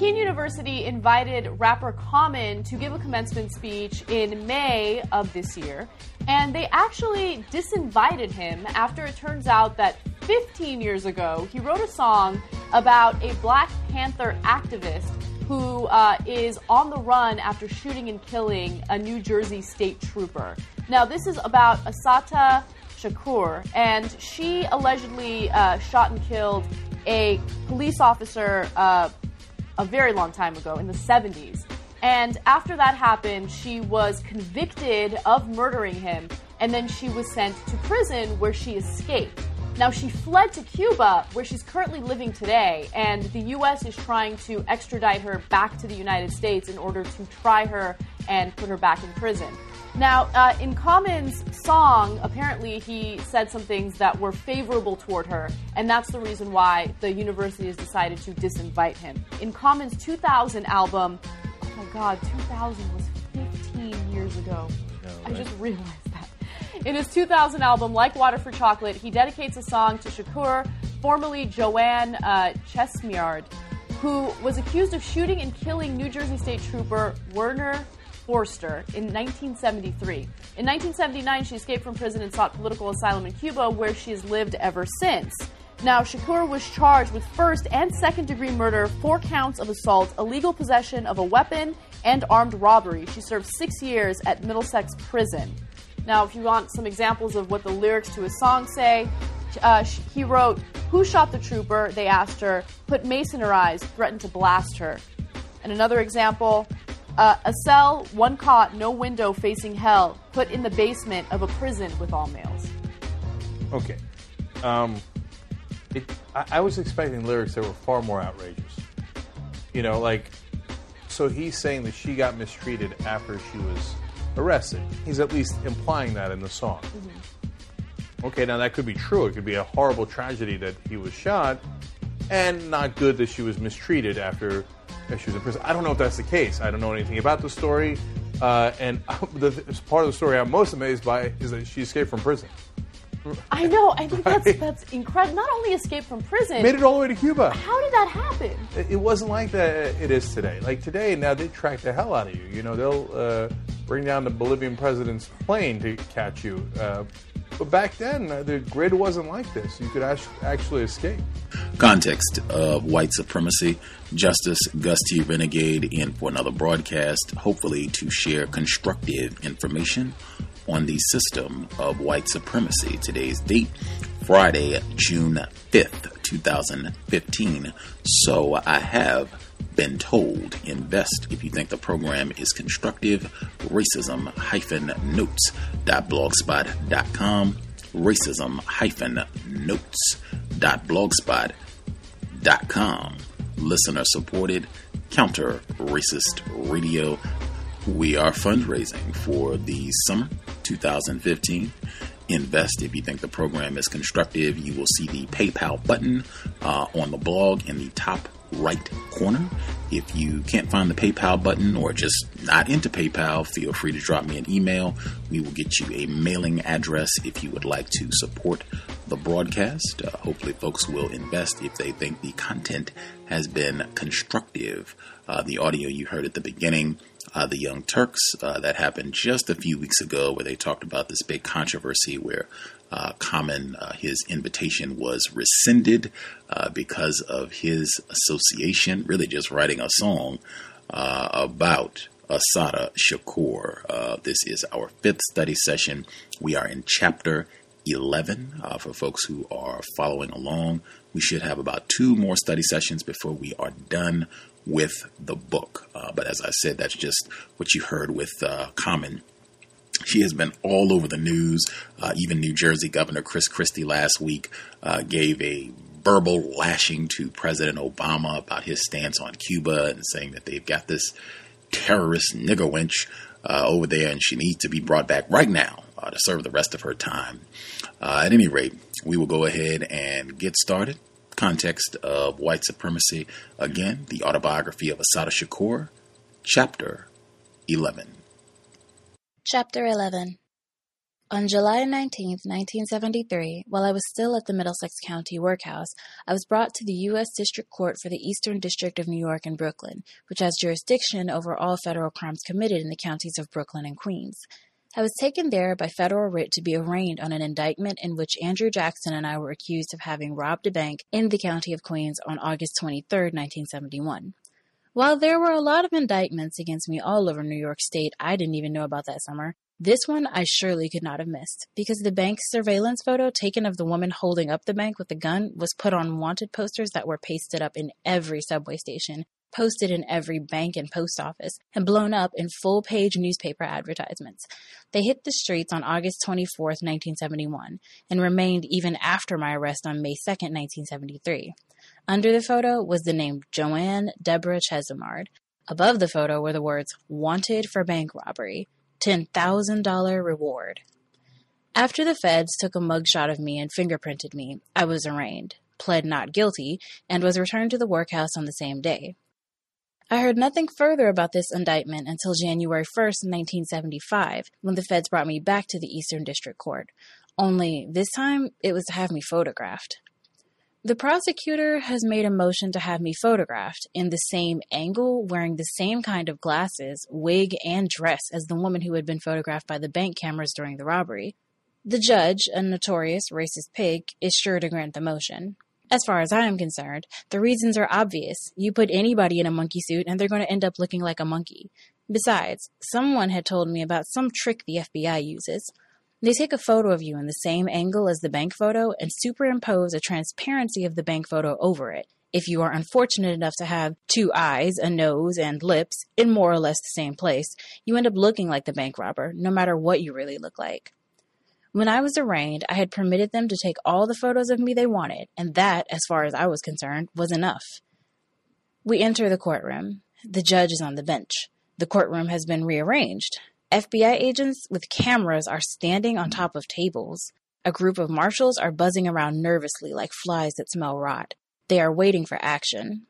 Kean University invited rapper Common to give a commencement speech in May of this year, and they actually disinvited him after it turns out that 15 years ago he wrote a song about a Black Panther activist who uh, is on the run after shooting and killing a New Jersey state trooper. Now, this is about Assata Shakur, and she allegedly uh, shot and killed a police officer uh, a very long time ago in the 70s. And after that happened, she was convicted of murdering him, and then she was sent to prison where she escaped. Now, she fled to Cuba, where she's currently living today, and the U.S. is trying to extradite her back to the United States in order to try her and put her back in prison. Now, uh, in Common's song, apparently he said some things that were favorable toward her, and that's the reason why the university has decided to disinvite him. In Common's 2000 album, oh my god, 2000 was 15 years ago. right. I just realized that. in his 2000 album, Like Water for Chocolate, he dedicates a song to Shakur, formerly Joanne uh, Chesimard, who was accused of shooting and killing New Jersey State Trooper Werner Foerster in 1973. In 1979, she escaped from prison and sought political asylum in Cuba, where she has lived ever since. Now, Shakur was charged with first and second degree murder, four counts of assault, illegal possession of a weapon, and armed robbery. She served six years at Middlesex Prison. Now, if you want some examples of what the lyrics to his song say, uh, he wrote, Who shot the trooper? They asked her. Put mace in her eyes, threatened to blast her. And another example, uh, a cell, one cot, no window facing hell, put in the basement of a prison with all males. Okay. Um, it, I, I was expecting lyrics that were far more outrageous. You know, like, so he's saying that she got mistreated after she was arrested. He's at least implying that in the song. Mm-hmm. Okay, now that could be true. It could be a horrible tragedy that he was shot, and not good that she was mistreated after she was in prison. I don't know if that's the case. I don't know anything about the story. Uh, and the part of the story I'm most amazed by is that she escaped from prison. I know. I think that's that's incredible. Not only escaped from prison, made it all the way to Cuba. How did that happen? It, wasn't like that. It is today. Like today, now they track the hell out of you. You know, they'll uh, bring down the Bolivian president's plane to catch you. Uh, but back then, uh, the grid wasn't like this. You could actually escape. Context of white supremacy. Justice Gusty. Renegade in for another broadcast, hopefully to share constructive information on the system of white supremacy. Today's date, Friday, June 5th, 2015. So I have been told invest if you think the program is constructive. Racism-notes.blogspot.com. racism-notes.blogspot.com. Listener supported counter racist radio. We are fundraising for the summer 2015 invest. If you think the program is constructive, you will see the PayPal button uh, on the blog in the top right corner. If you can't find the PayPal button or just not into PayPal, feel free to drop me an email. We will get you a mailing address if you would like to support the broadcast. Uh, hopefully, folks will invest if they think the content has been constructive. Uh, the audio you heard at the beginning uh, the Young Turks. Uh, that happened just a few weeks ago, where they talked about this big controversy where uh, Common, uh, his invitation was rescinded uh, because of his association, really just writing a song uh, about Assata Shakur. this is our fifth study session. We are in chapter 11 for folks who are following along. We should have about two more study sessions before we are done with the book. Uh, but as I said, that's just what you heard with uh, Common. She has been all over the news. Uh, even New Jersey Governor Chris Christie last week uh, gave a verbal lashing to President Obama about his stance on Cuba and saying that they've got this terrorist nigger wench uh, over there and she needs to be brought back right now uh, to serve the rest of her time. at any rate, we will go ahead and get started context of white supremacy. Again, the autobiography of Assata Shakur, Chapter 11. Chapter 11 On July 19, 1973, while I was still at the Middlesex County Workhouse, I was brought to the U.S. District Court for the Eastern District of New York and Brooklyn, which has jurisdiction over all federal crimes committed in the counties of Brooklyn and Queens. I was taken there by federal writ to be arraigned on an indictment in which Andrew Jackson and I were accused of having robbed a bank in the county of Queens on August 23, 1971. While there were a lot of indictments against me all over New York State I didn't even know about that summer, this one I surely could not have missed, because the bank surveillance photo taken of the woman holding up the bank with the gun was put on wanted posters that were pasted up in every subway station posted in every bank and post office, and blown up in full page newspaper advertisements. They hit the streets on August 24, 1971, and remained even after my arrest on May 2, 1973. Under the photo was the name Joanne Deborah Chesimard. Above the photo were the words Wanted for Bank Robbery, $10,000 reward. After the feds took a mugshot of me and fingerprinted me, I was arraigned, pled not guilty, and was returned to the workhouse on the same day. I heard nothing further about this indictment until January 1st, 1975, when the feds brought me back to the Eastern District Court. Only this time it was to have me photographed. The prosecutor has made a motion to have me photographed in the same angle, wearing the same kind of glasses, wig, and dress as the woman who had been photographed by the bank cameras during the robbery. The judge, a notorious racist pig, is sure to grant the motion. As far as I am concerned, the reasons are obvious. You put anybody in a monkey suit and they're going to end up looking like a monkey. Besides, someone had told me about some trick the FBI uses. They take a photo of you in the same angle as the bank photo and superimpose a transparency of the bank photo over it. If you are unfortunate enough to have two eyes, a nose, and lips in more or less the same place, you end up looking like the bank robber, no matter what you really look like. When I was arraigned, I had permitted them to take all the photos of me they wanted, and that, as far as I was concerned, was enough. We enter the courtroom. The judge is on the bench. The courtroom has been rearranged. FBI agents with cameras are standing on top of tables. A group of marshals are buzzing around nervously like flies that smell rot. They are waiting for action.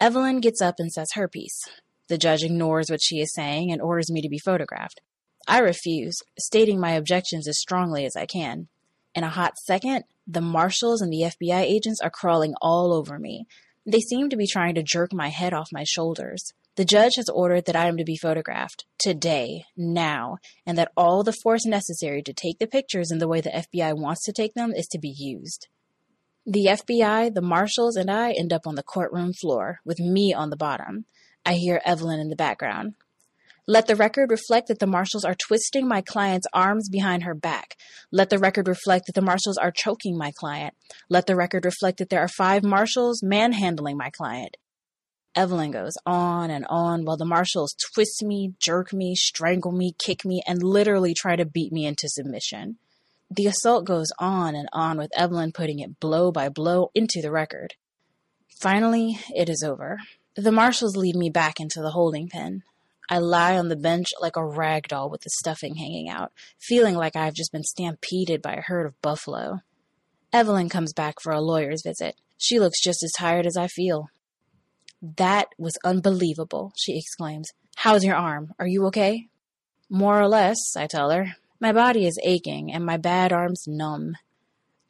Evelyn gets up and says her piece. The judge ignores what she is saying and orders me to be photographed. I refuse, stating my objections as strongly as I can. In a hot second, the marshals and the FBI agents are crawling all over me. They seem to be trying to jerk my head off my shoulders. The judge has ordered that I am to be photographed today, now, and that all the force necessary to take the pictures in the way the FBI wants to take them is to be used. The FBI, the marshals, and I end up on the courtroom floor, with me on the bottom. I hear Evelyn in the background. Let the record reflect that the marshals are twisting my client's arms behind her back. Let the record reflect that the marshals are choking my client. Let the record reflect that there are five marshals manhandling my client. Evelyn goes on and on while the marshals twist me, jerk me, strangle me, kick me, and literally try to beat me into submission. The assault goes on and on with Evelyn putting it blow by blow into the record. Finally, it is over. The marshals lead me back into the holding pen. I lie on the bench like a rag doll with the stuffing hanging out, feeling like I've just been stampeded by a herd of buffalo. Evelyn comes back for a lawyer's visit. She looks just as tired as I feel. That was unbelievable, she exclaims. How's your arm? Are you okay? More or less, I tell her. My body is aching and my bad arm's numb.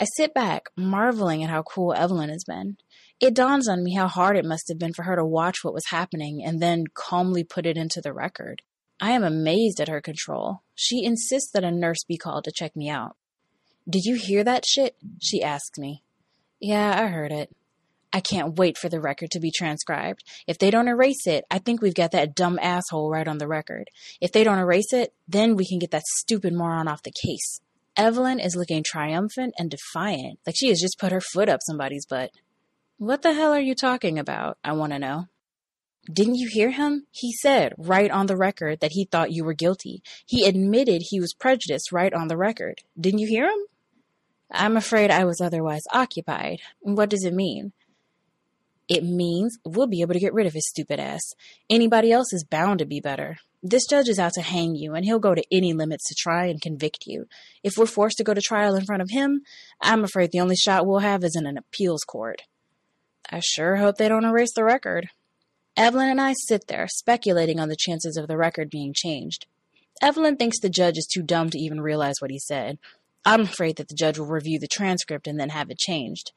I sit back, marveling at how cool Evelyn has been. It dawns on me how hard it must have been for her to watch what was happening and then calmly put it into the record. I am amazed at her control. She insists that a nurse be called to check me out. Did you hear that shit? She asks me. Yeah, I heard it. I can't wait for the record to be transcribed. If they don't erase it, I think we've got that dumb asshole right on the record. If they don't erase it, then we can get that stupid moron off the case. Evelyn is looking triumphant and defiant, like she has just put her foot up somebody's butt. What the hell are you talking about? I want to know. Didn't you hear him? He said right on the record that he thought you were guilty. He admitted he was prejudiced right on the record. Didn't you hear him? I'm afraid I was otherwise occupied. What does it mean? It means we'll be able to get rid of his stupid ass. Anybody else is bound to be better. This judge is out to hang you, and he'll go to any limits to try and convict you. If we're forced to go to trial in front of him, I'm afraid the only shot we'll have is in an appeals court. I sure hope they don't erase the record. Evelyn and I sit there, speculating on the chances of the record being changed. Evelyn thinks the judge is too dumb to even realize what he said. I'm afraid that the judge will review the transcript and then have it changed.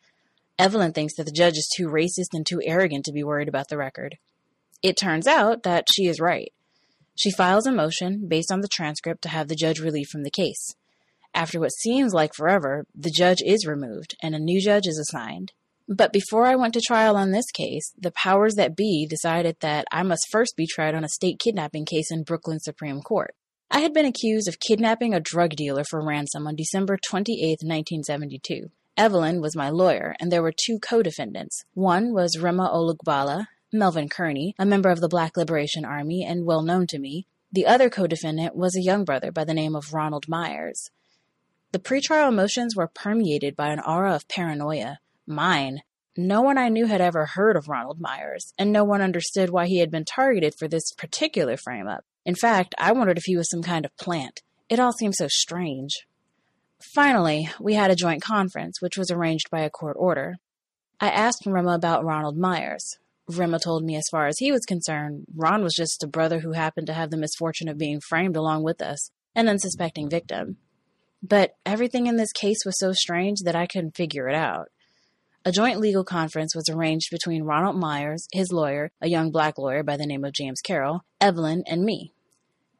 Evelyn thinks that the judge is too racist and too arrogant to be worried about the record. It turns out that she is right. She files a motion based on the transcript to have the judge relieved from the case. After what seems like forever, the judge is removed and a new judge is assigned. But before I went to trial on this case, the powers that be decided that I must first be tried on a state kidnapping case in Brooklyn Supreme Court. I had been accused of kidnapping a drug dealer for ransom on December 28, 1972. Evelyn was my lawyer, and there were two co defendants. One was Rema Olugbala, Melvin Kearney, a member of the Black Liberation Army and well known to me. The other co defendant was a young brother by the name of Ronald Myers. The pretrial motions were permeated by an aura of paranoia mine. No one I knew had ever heard of Ronald Myers, and no one understood why he had been targeted for this particular frame up. In fact, I wondered if he was some kind of plant. It all seemed so strange. Finally, we had a joint conference, which was arranged by a court order. I asked Rema about Ronald Myers. Rema told me, as far as he was concerned, Ron was just a brother who happened to have the misfortune of being framed along with us, an unsuspecting victim. But everything in this case was so strange that I couldn't figure it out. A joint legal conference was arranged between Ronald Myers, his lawyer, a young black lawyer by the name of James Carroll, Evelyn, and me.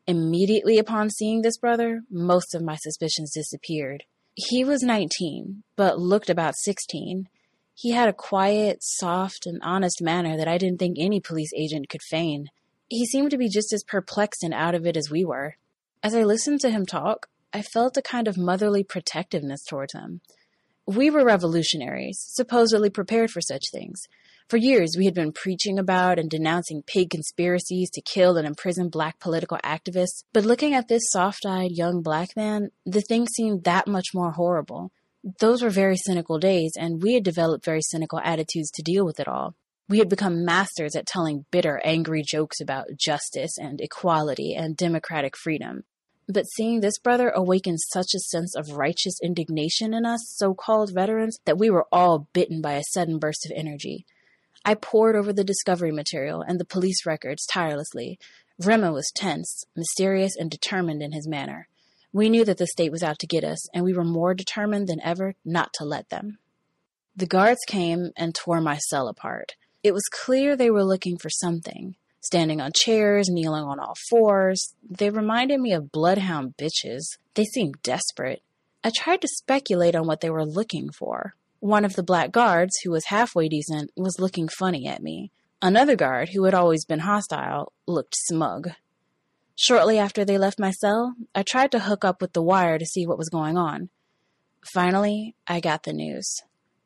Immediately upon seeing this brother, most of my suspicions disappeared. He was 19, but looked about 16. He had a quiet, soft, and honest manner that I didn't think any police agent could feign. He seemed to be just as perplexed and out of it as we were. As I listened to him talk, I felt a kind of motherly protectiveness towards him. We were revolutionaries, supposedly prepared for such things. For years, we had been preaching about and denouncing pig conspiracies to kill and imprison black political activists. But looking at this soft eyed young black man, the thing seemed that much more horrible. Those were very cynical days, and we had developed very cynical attitudes to deal with it all. We had become masters at telling bitter, angry jokes about justice and equality and democratic freedom. But seeing this brother awakened such a sense of righteous indignation in us, so called veterans, that we were all bitten by a sudden burst of energy. I pored over the discovery material and the police records tirelessly. Rema was tense, mysterious, and determined in his manner. We knew that the state was out to get us, and we were more determined than ever not to let them. The guards came and tore my cell apart. It was clear they were looking for something standing on chairs, kneeling on all fours. They reminded me of bloodhound bitches. They seemed desperate. I tried to speculate on what they were looking for. One of the black guards, who was halfway decent, was looking funny at me. Another guard, who had always been hostile, looked smug. Shortly after they left my cell, I tried to hook up with the wire to see what was going on. Finally, I got the news.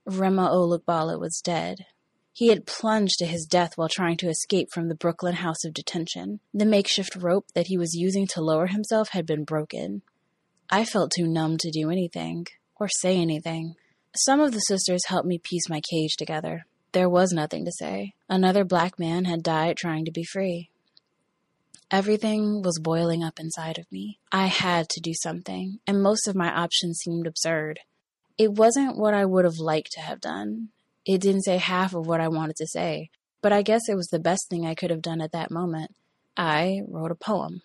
Rema Olugbala was dead. He had plunged to his death while trying to escape from the Brooklyn house of detention. The makeshift rope that he was using to lower himself had been broken. I felt too numb to do anything or say anything. Some of the sisters helped me piece my cage together. There was nothing to say. Another black man had died trying to be free. Everything was boiling up inside of me. I had to do something, and most of my options seemed absurd. It wasn't what I would have liked to have done. It didn't say half of what I wanted to say, but I guess it was the best thing I could have done at that moment. I wrote a poem.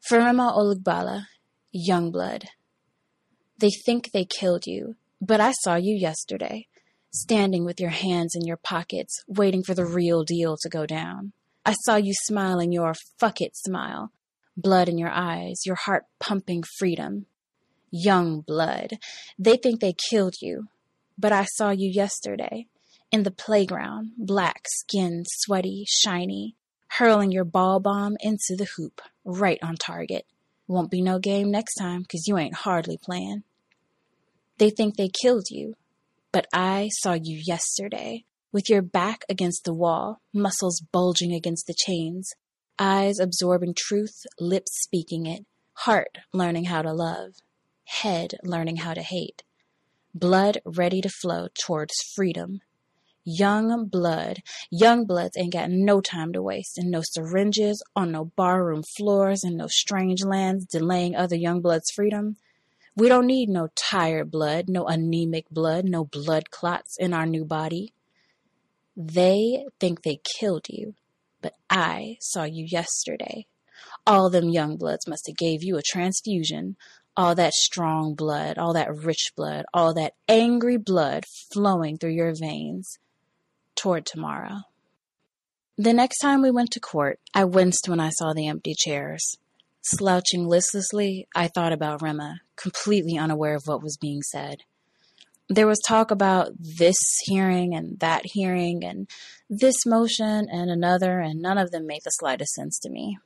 For Rema Olugbala, Youngblood. They think they killed you, but I saw you yesterday, standing with your hands in your pockets, waiting for the real deal to go down. I saw you smiling your fuck it smile, blood in your eyes, your heart pumping freedom. Young blood. They think they killed you, but I saw you yesterday in the playground, black, skinned, sweaty, shiny, hurling your ball bomb into the hoop, right on target. Won't be no game next time, 'cause you ain't hardly playing. They think they killed you, but I saw you yesterday, with your back against the wall, muscles bulging against the chains, eyes absorbing truth, lips speaking it, heart learning how to love, head learning how to hate, blood ready to flow towards freedom. Young blood. Young bloods ain't got no time to waste, and no syringes on no barroom floors and no strange lands delaying other young blood's freedom. We don't need no tired blood, no anemic blood, no blood clots in our new body. They think they killed you, but I saw you yesterday. All them young bloods must have gave you a transfusion. All that strong blood, all that rich blood, all that angry blood flowing through your veins toward tomorrow. The next time we went to court, I winced when I saw the empty chairs. Slouching listlessly, I thought about Rema, completely unaware of what was being said. There was talk about this hearing and that hearing and this motion and another, and none of them made the slightest sense to me.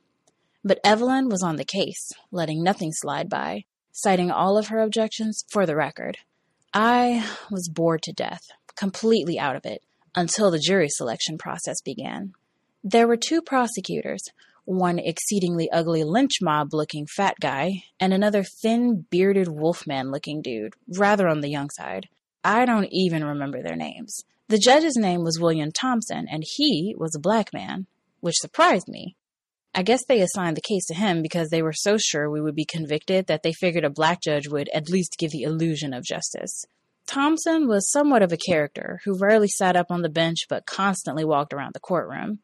But Evelyn was on the case, letting nothing slide by, citing all of her objections for the record. I was bored to death, completely out of it, until the jury selection process began. There were two prosecutors, one exceedingly ugly lynch mob looking fat guy, and another thin, bearded wolfman looking dude, rather on the young side. I don't even remember their names. The judge's name was William Thompson, and he was a black man, which surprised me. I guess they assigned the case to him because they were so sure we would be convicted that they figured a black judge would at least give the illusion of justice. Thompson was somewhat of a character who rarely sat up on the bench but constantly walked around the courtroom.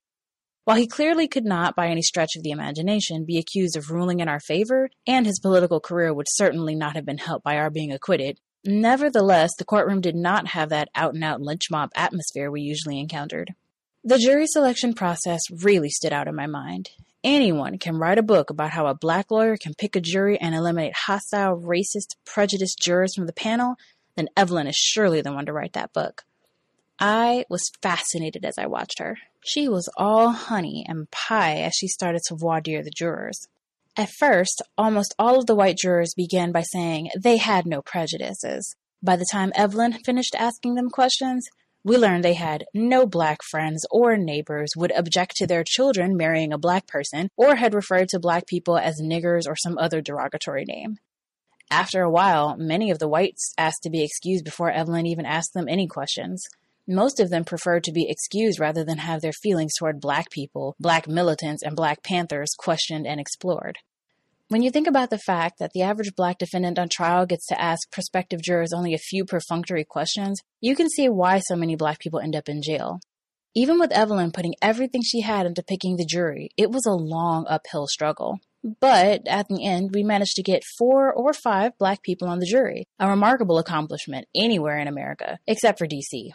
While he clearly could not, by any stretch of the imagination, be accused of ruling in our favor, and his political career would certainly not have been helped by our being acquitted, nevertheless, the courtroom did not have that out and out lynch mob atmosphere we usually encountered. The jury selection process really stood out in my mind. Anyone can write a book about how a black lawyer can pick a jury and eliminate hostile, racist, prejudiced jurors from the panel then Evelyn is surely the one to write that book. I was fascinated as I watched her. She was all honey and pie as she started to voir dire the jurors. At first, almost all of the white jurors began by saying they had no prejudices. By the time Evelyn finished asking them questions, we learned they had no black friends or neighbors, would object to their children marrying a black person, or had referred to black people as niggers or some other derogatory name. After a while, many of the whites asked to be excused before Evelyn even asked them any questions. Most of them preferred to be excused rather than have their feelings toward black people, black militants, and black panthers questioned and explored. When you think about the fact that the average black defendant on trial gets to ask prospective jurors only a few perfunctory questions, you can see why so many black people end up in jail. Even with Evelyn putting everything she had into picking the jury, it was a long uphill struggle. But at the end, we managed to get four or five black people on the jury, a remarkable accomplishment anywhere in America, except for DC.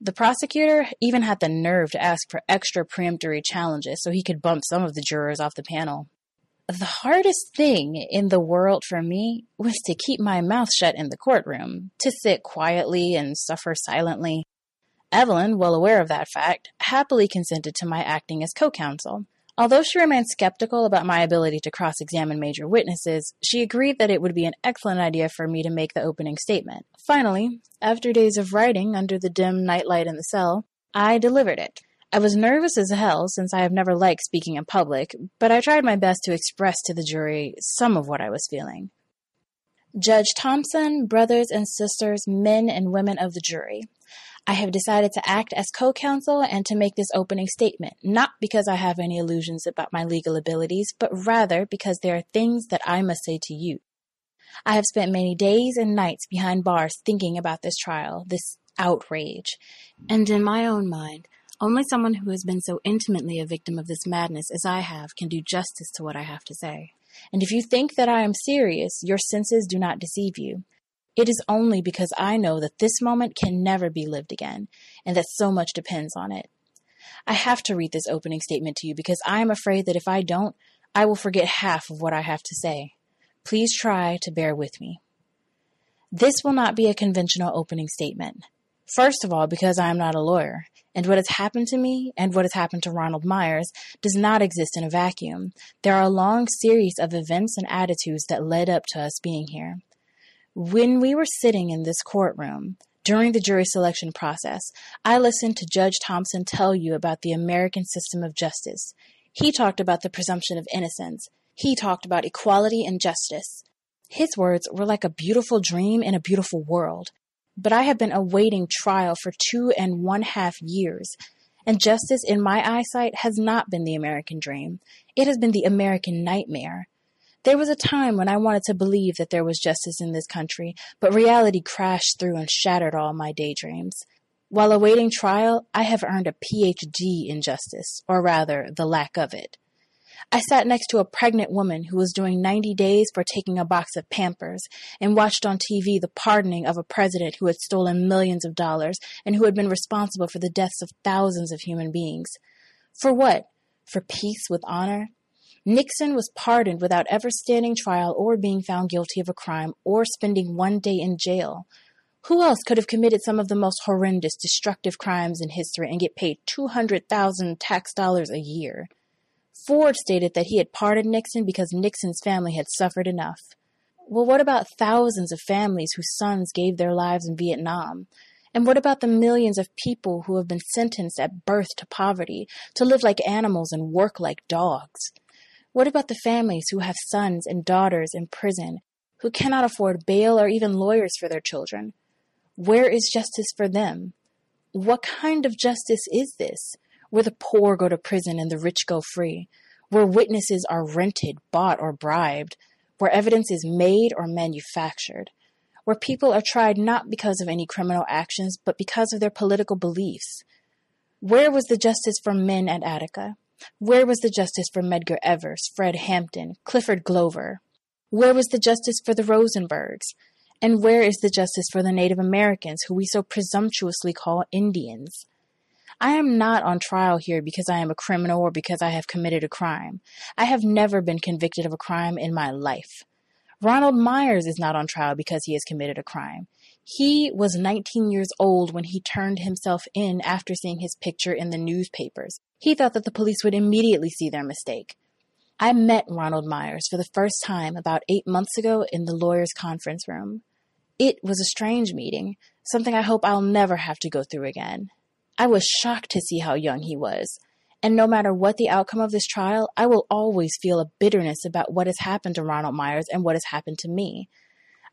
The prosecutor even had the nerve to ask for extra preemptory challenges so he could bump some of the jurors off the panel. The hardest thing in the world for me was to keep my mouth shut in the courtroom, to sit quietly and suffer silently. Evelyn, well aware of that fact, happily consented to my acting as co counsel. Although she remained skeptical about my ability to cross examine major witnesses, she agreed that it would be an excellent idea for me to make the opening statement. Finally, after days of writing under the dim nightlight in the cell, I delivered it. I was nervous as hell since I have never liked speaking in public, but I tried my best to express to the jury some of what I was feeling. Judge Thompson, brothers and sisters, men and women of the jury. I have decided to act as co counsel and to make this opening statement, not because I have any illusions about my legal abilities, but rather because there are things that I must say to you. I have spent many days and nights behind bars thinking about this trial, this outrage. And in my own mind, only someone who has been so intimately a victim of this madness as I have can do justice to what I have to say. And if you think that I am serious, your senses do not deceive you. It is only because I know that this moment can never be lived again, and that so much depends on it. I have to read this opening statement to you because I am afraid that if I don't, I will forget half of what I have to say. Please try to bear with me. This will not be a conventional opening statement. First of all, because I am not a lawyer, and what has happened to me and what has happened to Ronald Myers does not exist in a vacuum. There are a long series of events and attitudes that led up to us being here. When we were sitting in this courtroom, during the jury selection process, I listened to Judge Thompson tell you about the American system of justice. He talked about the presumption of innocence. He talked about equality and justice. His words were like a beautiful dream in a beautiful world. But I have been awaiting trial for two and one half years, and justice in my eyesight has not been the American dream. It has been the American nightmare. There was a time when I wanted to believe that there was justice in this country, but reality crashed through and shattered all my daydreams. While awaiting trial, I have earned a PhD in justice, or rather, the lack of it. I sat next to a pregnant woman who was doing 90 days for taking a box of Pampers and watched on TV the pardoning of a president who had stolen millions of dollars and who had been responsible for the deaths of thousands of human beings. For what? For peace with honor? Nixon was pardoned without ever standing trial or being found guilty of a crime or spending one day in jail. Who else could have committed some of the most horrendous, destructive crimes in history and get paid 200,000 tax dollars a year? Ford stated that he had pardoned Nixon because Nixon's family had suffered enough. Well, what about thousands of families whose sons gave their lives in Vietnam? And what about the millions of people who have been sentenced at birth to poverty, to live like animals and work like dogs? What about the families who have sons and daughters in prison, who cannot afford bail or even lawyers for their children? Where is justice for them? What kind of justice is this? Where the poor go to prison and the rich go free? Where witnesses are rented, bought, or bribed? Where evidence is made or manufactured? Where people are tried not because of any criminal actions, but because of their political beliefs? Where was the justice for men at Attica? Where was the justice for Medgar Evers, Fred Hampton, Clifford Glover? Where was the justice for the Rosenbergs? And where is the justice for the Native Americans who we so presumptuously call Indians? I am not on trial here because I am a criminal or because I have committed a crime. I have never been convicted of a crime in my life. Ronald Myers is not on trial because he has committed a crime. He was 19 years old when he turned himself in after seeing his picture in the newspapers. He thought that the police would immediately see their mistake. I met Ronald Myers for the first time about eight months ago in the lawyer's conference room. It was a strange meeting, something I hope I'll never have to go through again. I was shocked to see how young he was. And no matter what the outcome of this trial, I will always feel a bitterness about what has happened to Ronald Myers and what has happened to me.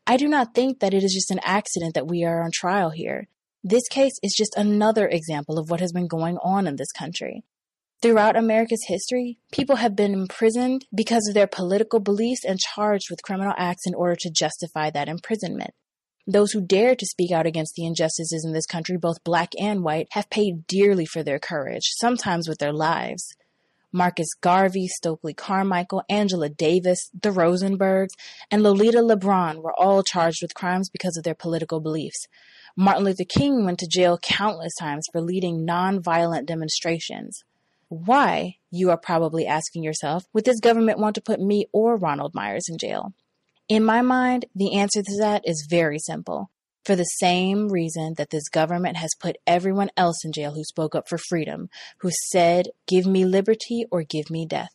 I do not think that it is just an accident that we are on trial here. This case is just another example of what has been going on in this country. Throughout America's history, people have been imprisoned because of their political beliefs and charged with criminal acts in order to justify that imprisonment. Those who dare to speak out against the injustices in this country, both black and white, have paid dearly for their courage, sometimes with their lives. Marcus Garvey, Stokely Carmichael, Angela Davis, the Rosenbergs, and Lolita LeBron were all charged with crimes because of their political beliefs. Martin Luther King went to jail countless times for leading nonviolent demonstrations. Why, you are probably asking yourself, would this government want to put me or Ronald Myers in jail? In my mind, the answer to that is very simple. For the same reason that this government has put everyone else in jail who spoke up for freedom, who said, give me liberty or give me death.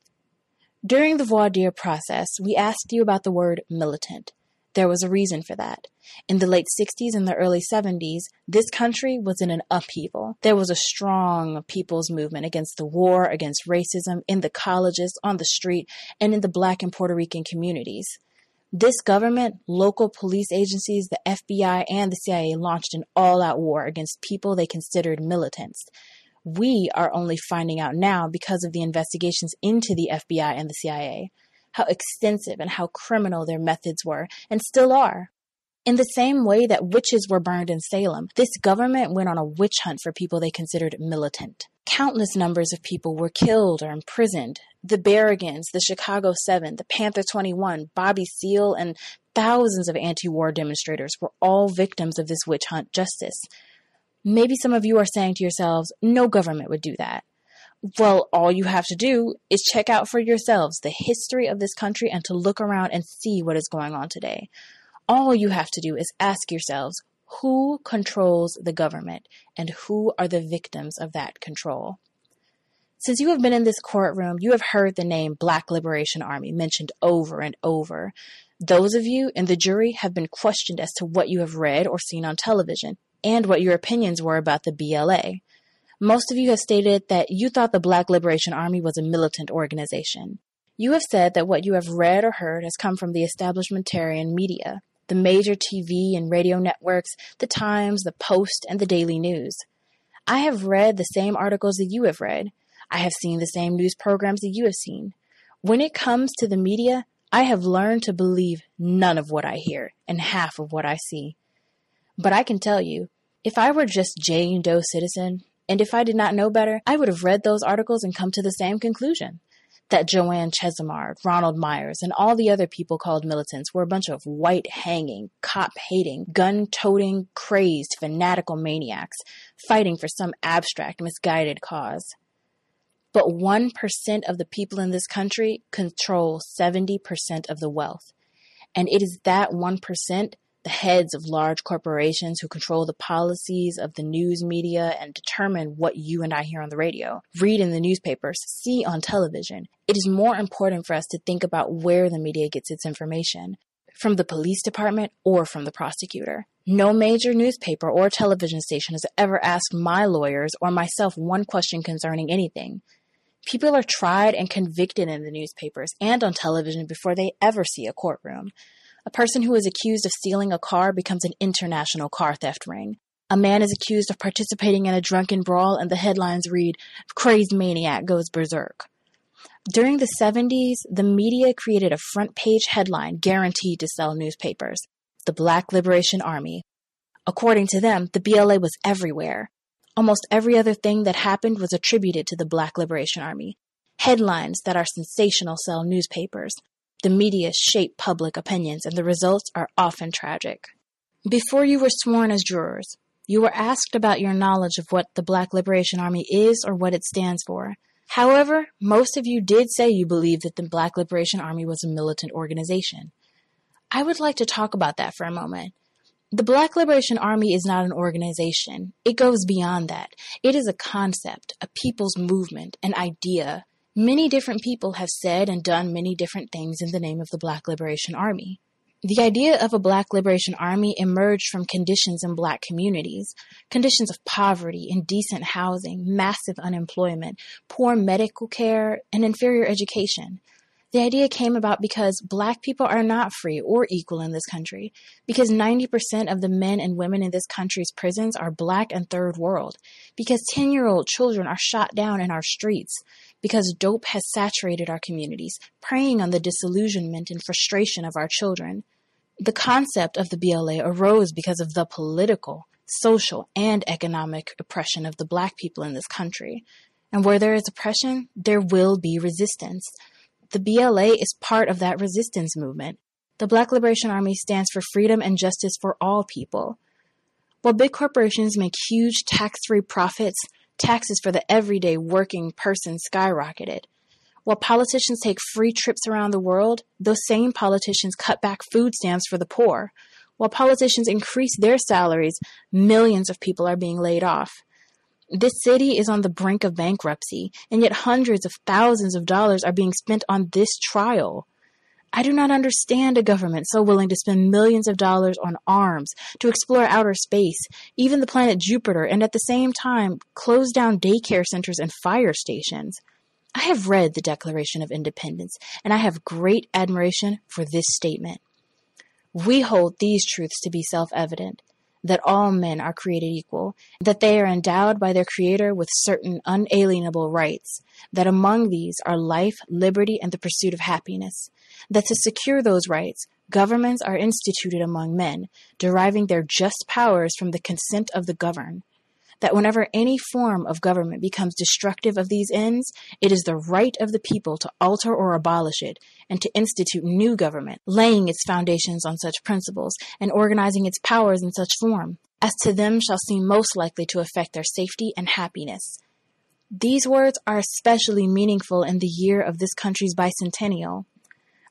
During the voir dire process, we asked you about the word militant. There was a reason for that. In the late 60s and the early 70s, this country was in an upheaval. There was a strong people's movement against the war, against racism, in the colleges, on the street, and in the black and Puerto Rican communities. This government, local police agencies, the FBI, and the CIA launched an all out war against people they considered militants. We are only finding out now because of the investigations into the FBI and the CIA how extensive and how criminal their methods were and still are. In the same way that witches were burned in Salem, this government went on a witch hunt for people they considered militant. Countless numbers of people were killed or imprisoned. The Berrigans, the Chicago Seven, the Panther 21, Bobby Seale, and thousands of anti war demonstrators were all victims of this witch hunt justice. Maybe some of you are saying to yourselves, no government would do that. Well, all you have to do is check out for yourselves the history of this country and to look around and see what is going on today. All you have to do is ask yourselves who controls the government and who are the victims of that control. Since you have been in this courtroom, you have heard the name Black Liberation Army mentioned over and over. Those of you in the jury have been questioned as to what you have read or seen on television and what your opinions were about the BLA. Most of you have stated that you thought the Black Liberation Army was a militant organization. You have said that what you have read or heard has come from the establishmentarian media, the major TV and radio networks, the Times, the Post, and the Daily News. I have read the same articles that you have read. I have seen the same news programs that you have seen. When it comes to the media, I have learned to believe none of what I hear and half of what I see. But I can tell you, if I were just Jane Doe citizen, and if I did not know better, I would have read those articles and come to the same conclusion that Joanne Chesimard, Ronald Myers, and all the other people called militants were a bunch of white hanging, cop hating, gun toting, crazed, fanatical maniacs fighting for some abstract, misguided cause. But 1% of the people in this country control 70% of the wealth. And it is that 1% the heads of large corporations who control the policies of the news media and determine what you and I hear on the radio, read in the newspapers, see on television. It is more important for us to think about where the media gets its information from the police department or from the prosecutor. No major newspaper or television station has ever asked my lawyers or myself one question concerning anything. People are tried and convicted in the newspapers and on television before they ever see a courtroom. A person who is accused of stealing a car becomes an international car theft ring. A man is accused of participating in a drunken brawl, and the headlines read, Crazed Maniac Goes Berserk. During the 70s, the media created a front page headline guaranteed to sell newspapers The Black Liberation Army. According to them, the BLA was everywhere. Almost every other thing that happened was attributed to the Black Liberation Army. Headlines that are sensational sell newspapers. The media shape public opinions, and the results are often tragic. Before you were sworn as jurors, you were asked about your knowledge of what the Black Liberation Army is or what it stands for. However, most of you did say you believed that the Black Liberation Army was a militant organization. I would like to talk about that for a moment. The Black Liberation Army is not an organization. It goes beyond that. It is a concept, a people's movement, an idea, Many different people have said and done many different things in the name of the Black Liberation Army. The idea of a Black Liberation Army emerged from conditions in Black communities conditions of poverty, indecent housing, massive unemployment, poor medical care, and inferior education. The idea came about because black people are not free or equal in this country, because 90% of the men and women in this country's prisons are black and third world, because 10 year old children are shot down in our streets, because dope has saturated our communities, preying on the disillusionment and frustration of our children. The concept of the BLA arose because of the political, social, and economic oppression of the black people in this country. And where there is oppression, there will be resistance. The BLA is part of that resistance movement. The Black Liberation Army stands for freedom and justice for all people. While big corporations make huge tax free profits, taxes for the everyday working person skyrocketed. While politicians take free trips around the world, those same politicians cut back food stamps for the poor. While politicians increase their salaries, millions of people are being laid off. This city is on the brink of bankruptcy, and yet hundreds of thousands of dollars are being spent on this trial. I do not understand a government so willing to spend millions of dollars on arms, to explore outer space, even the planet Jupiter, and at the same time close down daycare centers and fire stations. I have read the Declaration of Independence, and I have great admiration for this statement. We hold these truths to be self evident that all men are created equal, that they are endowed by their Creator with certain unalienable rights, that among these are life, liberty, and the pursuit of happiness, that to secure those rights, governments are instituted among men, deriving their just powers from the consent of the governed, that whenever any form of government becomes destructive of these ends, it is the right of the people to alter or abolish it, and to institute new government, laying its foundations on such principles, and organizing its powers in such form, as to them shall seem most likely to affect their safety and happiness. These words are especially meaningful in the year of this country's bicentennial.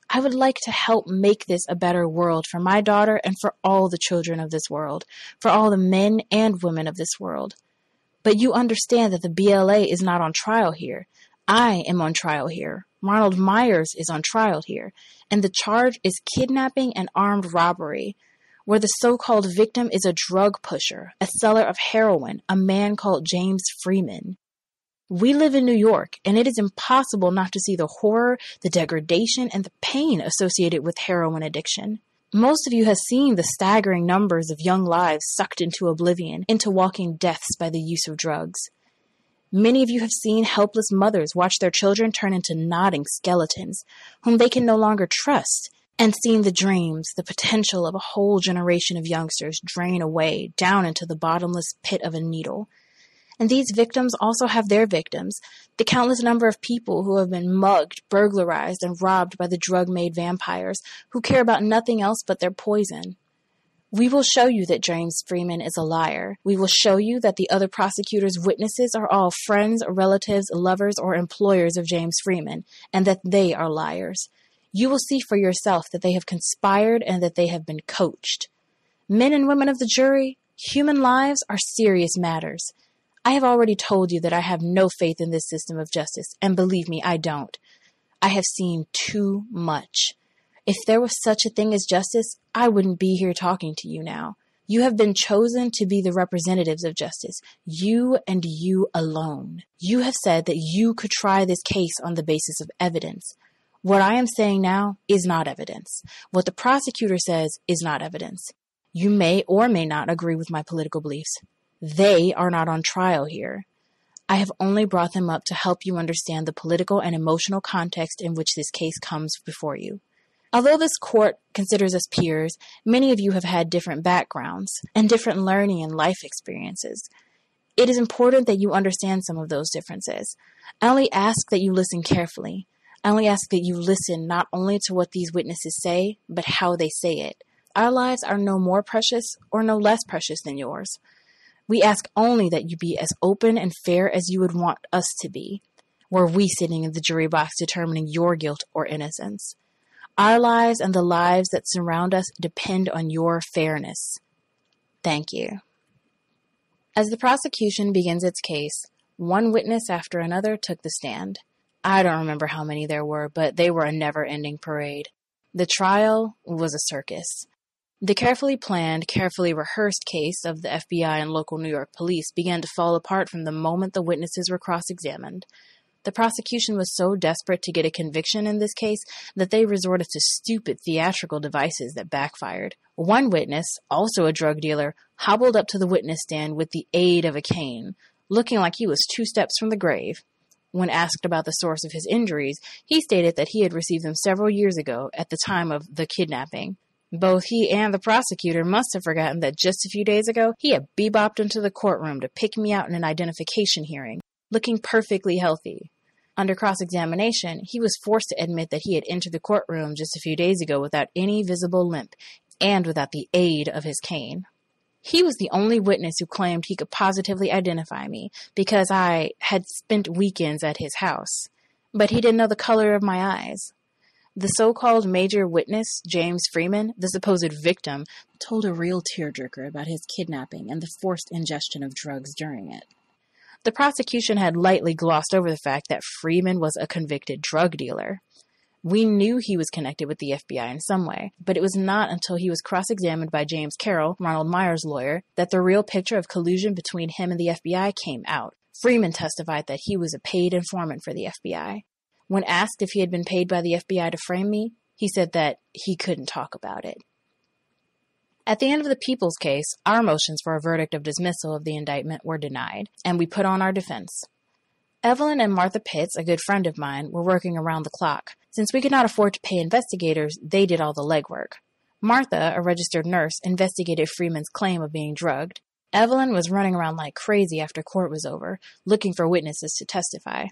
I would like to help make this a better world for my daughter and for all the children of this world, for all the men and women of this world. But you understand that the BLA is not on trial here. I am on trial here. Ronald Myers is on trial here. And the charge is kidnapping and armed robbery, where the so called victim is a drug pusher, a seller of heroin, a man called James Freeman. We live in New York, and it is impossible not to see the horror, the degradation, and the pain associated with heroin addiction. Most of you have seen the staggering numbers of young lives sucked into oblivion, into walking deaths by the use of drugs. Many of you have seen helpless mothers watch their children turn into nodding skeletons, whom they can no longer trust, and seen the dreams, the potential of a whole generation of youngsters drain away down into the bottomless pit of a needle. And these victims also have their victims, the countless number of people who have been mugged, burglarized, and robbed by the drug made vampires who care about nothing else but their poison. We will show you that James Freeman is a liar. We will show you that the other prosecutors' witnesses are all friends, relatives, lovers, or employers of James Freeman, and that they are liars. You will see for yourself that they have conspired and that they have been coached. Men and women of the jury, human lives are serious matters. I have already told you that I have no faith in this system of justice, and believe me, I don't. I have seen too much. If there was such a thing as justice, I wouldn't be here talking to you now. You have been chosen to be the representatives of justice. You and you alone. You have said that you could try this case on the basis of evidence. What I am saying now is not evidence. What the prosecutor says is not evidence. You may or may not agree with my political beliefs. They are not on trial here. I have only brought them up to help you understand the political and emotional context in which this case comes before you. Although this court considers us peers, many of you have had different backgrounds and different learning and life experiences. It is important that you understand some of those differences. I only ask that you listen carefully. I only ask that you listen not only to what these witnesses say, but how they say it. Our lives are no more precious or no less precious than yours. We ask only that you be as open and fair as you would want us to be, were we sitting in the jury box determining your guilt or innocence. Our lives and the lives that surround us depend on your fairness. Thank you. As the prosecution begins its case, one witness after another took the stand. I don't remember how many there were, but they were a never ending parade. The trial was a circus. The carefully planned, carefully rehearsed case of the FBI and local New York police began to fall apart from the moment the witnesses were cross examined. The prosecution was so desperate to get a conviction in this case that they resorted to stupid theatrical devices that backfired. One witness, also a drug dealer, hobbled up to the witness stand with the aid of a cane, looking like he was two steps from the grave. When asked about the source of his injuries, he stated that he had received them several years ago at the time of the kidnapping. Both he and the prosecutor must have forgotten that just a few days ago he had bebopped into the courtroom to pick me out in an identification hearing, looking perfectly healthy. Under cross examination, he was forced to admit that he had entered the courtroom just a few days ago without any visible limp and without the aid of his cane. He was the only witness who claimed he could positively identify me because I had spent weekends at his house. But he didn't know the color of my eyes. The so called major witness, James Freeman, the supposed victim, told a real tearjerker about his kidnapping and the forced ingestion of drugs during it. The prosecution had lightly glossed over the fact that Freeman was a convicted drug dealer. We knew he was connected with the FBI in some way, but it was not until he was cross examined by James Carroll, Ronald Myers' lawyer, that the real picture of collusion between him and the FBI came out. Freeman testified that he was a paid informant for the FBI. When asked if he had been paid by the FBI to frame me, he said that he couldn't talk about it. At the end of the people's case, our motions for a verdict of dismissal of the indictment were denied, and we put on our defense. Evelyn and Martha Pitts, a good friend of mine, were working around the clock. Since we could not afford to pay investigators, they did all the legwork. Martha, a registered nurse, investigated Freeman's claim of being drugged. Evelyn was running around like crazy after court was over, looking for witnesses to testify.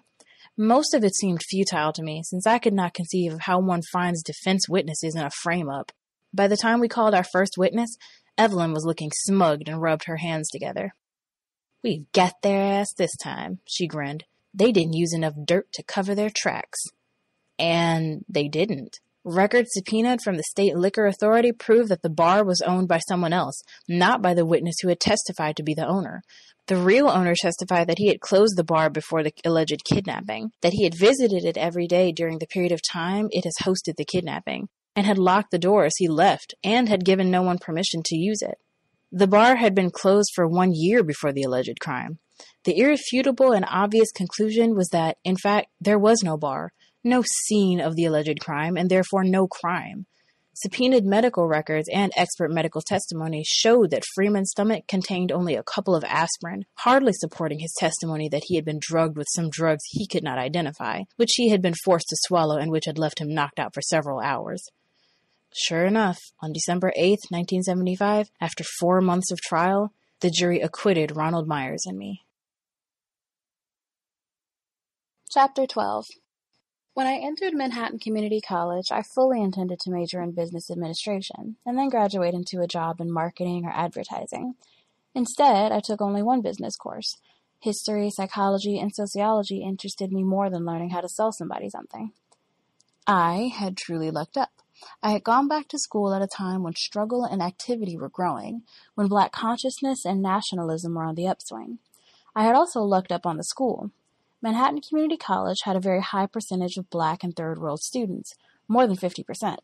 Most of it seemed futile to me, since I could not conceive of how one finds defense witnesses in a frame up. By the time we called our first witness, Evelyn was looking smugged and rubbed her hands together. We've got their ass this time, she grinned. They didn't use enough dirt to cover their tracks. And they didn't. Records subpoenaed from the state liquor authority proved that the bar was owned by someone else, not by the witness who had testified to be the owner. The real owner testified that he had closed the bar before the alleged kidnapping, that he had visited it every day during the period of time it has hosted the kidnapping, and had locked the door as he left and had given no one permission to use it. The bar had been closed for one year before the alleged crime. The irrefutable and obvious conclusion was that, in fact, there was no bar, no scene of the alleged crime, and therefore no crime. Subpoenaed medical records and expert medical testimony showed that Freeman's stomach contained only a couple of aspirin, hardly supporting his testimony that he had been drugged with some drugs he could not identify, which he had been forced to swallow and which had left him knocked out for several hours. Sure enough, on December 8, 1975, after four months of trial, the jury acquitted Ronald Myers and me. Chapter 12 When I entered Manhattan Community College, I fully intended to major in business administration and then graduate into a job in marketing or advertising. Instead, I took only one business course. History, psychology, and sociology interested me more than learning how to sell somebody something. I had truly lucked up. I had gone back to school at a time when struggle and activity were growing, when black consciousness and nationalism were on the upswing. I had also lucked up on the school. Manhattan Community College had a very high percentage of black and third world students, more than 50%.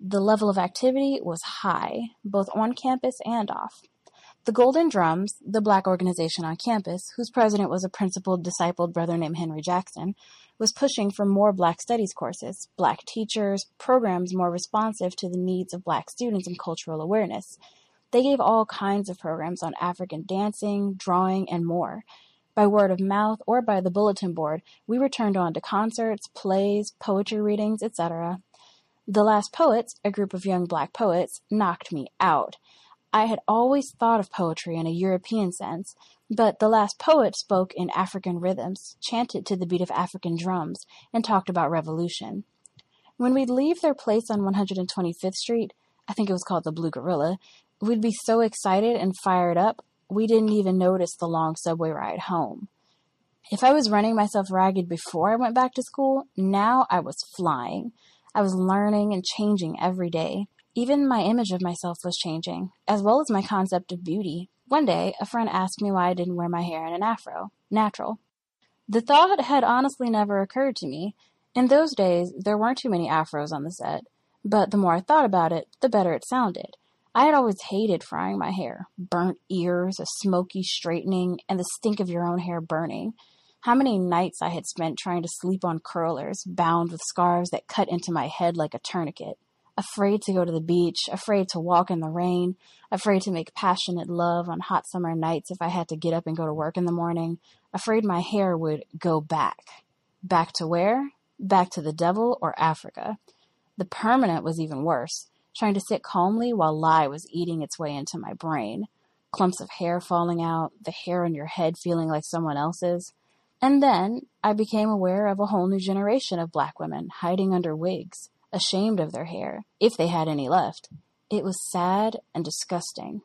The level of activity was high, both on campus and off. The Golden Drums, the black organization on campus, whose president was a principled, discipled brother named Henry Jackson, was pushing for more black studies courses, black teachers, programs more responsive to the needs of black students and cultural awareness. They gave all kinds of programs on African dancing, drawing, and more. By word of mouth or by the bulletin board, we were turned on to concerts, plays, poetry readings, etc. The Last Poets, a group of young black poets, knocked me out. I had always thought of poetry in a European sense, but the last poet spoke in African rhythms, chanted to the beat of African drums, and talked about revolution. When we'd leave their place on 125th Street, I think it was called the Blue Gorilla, we'd be so excited and fired up, we didn't even notice the long subway ride home. If I was running myself ragged before I went back to school, now I was flying. I was learning and changing every day. Even my image of myself was changing, as well as my concept of beauty. One day, a friend asked me why I didn't wear my hair in an afro, natural. The thought had honestly never occurred to me. In those days, there weren't too many afros on the set, but the more I thought about it, the better it sounded. I had always hated frying my hair. Burnt ears, a smoky straightening, and the stink of your own hair burning. How many nights I had spent trying to sleep on curlers, bound with scarves that cut into my head like a tourniquet afraid to go to the beach, afraid to walk in the rain, afraid to make passionate love on hot summer nights if I had to get up and go to work in the morning, afraid my hair would go back. Back to where? Back to the devil or Africa. The permanent was even worse, trying to sit calmly while lye was eating its way into my brain. Clumps of hair falling out, the hair on your head feeling like someone else's. And then I became aware of a whole new generation of black women hiding under wigs ashamed of their hair, if they had any left. It was sad and disgusting.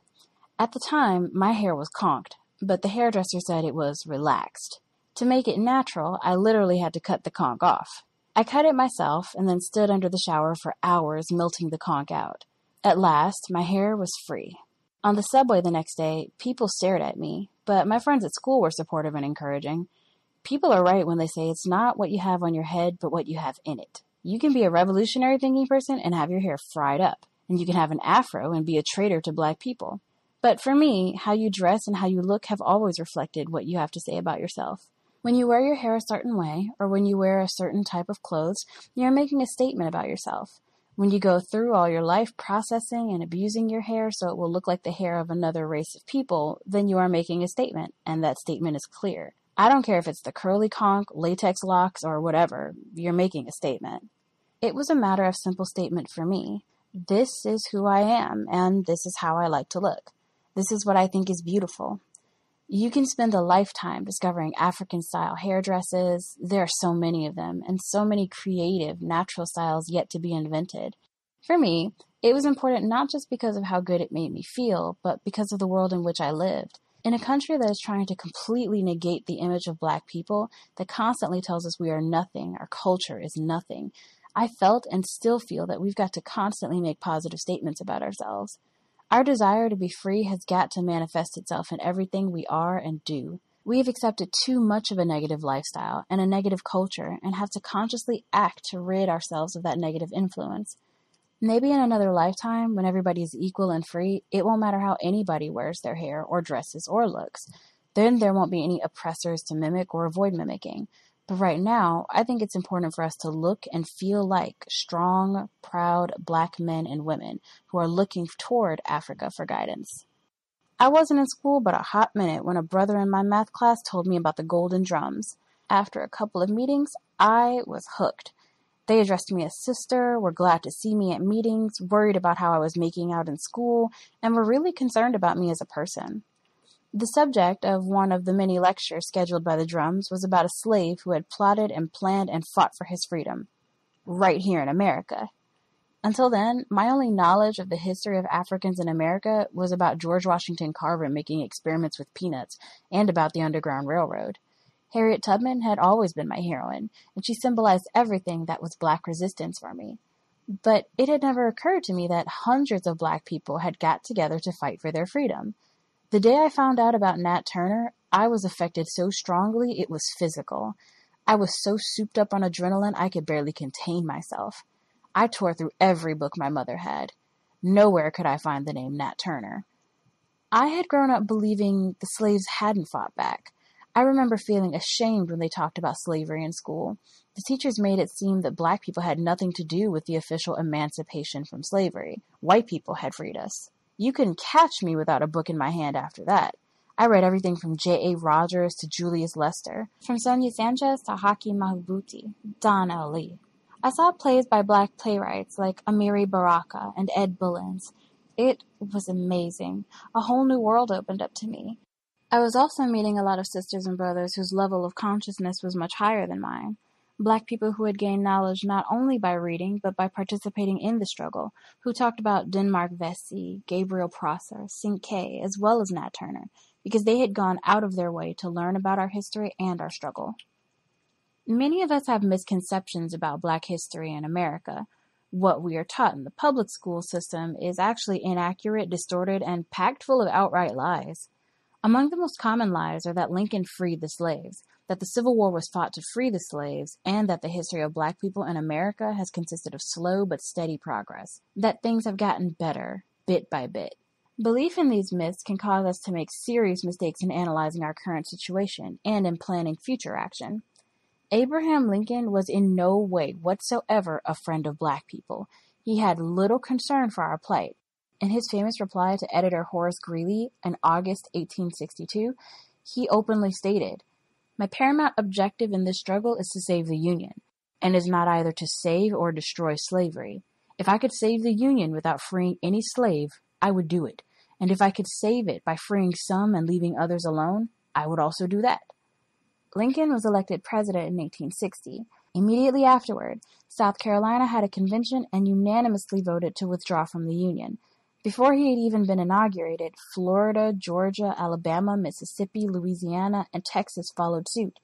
At the time, my hair was conked, but the hairdresser said it was relaxed. To make it natural, I literally had to cut the conk off. I cut it myself and then stood under the shower for hours melting the conk out. At last, my hair was free. On the subway the next day, people stared at me, but my friends at school were supportive and encouraging. People are right when they say it's not what you have on your head, but what you have in it. You can be a revolutionary thinking person and have your hair fried up, and you can have an afro and be a traitor to black people. But for me, how you dress and how you look have always reflected what you have to say about yourself. When you wear your hair a certain way, or when you wear a certain type of clothes, you're making a statement about yourself. When you go through all your life processing and abusing your hair so it will look like the hair of another race of people, then you are making a statement, and that statement is clear. I don't care if it's the curly conk, latex locks, or whatever, you're making a statement. It was a matter of simple statement for me. This is who I am, and this is how I like to look. This is what I think is beautiful. You can spend a lifetime discovering African style hairdresses. There are so many of them, and so many creative, natural styles yet to be invented. For me, it was important not just because of how good it made me feel, but because of the world in which I lived. In a country that is trying to completely negate the image of black people, that constantly tells us we are nothing, our culture is nothing, I felt and still feel that we've got to constantly make positive statements about ourselves. Our desire to be free has got to manifest itself in everything we are and do. We have accepted too much of a negative lifestyle and a negative culture and have to consciously act to rid ourselves of that negative influence. Maybe in another lifetime, when everybody is equal and free, it won't matter how anybody wears their hair or dresses or looks. Then there won't be any oppressors to mimic or avoid mimicking. But right now, I think it's important for us to look and feel like strong, proud black men and women who are looking toward Africa for guidance. I wasn't in school but a hot minute when a brother in my math class told me about the golden drums. After a couple of meetings, I was hooked. They addressed me as sister, were glad to see me at meetings, worried about how I was making out in school, and were really concerned about me as a person. The subject of one of the many lectures scheduled by the drums was about a slave who had plotted and planned and fought for his freedom, right here in America. Until then, my only knowledge of the history of Africans in America was about George Washington Carver making experiments with peanuts and about the Underground Railroad. Harriet Tubman had always been my heroine, and she symbolized everything that was black resistance for me. But it had never occurred to me that hundreds of black people had got together to fight for their freedom. The day I found out about Nat Turner, I was affected so strongly it was physical. I was so souped up on adrenaline I could barely contain myself. I tore through every book my mother had. Nowhere could I find the name Nat Turner. I had grown up believing the slaves hadn't fought back. I remember feeling ashamed when they talked about slavery in school. The teachers made it seem that black people had nothing to do with the official emancipation from slavery. White people had freed us. You couldn't catch me without a book in my hand after that. I read everything from J.A. Rogers to Julius Lester, from Sonia Sanchez to Haki Madhubuti, Don L. Lee. I saw plays by black playwrights like Amiri Baraka and Ed Bullins. It was amazing. A whole new world opened up to me. I was also meeting a lot of sisters and brothers whose level of consciousness was much higher than mine black people who had gained knowledge not only by reading but by participating in the struggle, who talked about Denmark Vesey, Gabriel Prosser, Cinque, as well as Nat Turner, because they had gone out of their way to learn about our history and our struggle. Many of us have misconceptions about black history in America. What we are taught in the public school system is actually inaccurate, distorted, and packed full of outright lies. Among the most common lies are that Lincoln freed the slaves, that the Civil War was fought to free the slaves, and that the history of black people in America has consisted of slow but steady progress, that things have gotten better, bit by bit. Belief in these myths can cause us to make serious mistakes in analyzing our current situation and in planning future action. Abraham Lincoln was in no way whatsoever a friend of black people. He had little concern for our plight. In his famous reply to editor Horace Greeley in August 1862, he openly stated, my paramount objective in this struggle is to save the Union, and is not either to save or destroy slavery. If I could save the Union without freeing any slave, I would do it. And if I could save it by freeing some and leaving others alone, I would also do that. Lincoln was elected president in 1860. Immediately afterward, South Carolina had a convention and unanimously voted to withdraw from the Union. Before he had even been inaugurated, Florida, Georgia, Alabama, Mississippi, Louisiana, and Texas followed suit.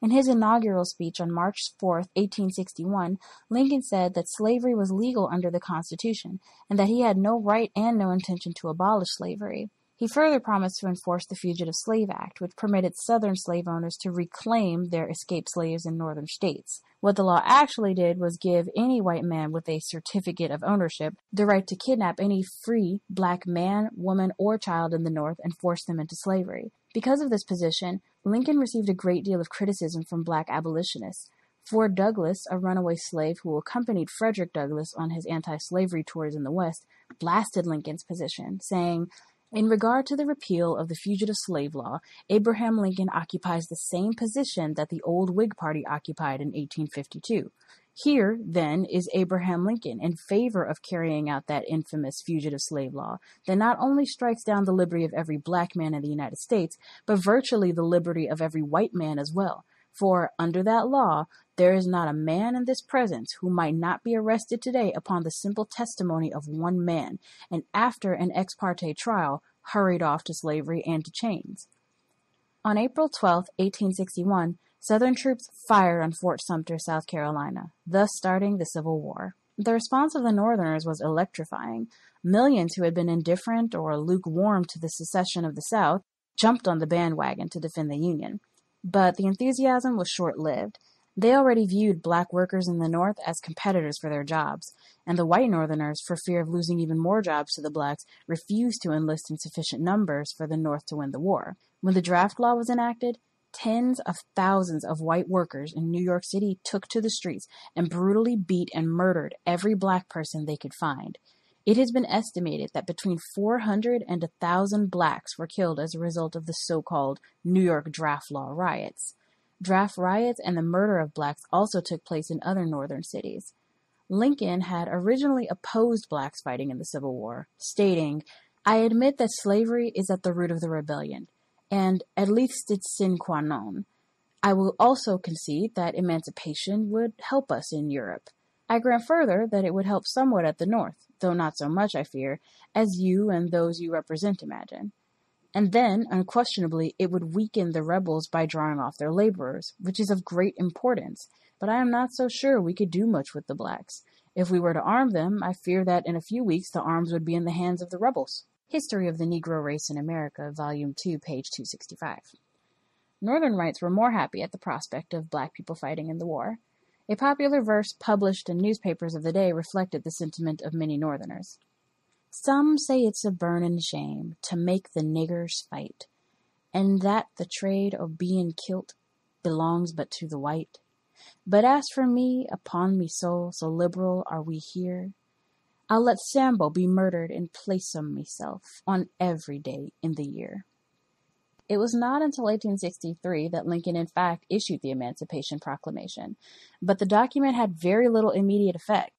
In his inaugural speech on March 4, 1861, Lincoln said that slavery was legal under the Constitution and that he had no right and no intention to abolish slavery. He further promised to enforce the Fugitive Slave Act, which permitted Southern slave owners to reclaim their escaped slaves in Northern states. What the law actually did was give any white man with a certificate of ownership the right to kidnap any free black man, woman, or child in the North and force them into slavery. Because of this position, Lincoln received a great deal of criticism from black abolitionists. Ford Douglass, a runaway slave who accompanied Frederick Douglass on his anti slavery tours in the West, blasted Lincoln's position, saying, in regard to the repeal of the fugitive slave law, Abraham Lincoln occupies the same position that the old Whig Party occupied in 1852. Here, then, is Abraham Lincoln in favor of carrying out that infamous fugitive slave law that not only strikes down the liberty of every black man in the United States, but virtually the liberty of every white man as well. For under that law, there is not a man in this presence who might not be arrested today upon the simple testimony of one man, and after an ex parte trial, hurried off to slavery and to chains. On April 12, 1861, Southern troops fired on Fort Sumter, South Carolina, thus starting the Civil War. The response of the Northerners was electrifying. Millions who had been indifferent or lukewarm to the secession of the South jumped on the bandwagon to defend the Union. But the enthusiasm was short lived. They already viewed black workers in the North as competitors for their jobs, and the white Northerners, for fear of losing even more jobs to the blacks, refused to enlist in sufficient numbers for the North to win the war. When the draft law was enacted, tens of thousands of white workers in New York City took to the streets and brutally beat and murdered every black person they could find. It has been estimated that between 400 and 1,000 blacks were killed as a result of the so called New York draft law riots. Draft riots and the murder of blacks also took place in other northern cities. Lincoln had originally opposed blacks fighting in the Civil War, stating, I admit that slavery is at the root of the rebellion, and at least it's sine qua non. I will also concede that emancipation would help us in Europe. I grant further that it would help somewhat at the North, though not so much, I fear, as you and those you represent imagine. And then, unquestionably, it would weaken the rebels by drawing off their laborers, which is of great importance. But I am not so sure we could do much with the blacks. If we were to arm them, I fear that in a few weeks the arms would be in the hands of the rebels. History of the Negro Race in America, Volume 2, page 265. Northern whites were more happy at the prospect of black people fighting in the war. A popular verse published in newspapers of the day reflected the sentiment of many Northerners. Some say it's a burnin' shame to make the niggers fight, and that the trade of bein' kilt belongs but to the white. But as for me, upon me soul, so liberal are we here, I'll let Sambo be murdered in place o' meself on every day in the year. It was not until 1863 that Lincoln in fact issued the Emancipation Proclamation, but the document had very little immediate effect.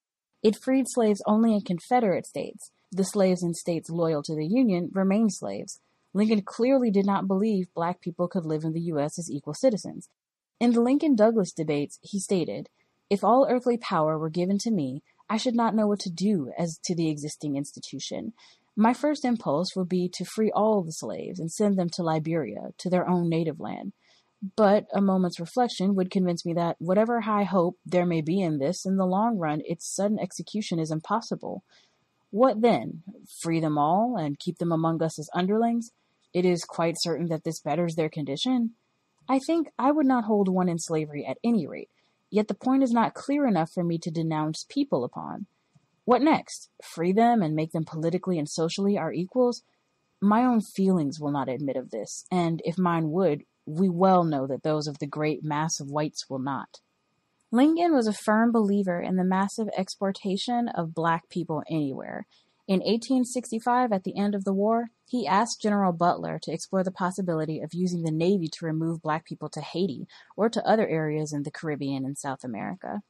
It freed slaves only in Confederate states. The slaves in states loyal to the Union remained slaves. Lincoln clearly did not believe black people could live in the U.S. as equal citizens. In the Lincoln Douglas debates, he stated, If all earthly power were given to me, I should not know what to do as to the existing institution. My first impulse would be to free all the slaves and send them to Liberia, to their own native land. But a moment's reflection would convince me that whatever high hope there may be in this, in the long run, its sudden execution is impossible. What then? Free them all and keep them among us as underlings? It is quite certain that this betters their condition. I think I would not hold one in slavery at any rate, yet the point is not clear enough for me to denounce people upon. What next? Free them and make them politically and socially our equals? My own feelings will not admit of this, and if mine would, we well know that those of the great mass of whites will not. Lincoln was a firm believer in the massive exportation of black people anywhere. In 1865, at the end of the war, he asked General Butler to explore the possibility of using the Navy to remove black people to Haiti or to other areas in the Caribbean and South America.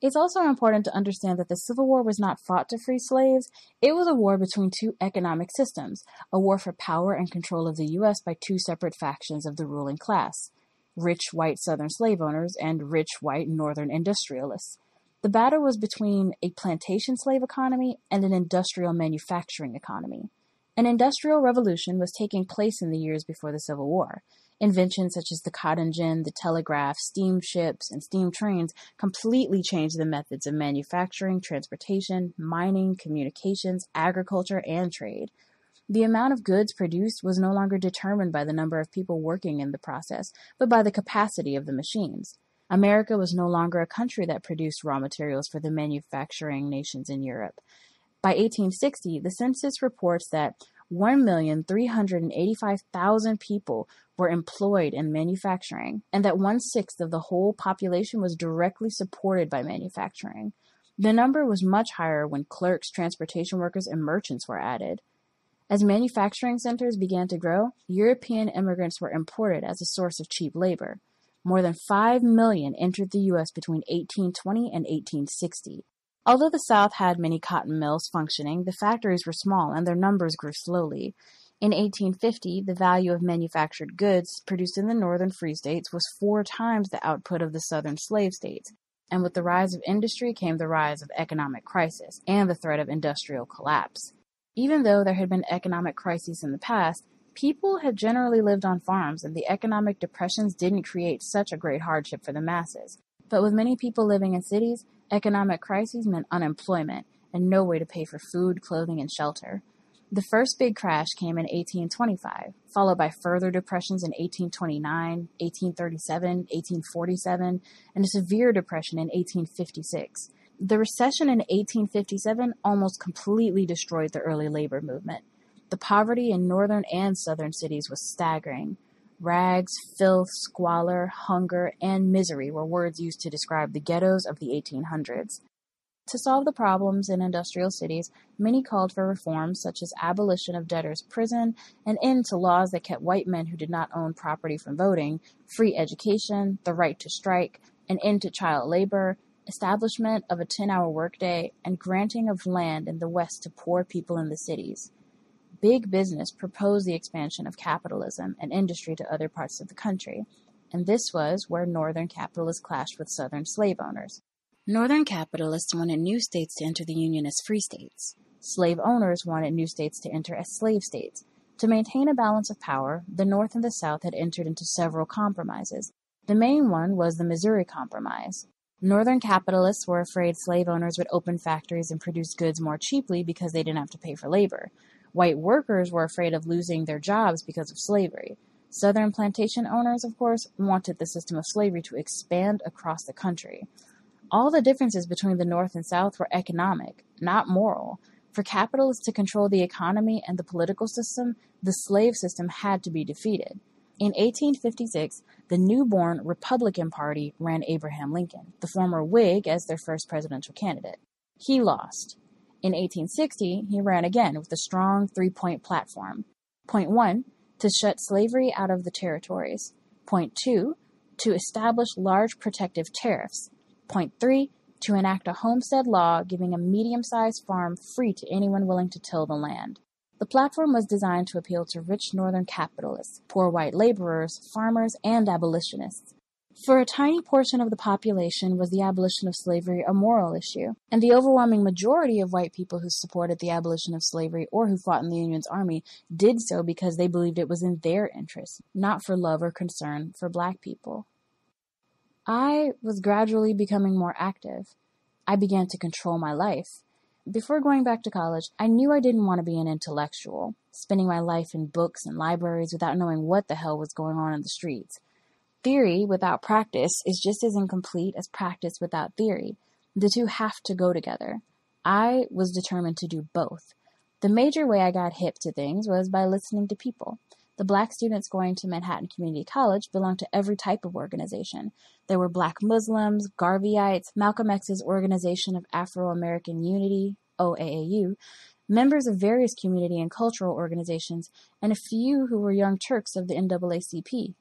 It's also important to understand that the Civil War was not fought to free slaves. It was a war between two economic systems, a war for power and control of the U.S. by two separate factions of the ruling class rich white Southern slave owners and rich white Northern industrialists. The battle was between a plantation slave economy and an industrial manufacturing economy. An industrial revolution was taking place in the years before the Civil War. Inventions such as the cotton gin, the telegraph, steamships, and steam trains completely changed the methods of manufacturing, transportation, mining, communications, agriculture, and trade. The amount of goods produced was no longer determined by the number of people working in the process, but by the capacity of the machines. America was no longer a country that produced raw materials for the manufacturing nations in Europe. By 1860, the census reports that 1,385,000 people were employed in manufacturing, and that one sixth of the whole population was directly supported by manufacturing. The number was much higher when clerks, transportation workers, and merchants were added. As manufacturing centers began to grow, European immigrants were imported as a source of cheap labor. More than 5 million entered the U.S. between 1820 and 1860. Although the South had many cotton mills functioning, the factories were small and their numbers grew slowly. In 1850, the value of manufactured goods produced in the northern free states was four times the output of the southern slave states. And with the rise of industry came the rise of economic crisis and the threat of industrial collapse. Even though there had been economic crises in the past, people had generally lived on farms and the economic depressions didn't create such a great hardship for the masses. But with many people living in cities, economic crises meant unemployment and no way to pay for food, clothing, and shelter. The first big crash came in 1825, followed by further depressions in 1829, 1837, 1847, and a severe depression in 1856. The recession in 1857 almost completely destroyed the early labor movement. The poverty in northern and southern cities was staggering. Rags, filth, squalor, hunger, and misery were words used to describe the ghettos of the 1800s. To solve the problems in industrial cities, many called for reforms such as abolition of debtors' prison, an end to laws that kept white men who did not own property from voting, free education, the right to strike, an end to child labor, establishment of a 10 hour workday, and granting of land in the West to poor people in the cities. Big business proposed the expansion of capitalism and industry to other parts of the country, and this was where Northern capitalists clashed with Southern slave owners. Northern capitalists wanted new states to enter the Union as free states. Slave owners wanted new states to enter as slave states. To maintain a balance of power, the North and the South had entered into several compromises. The main one was the Missouri Compromise. Northern capitalists were afraid slave owners would open factories and produce goods more cheaply because they didn't have to pay for labor. White workers were afraid of losing their jobs because of slavery. Southern plantation owners, of course, wanted the system of slavery to expand across the country. All the differences between the North and South were economic, not moral. For capitalists to control the economy and the political system, the slave system had to be defeated. In 1856, the newborn Republican Party ran Abraham Lincoln, the former Whig, as their first presidential candidate. He lost. In 1860, he ran again with a strong three point platform. Point one, to shut slavery out of the territories. Point two, to establish large protective tariffs. Point three, to enact a homestead law giving a medium sized farm free to anyone willing to till the land. The platform was designed to appeal to rich northern capitalists, poor white laborers, farmers, and abolitionists. For a tiny portion of the population was the abolition of slavery a moral issue, and the overwhelming majority of white people who supported the abolition of slavery or who fought in the Union's army did so because they believed it was in their interest, not for love or concern for black people. I was gradually becoming more active. I began to control my life. Before going back to college, I knew I didn't want to be an intellectual, spending my life in books and libraries without knowing what the hell was going on in the streets. Theory without practice is just as incomplete as practice without theory. The two have to go together. I was determined to do both. The major way I got hip to things was by listening to people. The black students going to Manhattan Community College belonged to every type of organization. There were black Muslims, Garveyites, Malcolm X's Organization of Afro American Unity, OAAU, members of various community and cultural organizations, and a few who were young Turks of the NAACP.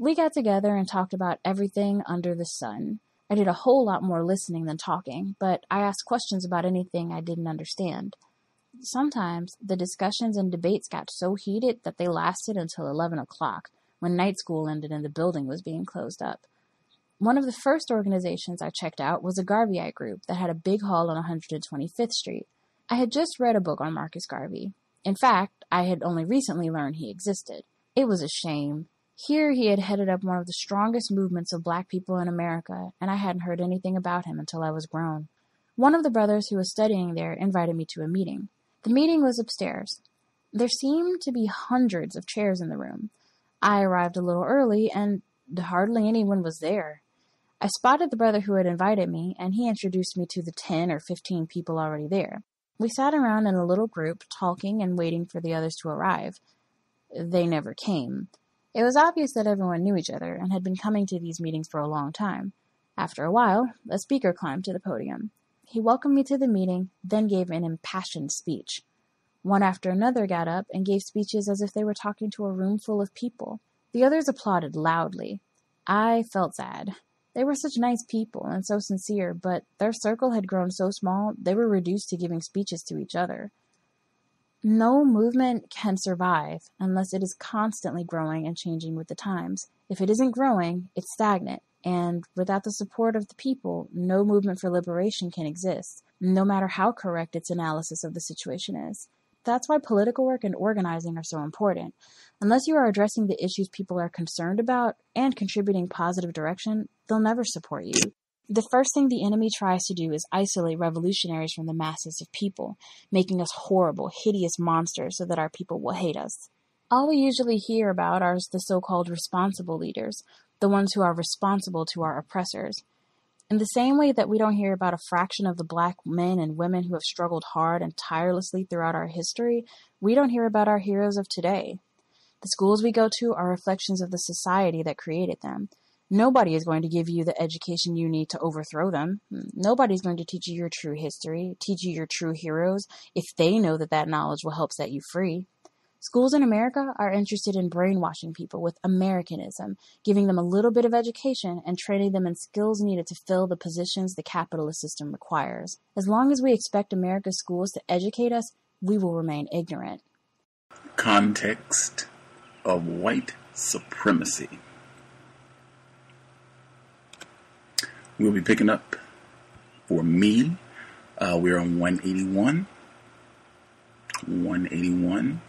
We got together and talked about everything under the sun. I did a whole lot more listening than talking, but I asked questions about anything I didn't understand. Sometimes the discussions and debates got so heated that they lasted until 11 o'clock, when night school ended and the building was being closed up. One of the first organizations I checked out was a Garveyite group that had a big hall on 125th Street. I had just read a book on Marcus Garvey. In fact, I had only recently learned he existed. It was a shame. Here he had headed up one of the strongest movements of black people in America, and I hadn't heard anything about him until I was grown. One of the brothers who was studying there invited me to a meeting. The meeting was upstairs. There seemed to be hundreds of chairs in the room. I arrived a little early, and hardly anyone was there. I spotted the brother who had invited me, and he introduced me to the ten or fifteen people already there. We sat around in a little group, talking and waiting for the others to arrive. They never came. It was obvious that everyone knew each other and had been coming to these meetings for a long time. After a while, a speaker climbed to the podium. He welcomed me to the meeting, then gave an impassioned speech. One after another got up and gave speeches as if they were talking to a room full of people. The others applauded loudly. I felt sad. They were such nice people and so sincere, but their circle had grown so small they were reduced to giving speeches to each other. No movement can survive unless it is constantly growing and changing with the times. If it isn't growing, it's stagnant, and without the support of the people, no movement for liberation can exist, no matter how correct its analysis of the situation is. That's why political work and organizing are so important. Unless you are addressing the issues people are concerned about and contributing positive direction, they'll never support you. The first thing the enemy tries to do is isolate revolutionaries from the masses of people, making us horrible, hideous monsters so that our people will hate us. All we usually hear about are the so called responsible leaders, the ones who are responsible to our oppressors. In the same way that we don't hear about a fraction of the black men and women who have struggled hard and tirelessly throughout our history, we don't hear about our heroes of today. The schools we go to are reflections of the society that created them. Nobody is going to give you the education you need to overthrow them. Nobody's going to teach you your true history, teach you your true heroes, if they know that that knowledge will help set you free. Schools in America are interested in brainwashing people with Americanism, giving them a little bit of education and training them in skills needed to fill the positions the capitalist system requires. As long as we expect America's schools to educate us, we will remain ignorant. Context of white supremacy. We'll be picking up for me. Uh, we're on 181. 181.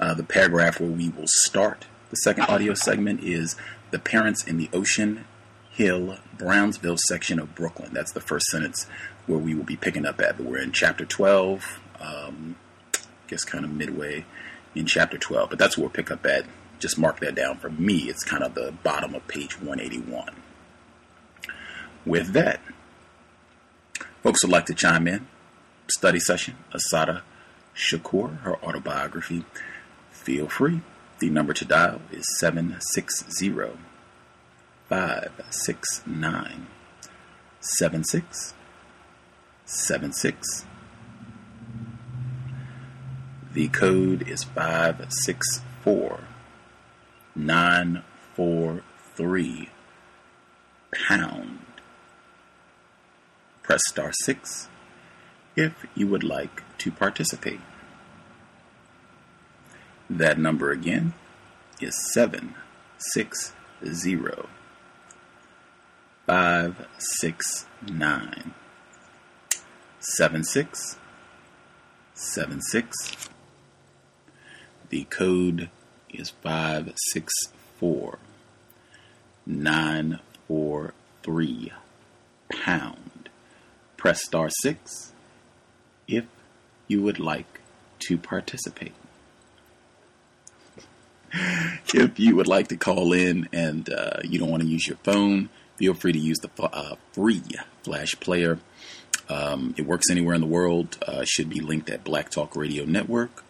Uh, the paragraph where we will start the second audio segment is the parents in the Ocean Hill, Brownsville section of Brooklyn. That's the first sentence where we will be picking up at. But we're in chapter 12, um, I guess kind of midway in chapter 12, but that's where we'll pick up at. Just mark that down for me. It's kind of the bottom of page 181. With that, folks would like to chime in. Study session, Assata Shakur, her autobiography feel free. The number to dial is 760 569 7676. The code is 564 943 pound. Press star 6 if you would like to participate. That number again is 760 569 7676. The code is 564 943 pound. Press star 6 if you would like to participate if you would like to call in and uh, you don't want to use your phone, feel free to use the uh, free Flash Player. Um, it works anywhere in the world. Uh, should be linked at Black Talk Radio Network.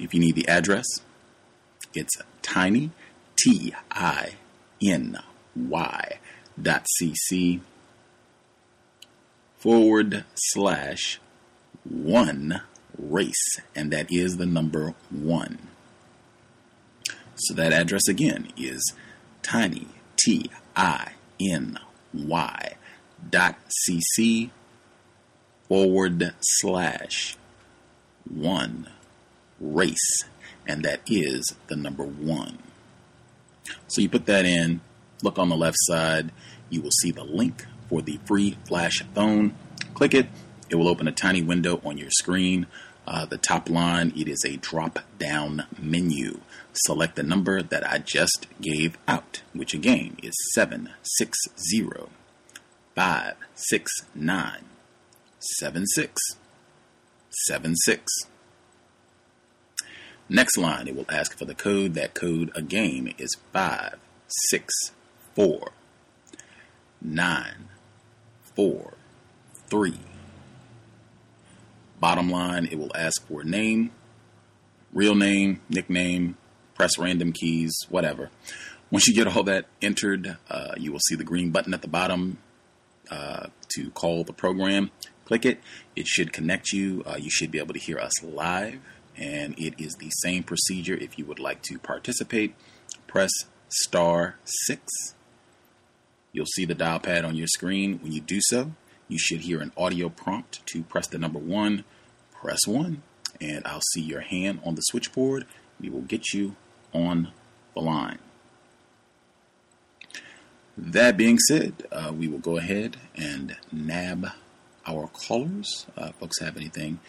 If you need the address, it's tiny t i n y dot cc forward slash one race, and that is the number one. So that address again is tiny, T I N Y dot cc forward slash one race, and that is the number one. So you put that in, look on the left side, you will see the link for the free flash phone. Click it, it will open a tiny window on your screen. Uh, the top line, it is a drop down menu select the number that I just gave out, which again is 760 569 7676. Next line, it will ask for the code. That code again is 564 943 Bottom line, it will ask for name, real name, nickname, press random keys, whatever. Once you get all that entered, uh, you will see the green button at the bottom uh, to call the program. Click it. It should connect you. Uh, you should be able to hear us live. And it is the same procedure if you would like to participate. Press star six. You'll see the dial pad on your screen. When you do so, you should hear an audio prompt to press the number one. Press one, and I'll see your hand on the switchboard. We will get you on the line. That being said, uh, we will go ahead and nab our callers. Uh, folks have anything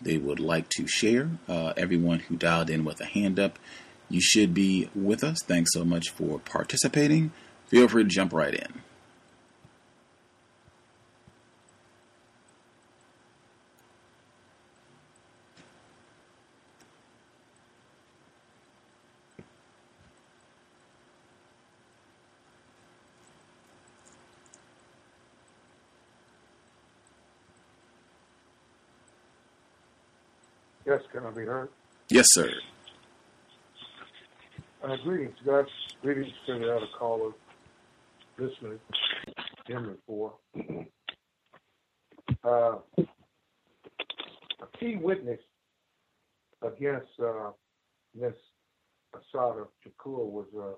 they would like to share? Uh, everyone who dialed in with a hand up, you should be with us. Thanks so much for participating. Feel free to jump right in. Yes, can I be heard? Yes, sir. Uh, greetings, guys. Greetings to the other caller listening. Henry Four. Uh, a key witness against uh, Miss Assata Shakur was uh,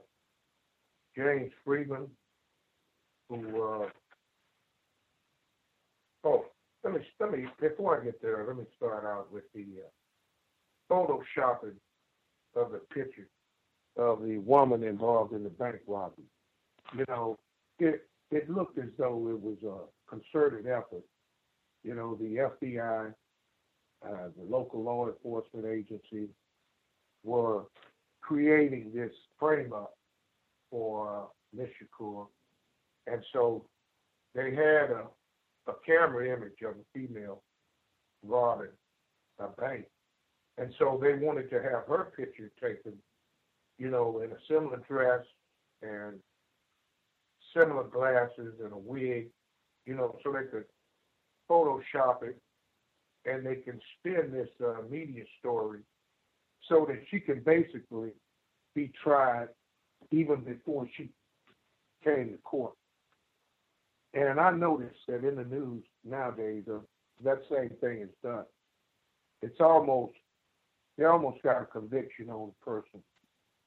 James Freeman, who. Uh, oh, let me let me before I get there, let me start out with the uh, photoshopping of the picture of the woman involved in the bank robbery. You know, it it looked as though it was a concerted effort. You know, the FBI, uh, the local law enforcement agency were creating this frame up for uh, Shakur. And so they had a, a camera image of a female robbing a bank. And so they wanted to have her picture taken, you know, in a similar dress and similar glasses and a wig, you know, so they could Photoshop it and they can spin this uh, media story so that she can basically be tried even before she came to court. And I noticed that in the news nowadays, uh, that same thing is done. It's almost, they almost got a conviction on the person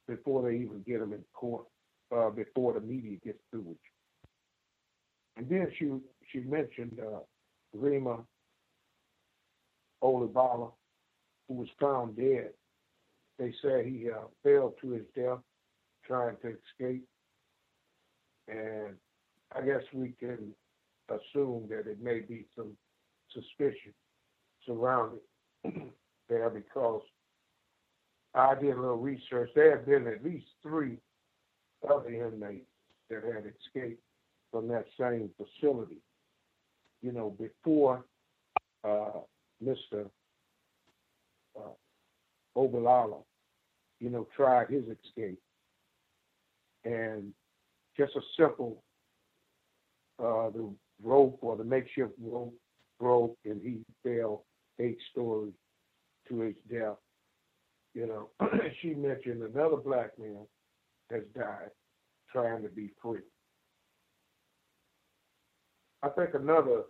before they even get them in court, uh, before the media gets through with you. And then she she mentioned uh, Rema Olugbala, who was found dead. They said he uh, fell to his death trying to escape. And I guess we can assume that it may be some suspicion surrounding there because I did a little research. There have been at least three other inmates that had escaped from that same facility. You know, before uh, Mr. Uh, Olugbala, you know, tried his escape. And just a simple, uh, the rope or the makeshift rope broke and he fell eight stories to his death. You know, she mentioned another black man has died trying to be free. I think another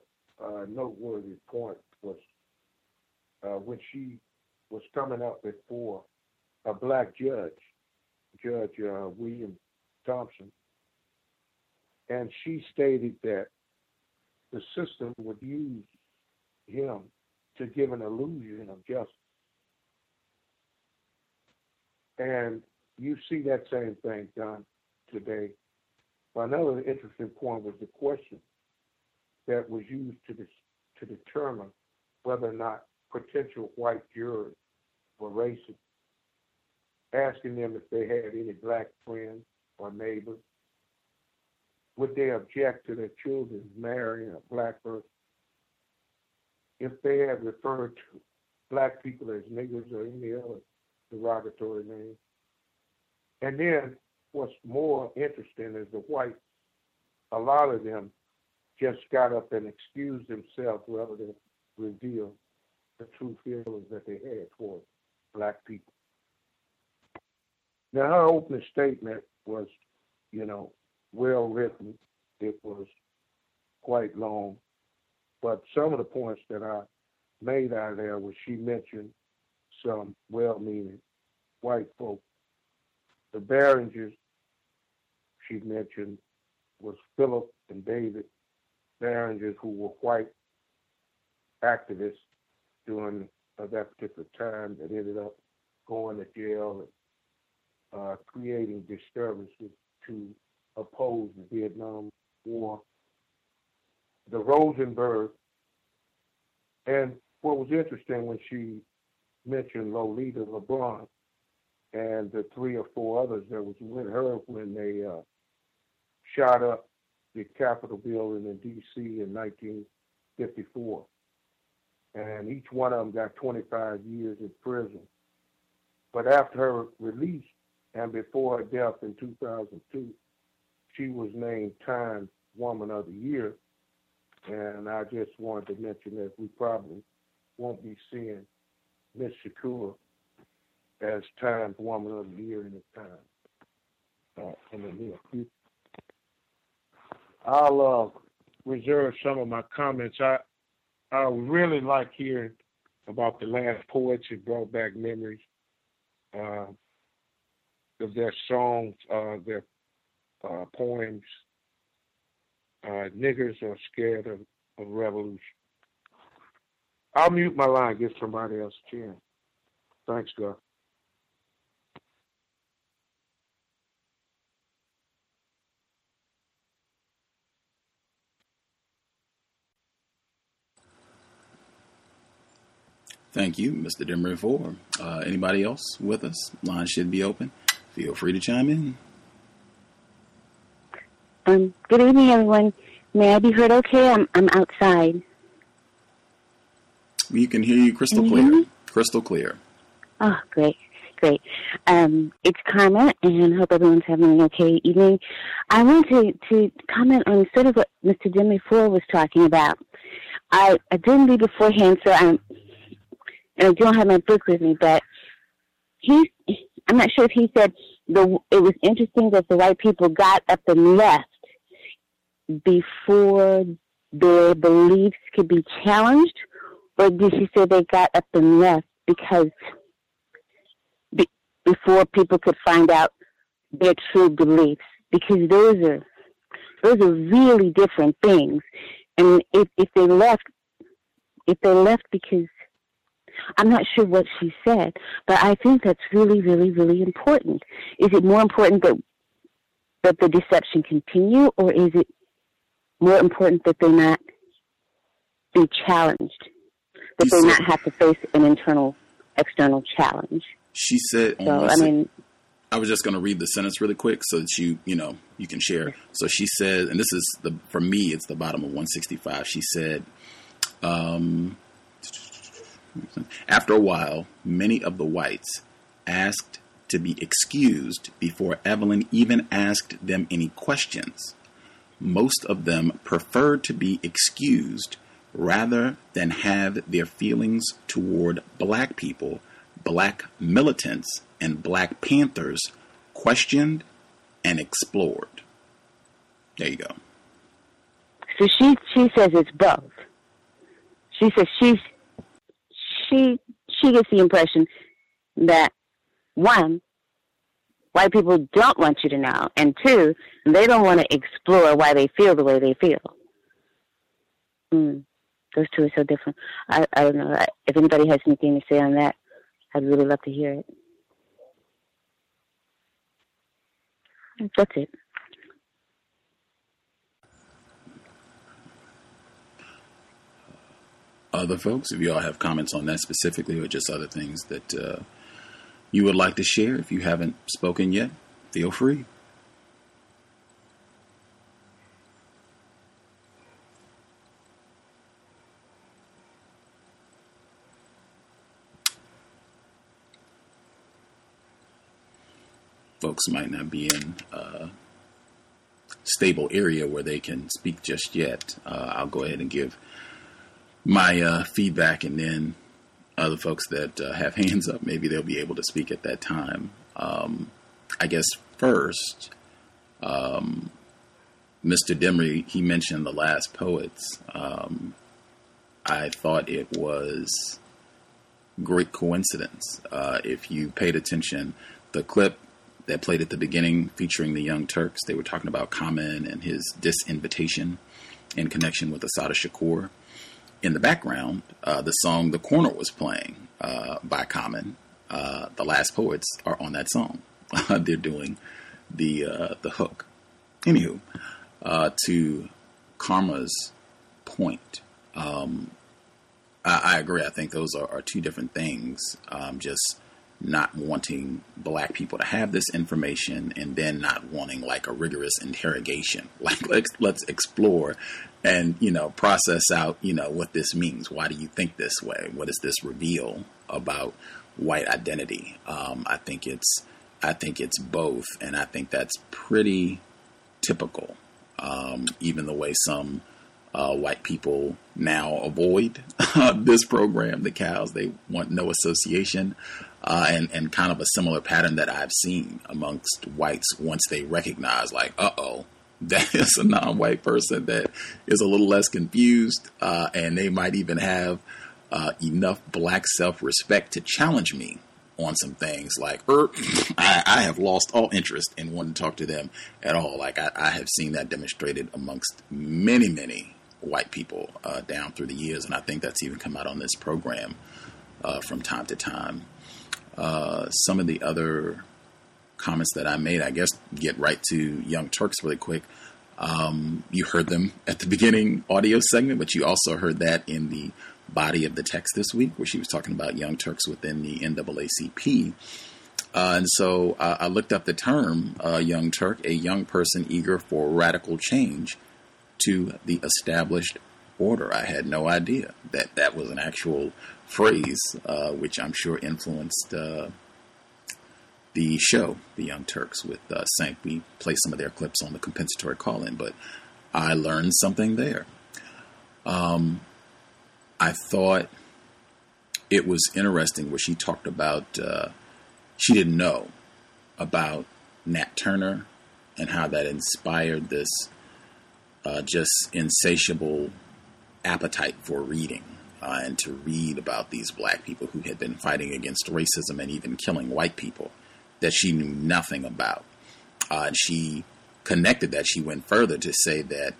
uh, noteworthy point was uh, when she was coming up before a black judge, Judge uh, William Thompson, and she stated that the system would use him to give an illusion of justice. And you see that same thing done today. Another interesting point was the question that was used to, to determine whether or not potential white jurors were racist, asking them if they had any black friends or neighbors. Would they object to their children marrying a black person? If they had referred to black people as niggers or any other derogatory name. And then what's more interesting is the whites, a lot of them just got up and excused themselves rather than reveal the true feelings that they had towards black people. Now, her opening statement was, you know, well written. It was quite long. But some of the points that I made out of there was she mentioned some well meaning white folk. The Berrigans she mentioned was Philip and David Berrigans, who were white activists during uh, that particular time that ended up going to jail and uh, creating disturbances to oppose the Vietnam War. The Rosenberg, and what was interesting when she mentioned Lolita LeBron and the three or four others that was with her when they uh, shot up the Capitol building in D.C. in 1954 and each one of them got 25 years in prison. But after her release and before her death in 2002, she was named Time Woman of the Year. And I just wanted to mention that we probably won't be seeing Miss Shakur as Time Woman of the Year in the time uh, in the near future. I'll uh, reserve some of my comments. I I really like hearing about the last poets. It brought back memories uh, of their songs, uh, their uh, poems. Uh, niggers are scared of, of revolution. I'll mute my line, give somebody else a chance. Thanks, God. Thank you, Mr. Demery Four. Uh, anybody else with us? Line should be open. Feel free to chime in. Um, good evening, everyone. May I be heard okay? I'm, I'm outside. We can hear you crystal clear. Crystal clear. Oh, great. Great. Um, it's Karma, and I hope everyone's having an okay evening. I want to, to comment on sort of what Mr. Demery Four was talking about. I, I didn't read beforehand, so I'm and I don't have my book with me, but he, I'm not sure if he said the it was interesting that the white people got up and left before their beliefs could be challenged, or did he say they got up and left because be, before people could find out their true beliefs? Because those are those are really different things, and if if they left, if they left because I'm not sure what she said, but I think that's really, really, really important. Is it more important that that the deception continue, or is it more important that they not be challenged, that they not have to face an internal, external challenge? She said. So I mean. I was just going to read the sentence really quick so that you, you know, you can share. So she said, and this is the for me, it's the bottom of 165. She said, um, after a while, many of the whites asked to be excused before Evelyn even asked them any questions. Most of them preferred to be excused rather than have their feelings toward black people, black militants, and black panthers questioned and explored. There you go. So she she says it's both. She says she's she she gets the impression that one, white people don't want you to know, and two, they don't want to explore why they feel the way they feel. Mm, those two are so different. I, I don't know if anybody has anything to say on that. I'd really love to hear it. That's it. Other folks, if you all have comments on that specifically or just other things that uh, you would like to share, if you haven't spoken yet, feel free. Folks might not be in a stable area where they can speak just yet. Uh, I'll go ahead and give my uh, feedback and then other folks that uh, have hands up, maybe they'll be able to speak at that time. Um, I guess first, um, Mr. Demery, he mentioned the last poets. Um, I thought it was great coincidence. Uh, if you paid attention, the clip that played at the beginning featuring the Young Turks, they were talking about Common and his disinvitation in connection with Assata Shakur. In the background, uh, the song The Corner was playing uh, by Common. Uh, the Last Poets are on that song. They're doing the uh, the hook. Anywho, uh, to Karma's point, um, I, I, agree. I think those are, are two different things. Um, just not wanting black people to have this information and then not wanting like a rigorous interrogation. Like let's let's explore and you know process out you know what this means. Why do you think this way? What does this reveal about white identity? Um, I think it's I think it's both, and I think that's pretty typical. Um, even the way some uh, white people now avoid this program, the cows, they want no association, uh, and and kind of a similar pattern that I've seen amongst whites once they recognize, like, uh oh, that is a non-white person that is a little less confused, uh, and they might even have uh, enough black self-respect to challenge me on some things. Like, er, I, I, have lost all interest in wanting to talk to them at all. Like, I, I have seen that demonstrated amongst many, many white people uh, down through the years, and I think that's even come out on this program uh, from time to time. Uh, some of the other comments that I made, I guess, get right to Young Turks really quick. Um, you heard them at the beginning audio segment, but you also heard that in the body of the text this week, where she was talking about Young Turks within the NAACP. Uh, and so I looked up the term uh, Young Turk, a young person eager for radical change to the established order. I had no idea that that was an actual phrase, uh, which I'm sure influenced uh, the show, The Young Turks, with uh, Cenk. We play some of their clips on the compensatory call in, but I learned something there. Um, I thought it was interesting where she talked about uh, she didn't know about Nat Turner and how that inspired this uh, just insatiable appetite for reading uh, and to read about these black people who had been fighting against racism and even killing white people that she knew nothing about. Uh, and she connected that. She went further to say that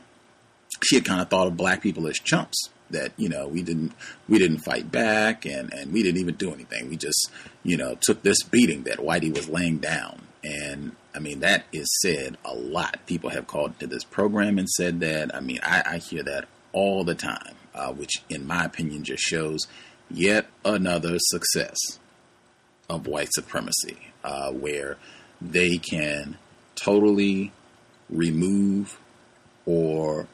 she had kind of thought of black people as chumps. That you know we didn't we didn't fight back and and we didn't even do anything. We just you know took this beating that Whitey was laying down. And I mean that is said a lot. People have called to this program and said that. I mean I, I hear that all the time, uh, which in my opinion just shows yet another success of white supremacy, uh, where they can totally remove or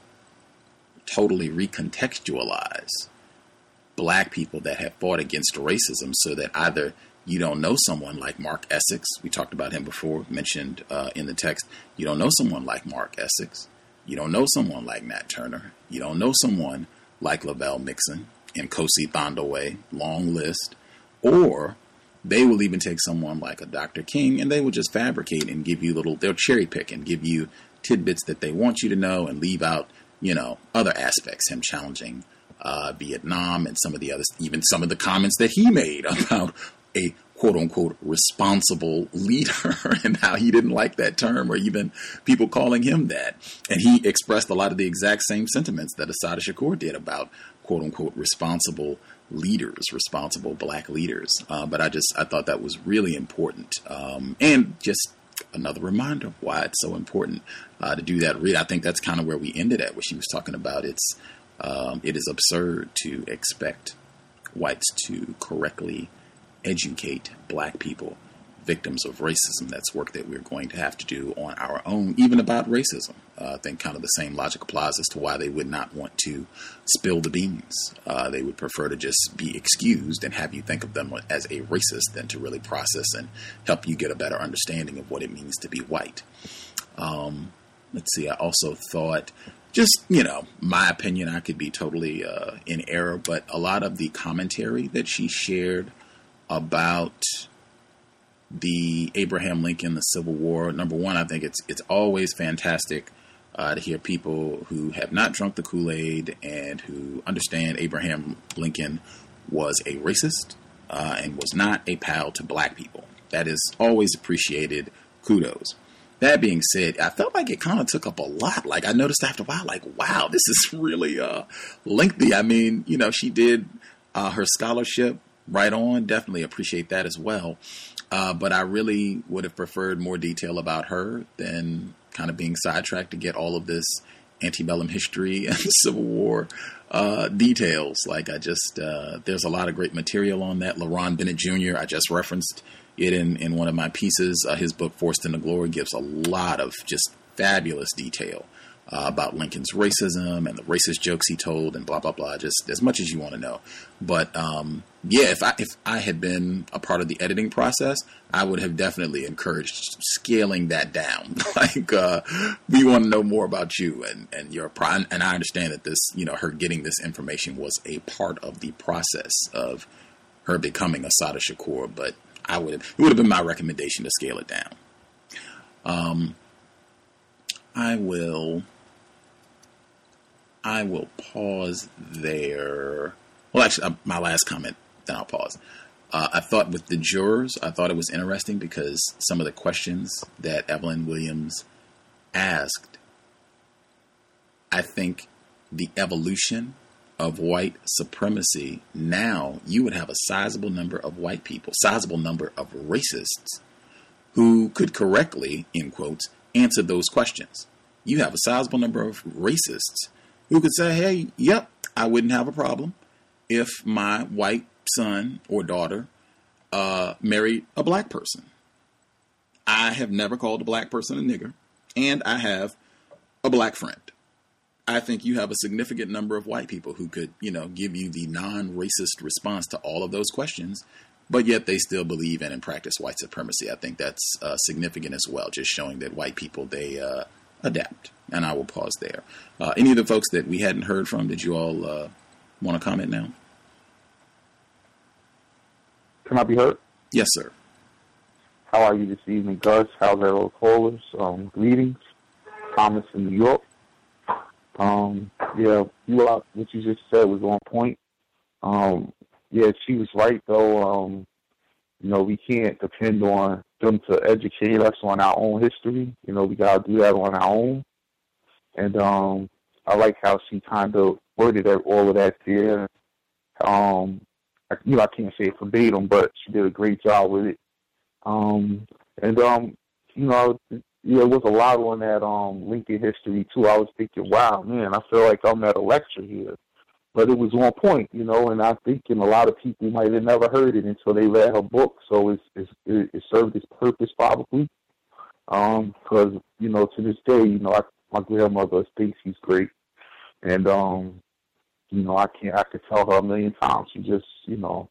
totally recontextualize black people that have fought against racism so that either you don't know someone like Mark Essex, we talked about him before, mentioned uh, in the text, you don't know someone like Mark Essex, you don't know someone like Nat Turner, you don't know someone like Lovelle Mixon and Kosi Thandowe, long list, or they will even take someone like a Dr. King and they will just fabricate and give you little, they'll cherry pick and give you tidbits that they want you to know and leave out, you know, other aspects, him challenging uh, Vietnam and some of the others, even some of the comments that he made about a quote unquote responsible leader and how he didn't like that term or even people calling him that. And he expressed a lot of the exact same sentiments that Assata Shakur did about quote unquote responsible leaders, responsible black leaders. Uh, but I just I thought that was really important, um, and just another reminder why it's so important uh, to do that read. I think that's kind of where we ended at, what she was talking about. It's um, it is absurd to expect whites to correctly educate black people victims of racism. That's work that we're going to have to do on our own, even about racism. Uh, I think kind of the same logic applies as to why they would not want to spill the beans. Uh, they would prefer to just be excused and have you think of them as a racist than to really process and help you get a better understanding of what it means to be white. Um, let's see, I also thought just you know my opinion. I could be totally uh, in error, but a lot of the commentary that she shared about the Abraham Lincoln, the Civil War. Number one, I think it's it's always fantastic uh, to hear people who have not drunk the Kool Aid and who understand Abraham Lincoln was a racist uh, and was not a pal to black people. That is always appreciated. Kudos. That being said, I felt like it kind of took up a lot. Like I noticed after a while, like wow, this is really uh, lengthy. I mean, you know, she did uh, her scholarship right on. Definitely appreciate that as well. Uh, but I really would have preferred more detail about her than kind of being sidetracked to get all of this antebellum history and Civil War uh, details. Like I just, uh, there's a lot of great material on that. Lerone Bennett Jr. I just referenced it in, in one of my pieces. Uh, his book Forced into Glory gives a lot of just fabulous detail uh, about Lincoln's racism and the racist jokes he told and blah blah blah. Just as much as you want to know. But um, yeah, if I if I had been a part of the editing process, I would have definitely encouraged scaling that down. like uh, we want to know more about you and and your pro- and I understand that this you know her getting this information was a part of the process of her becoming Assata Shakur, but I would have it would have been my recommendation to scale it down. Um, I will I will pause there. Well, actually, uh, my last comment, then I'll pause. Uh, I thought with the jurors, I thought it was interesting because some of the questions that Evelyn Williams asked, I think the evolution of white supremacy, now you would have a sizable number of white people, sizable number of racists who could correctly, in quotes, answer those questions. You have a sizable number of racists who could say, hey, yep, I wouldn't have a problem if my white son or daughter uh, married a black person. I have never called a black person a nigger, and I have a black friend. I think you have a significant number of white people who could, you know, give you the non-racist response to all of those questions, but yet they still believe in and practice white supremacy. I think that's uh, significant as well, just showing that white people they uh, adapt. And I will pause there. Uh, any of the folks that we hadn't heard from, did you all uh, want to comment now? Can I be heard? Yes, sir. How are you this evening, Gus? How's our little callers? Um, greetings. Thomas in New York. Um, yeah, you uh, what you just said was on point. Um, yeah, she was right though. Um, you know, we can't depend on them to educate us on our own history. You know, we gotta do that on our own. And um, I like how she kind of worded all of that there. Um, you know, I can't say it verbatim, but she did a great job with it. Um, and um, you know, yeah, it was a lot on that um Lincoln history too. I was thinking, wow, man, I feel like I'm at a lecture here but it was on point, you know. And I think and a lot of people might have never heard it until they read her book. So it's, it's it, served its purpose probably. Um, because you know to this day, you know, I, my grandmother thinks she's great, and um, you know, I can't I could tell her a million times. She just, you know,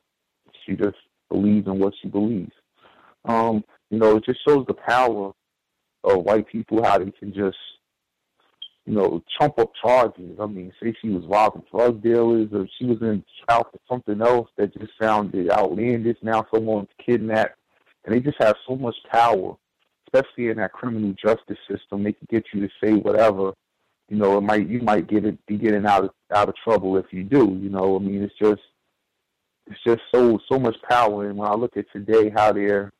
she just believes in what she believes. Um, you know, it just shows the power of white people how they can just you know, trump up charges. I mean, say she was robbing drug dealers or she was in trial for something else that just sounded outlandish. Now someone's kidnapped. And they just have so much power, especially in that criminal justice system. They can get you to say whatever. You know, it might you might get it be getting out of out of trouble if you do. You know, I mean, it's just it's just so so much power. And when I look at today, how they're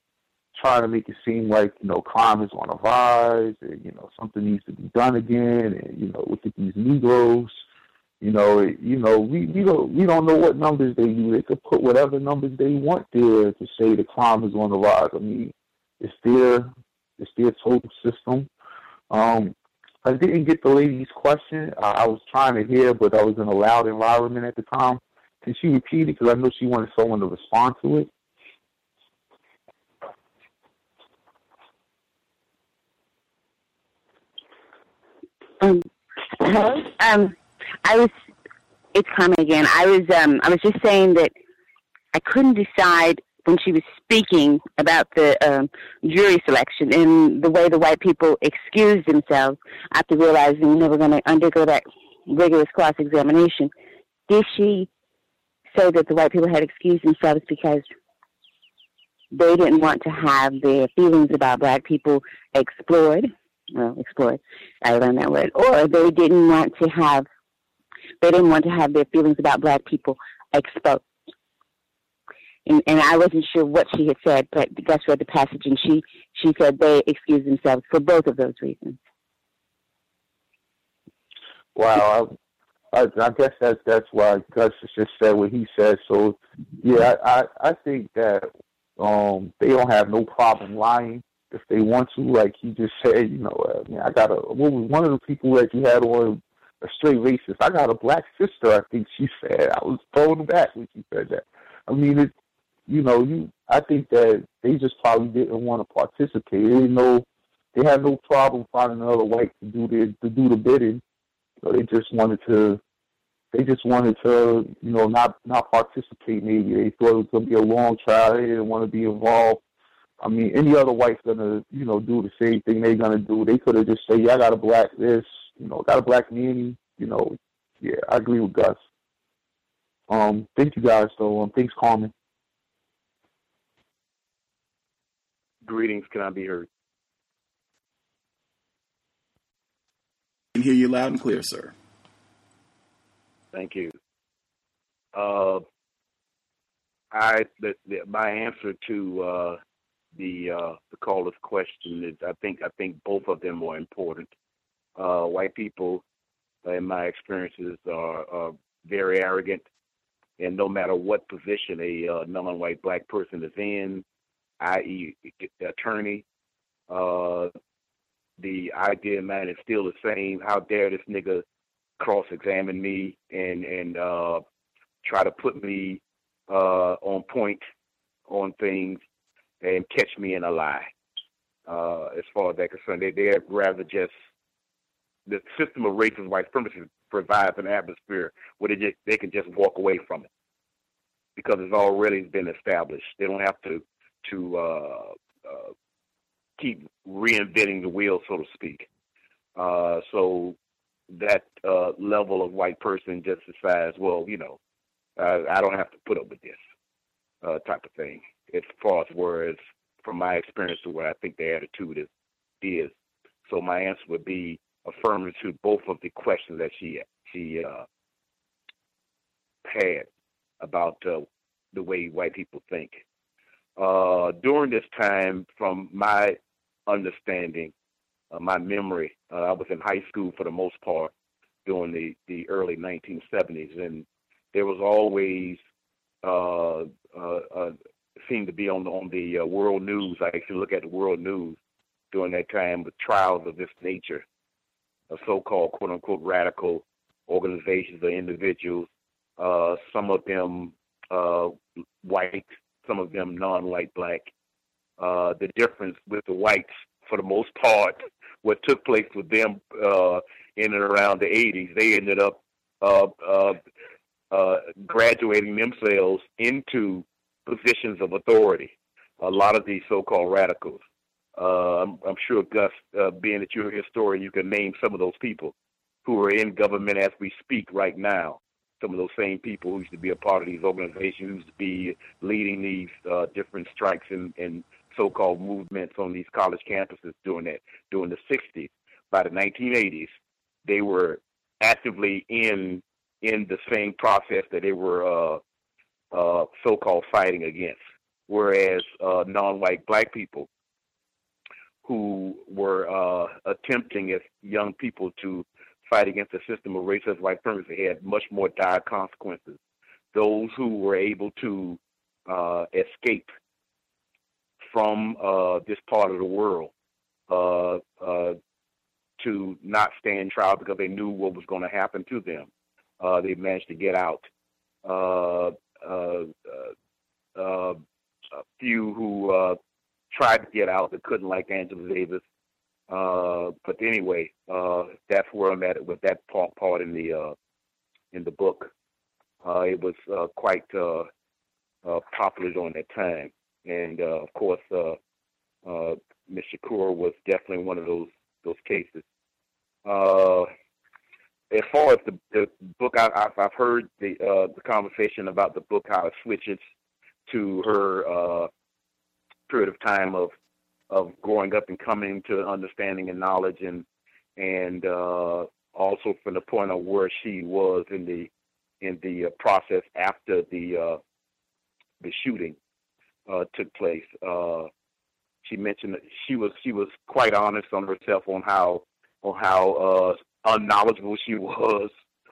trying to make it seem like you know crime is on a rise, and you know something needs to be done again, and you know look at these Negroes. You know, it, you know, we we don't we don't know what numbers they use. They could put whatever numbers they want there to say the crime is on the rise. I mean, it's their it's their total system. Um, I didn't get the lady's question. I, I was trying to hear, but I was in a loud environment at the time. Can she repeat it? Because I know she wanted someone to respond to it. Um, hello. Um, I was. It's Carmen again. I was. Um, I was just saying that I couldn't decide when she was speaking about the um, jury selection and the way the white people excused themselves after realizing they were going to undergo that rigorous cross examination. Did she say that the white people had excused themselves because they didn't want to have their feelings about black people explored? Well, explored. I learned that word. Or they didn't want to have they didn't want to have their feelings about black people exposed. And, and I wasn't sure what she had said, but Gus read the passage, and she she said they excused themselves for both of those reasons. Wow, I, I, I guess that's that's why Gus just said what he said. So, yeah, I I think that um they don't have no problem lying if they want to. Like he just said, you know, I, mean, I got a what was one of the people that you had on a straight racist. I got a black sister. I think she said. I was thrown back when she said that. I mean, it, you know, you. I think that they just probably didn't want to participate. They know. They had no problem finding another white to do the to do the bidding. So they just wanted to. They just wanted to, you know, not not participate. Maybe they thought it was to be a long trial. They didn't want to be involved. I mean, any other white's gonna, you know, do the same thing they're gonna do. They could have just said, "Yeah, I got a black this," you know, got a black nanny. You know, yeah, I agree with Gus. Um, thank you guys. So, um, thanks, Carmen. Greetings. Can I be heard? I can hear you loud and clear, sir. Thank you. Uh, I the, the, my answer to uh, the uh, the caller's question is I think I think both of them are important. Uh, white people, in my experiences, are, are very arrogant, and no matter what position a uh, non-white black person is in, i.e., the attorney, uh, the idea, man, is still the same. How dare this nigga cross-examine me and and uh, try to put me uh, on point on things and catch me in a lie. Uh, as far as they're concerned, they they'd rather just the system of racist white supremacy provides an atmosphere where they just they can just walk away from it because it's already been established. They don't have to to uh, uh, keep reinventing the wheel, so to speak. Uh, so that uh, level of white person just well, you know, I don't have to put up with this uh, type of thing. As far as whereas from my experience to where I think the attitude is is. So my answer would be affirmative to both of the questions that she she uh, had about uh, the way white people think. Uh, during this time, from my understanding, uh, my memory, uh, I was in high school for the most part during the, the early 1970s, and there was always uh, uh, uh, seemed to be on the, on the uh, world news. I actually look at the world news during that time with trials of this nature, of so-called quote unquote radical organizations or individuals. Some of them white, some of them non-white black. Uh, the difference with the whites, for the most part, what took place with them uh, in and around the 80s, they ended up uh, uh, uh, graduating themselves into positions of authority. A lot of these so-called radicals. Uh, I'm, I'm, sure Gus, uh, being that you're a historian, you can name some of those people who are in government as we speak right now. Some of those same people who used to be a part of these organizations, who used to be leading these uh, different strikes and, and so-called movements on these college campuses during that during the 60s. By the 1980s, they were actively in in the same process that they were uh, uh, so-called fighting against. Whereas uh, non-white black people who were uh, attempting as young people to fight against the system of racist white supremacy had much more dire consequences. Those who were able to uh, escape from uh, this part of the world uh, uh, to not stand trial because they knew what was going to happen to them. Uh, they managed to get out. Uh, a few who tried to get out that couldn't, like Angela Davis. Uh, but anyway, uh, that's where I'm at with that part, part in the uh, in the book. Uh, it was uh, quite popular during that time. and of course, Ms. Shakur was definitely one of those those cases. As far as the, the book, I, I've, I've heard the the conversation about the book, how it switches to her period of time of of growing up and coming to understanding and knowledge, and and uh, also from the point of where she was in the in the uh, process after the uh, the shooting uh, took place. She mentioned that she was she was quite honest on herself on how on how unknowledgeable she was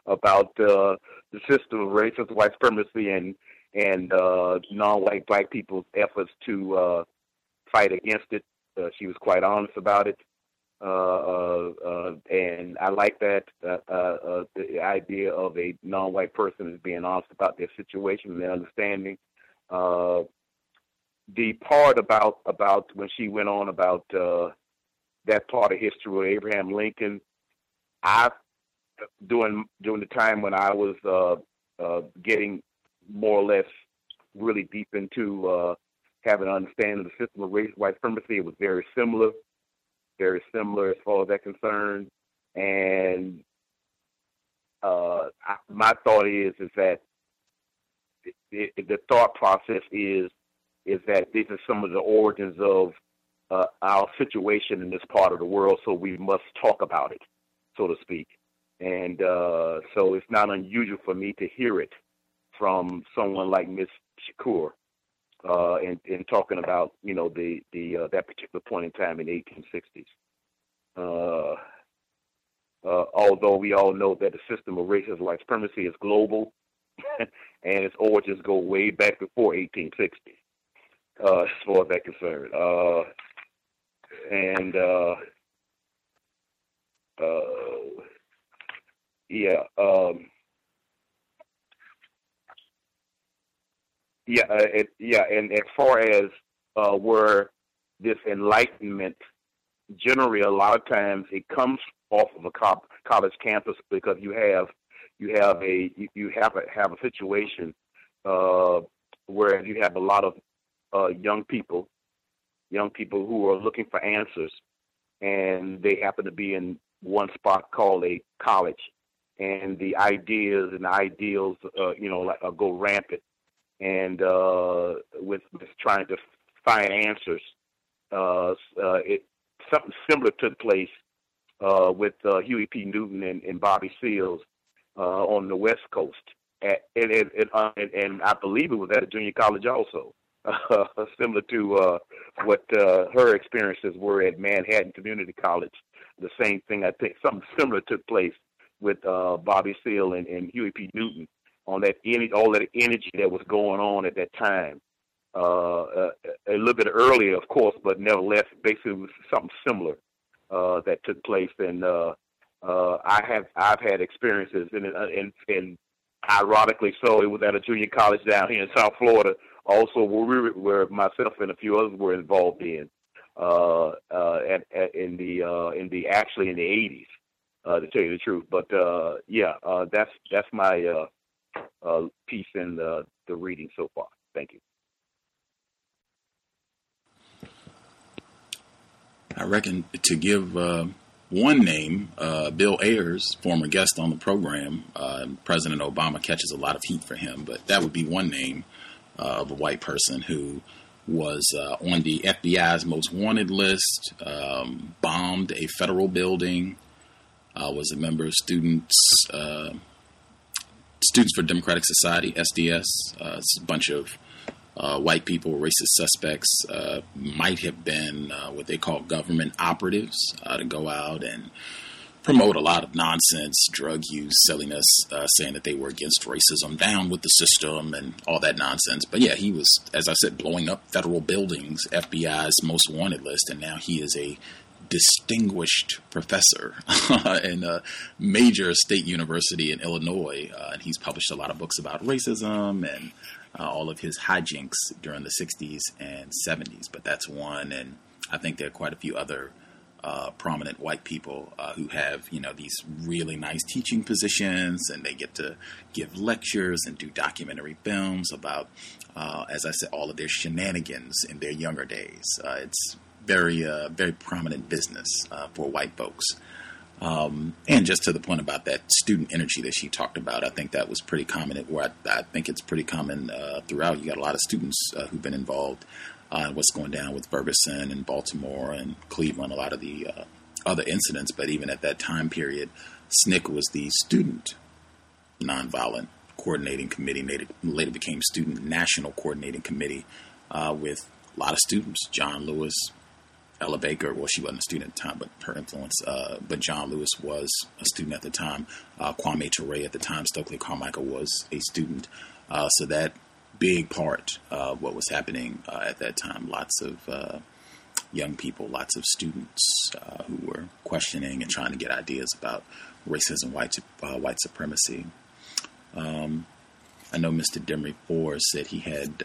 about uh, the system of racist white supremacy and and uh, non-white black people's efforts to uh, fight against it. Uh, she was quite honest about it, uh, uh, uh, and I like that uh, uh, the idea of a non-white person is being honest about their situation and their understanding. The part about about when she went on about that part of history with Abraham Lincoln, I during during the time when I was getting more or less really deep into having an understanding of the system of race white supremacy, it was very similar, very similar as far as that concerned. And uh, I, my thought is is that it, it, the thought process is is that these are some of the origins of uh, our situation in this part of the world, so we must talk about it, so to speak. And uh, so it's not unusual for me to hear it from someone like Miss Shakur, uh, in, in talking about you know the the uh, that particular point in time in the 1860s. Uh, uh, although we all know that the system of white supremacy is global, and its origins go way back before 1860 uh, as far as that concerned. Uh, and uh, uh, yeah, um, yeah, uh, it, yeah, and as far as uh, where this enlightenment, generally, a lot of times it comes off of a co- college campus because you have you have a you have a have a situation uh, where you have a lot of uh, young people, young people who are looking for answers, and they happen to be in one spot called a college, and the ideas and the ideals, uh, you know, like, uh, go rampant, and uh, with, with trying to find answers. Uh, uh, it something similar took place uh, with uh, Huey P. Newton and, and Bobby Seals uh, on the West Coast, at, and, and, and, uh, and, and I believe it was at a junior college also uh, similar to uh, what uh, her experiences were at Manhattan Community College. The same thing, I think, something similar took place with uh, Bobby Seale and, and Huey P. Newton on that all that energy that was going on at that time. Uh, uh, a little bit earlier, of course, but nevertheless, basically, it was something similar uh, that took place. And uh, uh, I have I've had experiences, and, and and ironically, so it was at a junior college down here in South Florida also where, we, where myself and a few others were involved in uh, at, at, in the in the actually in the 80s, uh, to tell you the truth. But yeah, that's that's my uh, piece in the, the reading so far. Thank you. I reckon to give uh, one name, uh, Bill Ayers, former guest on the program, uh, President Obama catches a lot of heat for him, but that would be one name uh, of a white person who was uh, on the FBI's most wanted list, um, bombed a federal building, uh, was a member of students Students for Democratic Society (SDS). Uh, it's a bunch of uh, white people, racist suspects, might have been what they call government operatives to go out and promote a lot of nonsense, drug use, silliness, uh, saying that they were against racism, down with the system, and all that nonsense. But yeah, he was, as I said, blowing up federal buildings, FBI's most wanted list, and now he is a distinguished professor in a major state university in Illinois. Uh, and he's published a lot of books about racism and uh, all of his hijinks during the 60s and 70s. But that's one, and I think there are quite a few other uh, prominent white people uh, who have you know these really nice teaching positions, and they get to give lectures and do documentary films about, uh, as I said, all of their shenanigans in their younger days. Uh, it's very uh, very prominent business uh, for white folks. Um, and just to the point about that student energy that she talked about, I think that was pretty common. Where I, I think it's pretty common throughout. You got a lot of students who've been involved uh, what's going down with Ferguson and Baltimore and Cleveland, a lot of the uh, other incidents. But even at that time period, SNCC was the Student Nonviolent Coordinating Committee, later, later became Student National Coordinating Committee uh, with a lot of students. John Lewis, Ella Baker, well, she wasn't a student at the time, but her influence. Uh, but John Lewis was a student at the time. Uh, Kwame Ture at the time, Stokely Carmichael was a student. Uh, so that big part of what was happening uh, at that time. Lots of uh, young people, lots of students uh, who were questioning and trying to get ideas about racism, white white supremacy. Um, I know Mr. Demery Ford said he had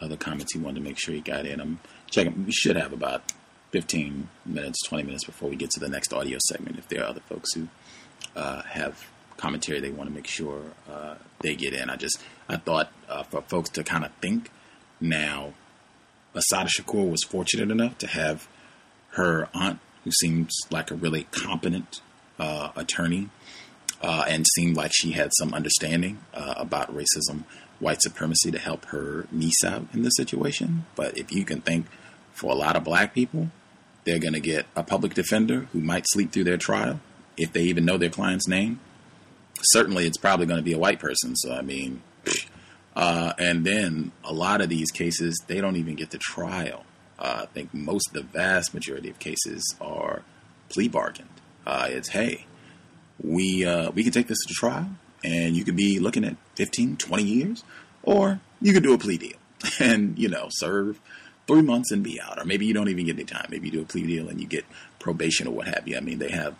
other comments he wanted to make sure he got in. I'm checking. We should have about 15 minutes, 20 minutes before we get to the next audio segment. If there are other folks who uh, have commentary they want to make sure uh, they get in. I just I thought uh, for folks to kind of think now. Assata Shakur was fortunate enough to have her aunt, who seems like a really competent uh, attorney, uh, and seemed like she had some understanding uh, about racism, white supremacy, to help her niece out in this situation. But if you can think, for a lot of black people, they're going to get a public defender who might sleep through their trial if they even know their client's name certainly it's probably going to be a white person. So I mean, uh, and then a lot of these cases they don't even get to trial. Uh, I think most, the vast majority of cases are plea bargained. Uh, it's hey, we uh, we can take this to trial, and you could be looking at 15, 20 years, or you could do a plea deal and you know serve three months and be out, or maybe you don't even get any time. Maybe you do a plea deal and you get probation or what have you. I mean, they have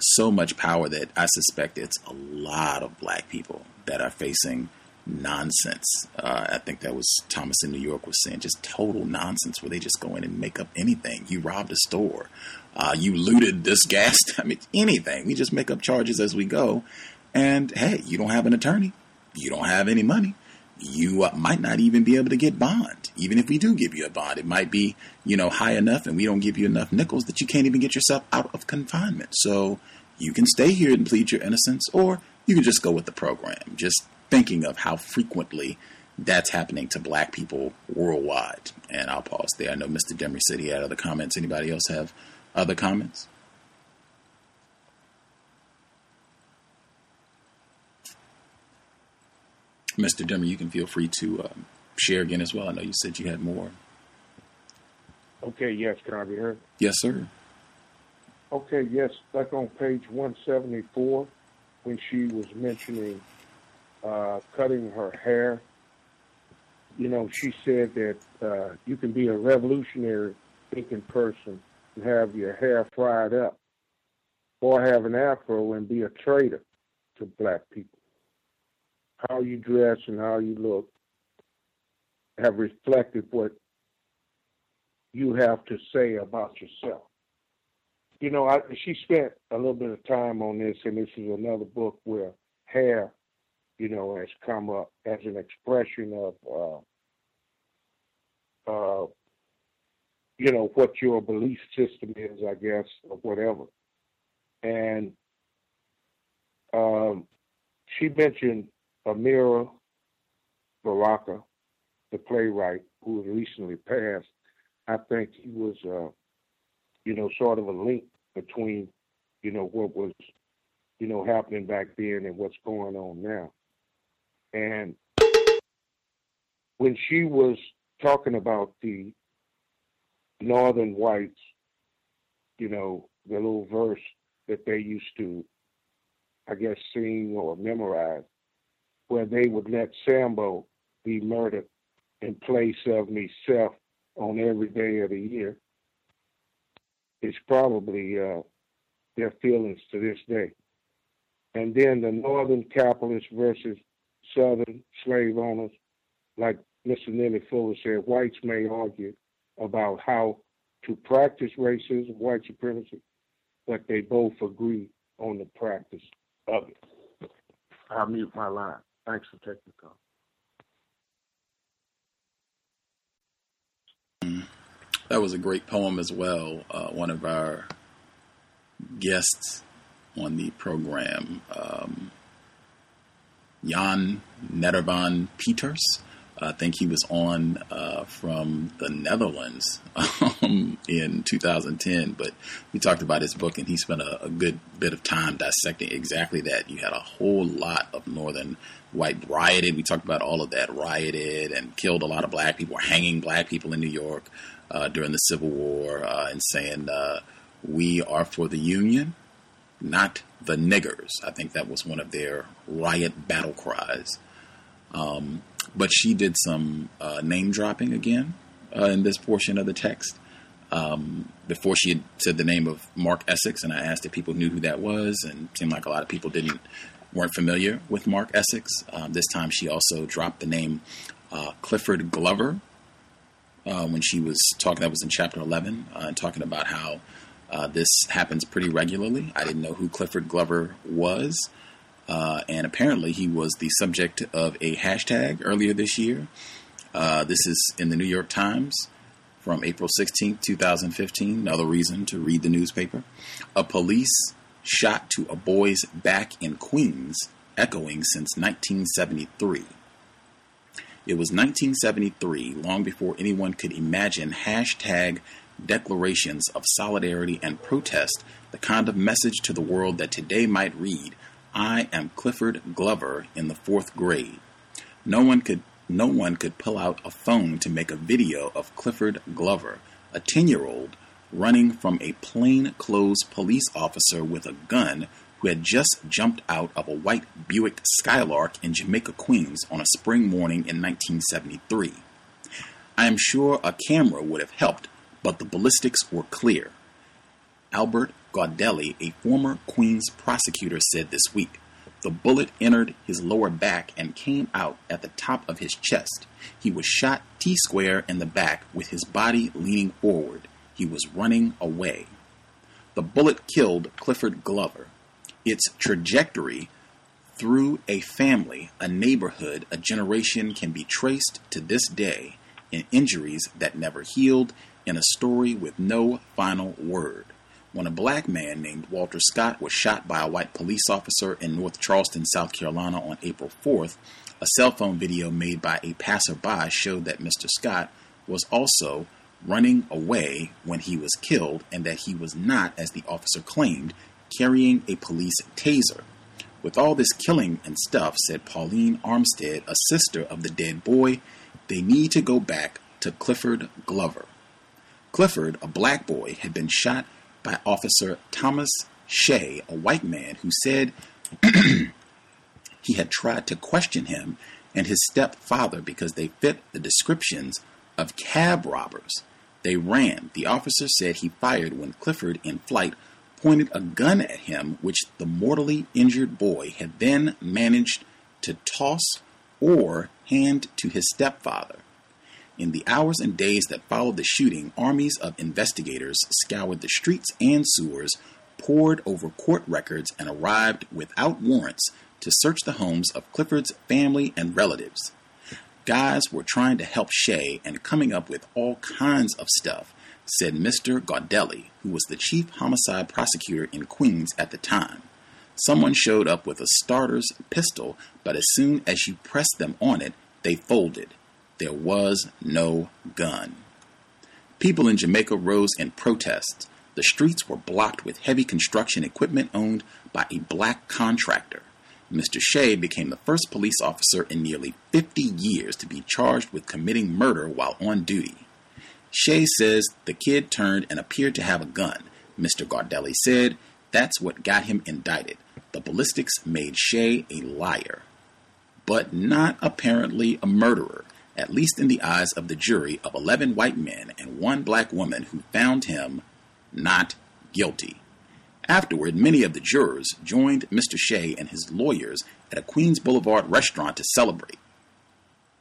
so much power that I suspect it's a lot of black people that are facing nonsense. Uh, I think that was Thomas in New York was saying just total nonsense where they just go in and make up anything. You robbed a store, uh, you looted this gas. I mean, anything. We just make up charges as we go. And hey, you don't have an attorney, you don't have any money. You uh, might not even be able to get bond. Even if we do give you a bond, it might be, you know, high enough and we don't give you enough nickels that you can't even get yourself out of confinement. So you can stay here and plead your innocence, or you can just go with the program. Just thinking of how frequently that's happening to black people worldwide. And I'll pause there. I know Mr. Demery said he had other comments. Anybody else have other comments? Mr. Demery, you can feel free to um, share again as well. I know you said you had more. Okay, yes, can I be heard? Yes, sir. Okay, yes, Back on page 174, when she was mentioning uh, cutting her hair, you know, she said that uh, you can be a revolutionary thinking person and have your hair fried up, or have an afro and be a traitor to black people. How you dress and how you look have reflected what you have to say about yourself you know, I, she spent a little bit of time on this, and this is another book where hair, you know, has come up as an expression of, uh, uh, you know, what your belief system is, I guess, or whatever. And um, she mentioned Amiri Baraka, the playwright who recently passed. I think he was. Uh, you know, sort of a link between, you know, what was, you know, happening back then and what's going on now. And when she was talking about the northern whites, you know, the little verse that they used to, I guess, sing or memorize, where they would let Sambo be murdered in place of myself on every day of the year is probably uh, their feelings to this day. And then the northern capitalists versus southern slave owners, like Mr. Neely Fuller said, whites may argue about how to practice racism, white supremacy, but they both agree on the practice of it. I'll mute my line. Thanks for taking the call. That was a great poem as well. Uh, one of our guests on the program, um, Jan Nederveen Pieterse. I think he was on uh, from the Netherlands um, in 2010, but we talked about his book and he spent a, a, good bit of time dissecting exactly that. You had a whole lot of Northern white rioted. We talked about all of that rioted and killed a lot of black people, hanging black people in New York uh, during the Civil War, uh, and saying uh, we are for the Union, not the niggers. I think that was one of their riot battle cries. Um, but she did some uh, name dropping again uh, in this portion of the text. Um, before she had said the name of Mark Essex, and I asked if people knew who that was, and seemed like a lot of people didn't weren't familiar with Mark Essex. Um, this time, she also dropped the name uh, Clifford Glover uh, when she was talking. That was in chapter eleven, uh, talking about how uh, this happens pretty regularly. I didn't know who Clifford Glover was. Uh, and apparently, he was the subject of a hashtag earlier this year. Uh, this is in the New York Times from April 16, 2015. Another reason to read the newspaper. A police shot to a boy's back in Queens, echoing since 1973. It was 1973, long before anyone could imagine hashtag declarations of solidarity and protest, the kind of message to the world that today might read I am Clifford Glover in the fourth grade. No one could no one could pull out a phone to make a video of Clifford Glover, a 10 year old, running from a plain-clothes police officer with a gun who had just jumped out of a white Buick Skylark in Jamaica, Queens on a spring morning in 1973. I am sure a camera would have helped, but the ballistics were clear. Albert Gaudelli, a former Queens prosecutor, said this week. The bullet entered his lower back and came out at the top of his chest. He was shot T square in the back with his body leaning forward. He was running away. The bullet killed Clifford Glover. Its trajectory through a family, a neighborhood, a generation can be traced to this day in injuries that never healed, in a story with no final word when a black man named Walter Scott was shot by a white police officer in North Charleston, South Carolina on April 4th, a cell phone video made by a passerby showed that Mr. Scott was also running away when he was killed and that he was not, as the officer claimed, carrying a police taser. With all this killing and stuff, said Pauline Armstead, a sister of the dead boy, they need to go back to Clifford Glover. Clifford, a black boy, had been shot by Officer Thomas Shea, a white man who said he had tried to question him and his stepfather because they fit the descriptions of cab robbers. They ran. The officer said he fired when Clifford, in flight, pointed a gun at him, which the mortally injured boy had then managed to toss or hand to his stepfather. In the hours and days that followed the shooting, armies of investigators scoured the streets and sewers, pored over court records, and arrived without warrants to search the homes of Clifford's family and relatives. Guys were trying to help Shea and coming up with all kinds of stuff, said Mr. Gaudelli, who was the chief homicide prosecutor in Queens at the time. Someone showed up with a starter's pistol, but as soon as you pressed them on it, they folded. There was no gun. People in Jamaica rose in protest. The streets were blocked with heavy construction equipment owned by a black contractor. Mr. Shea became the first police officer in nearly 50 years to be charged with committing murder while on duty. Shea says the kid turned and appeared to have a gun. Mr. Gaudelli said that's what got him indicted. The ballistics made Shea a liar, but not apparently a murderer at least in the eyes of the jury of 11 white men and one black woman who found him not guilty. Afterward, many of the jurors joined Mr. Shea and his lawyers at a Queens Boulevard restaurant to celebrate.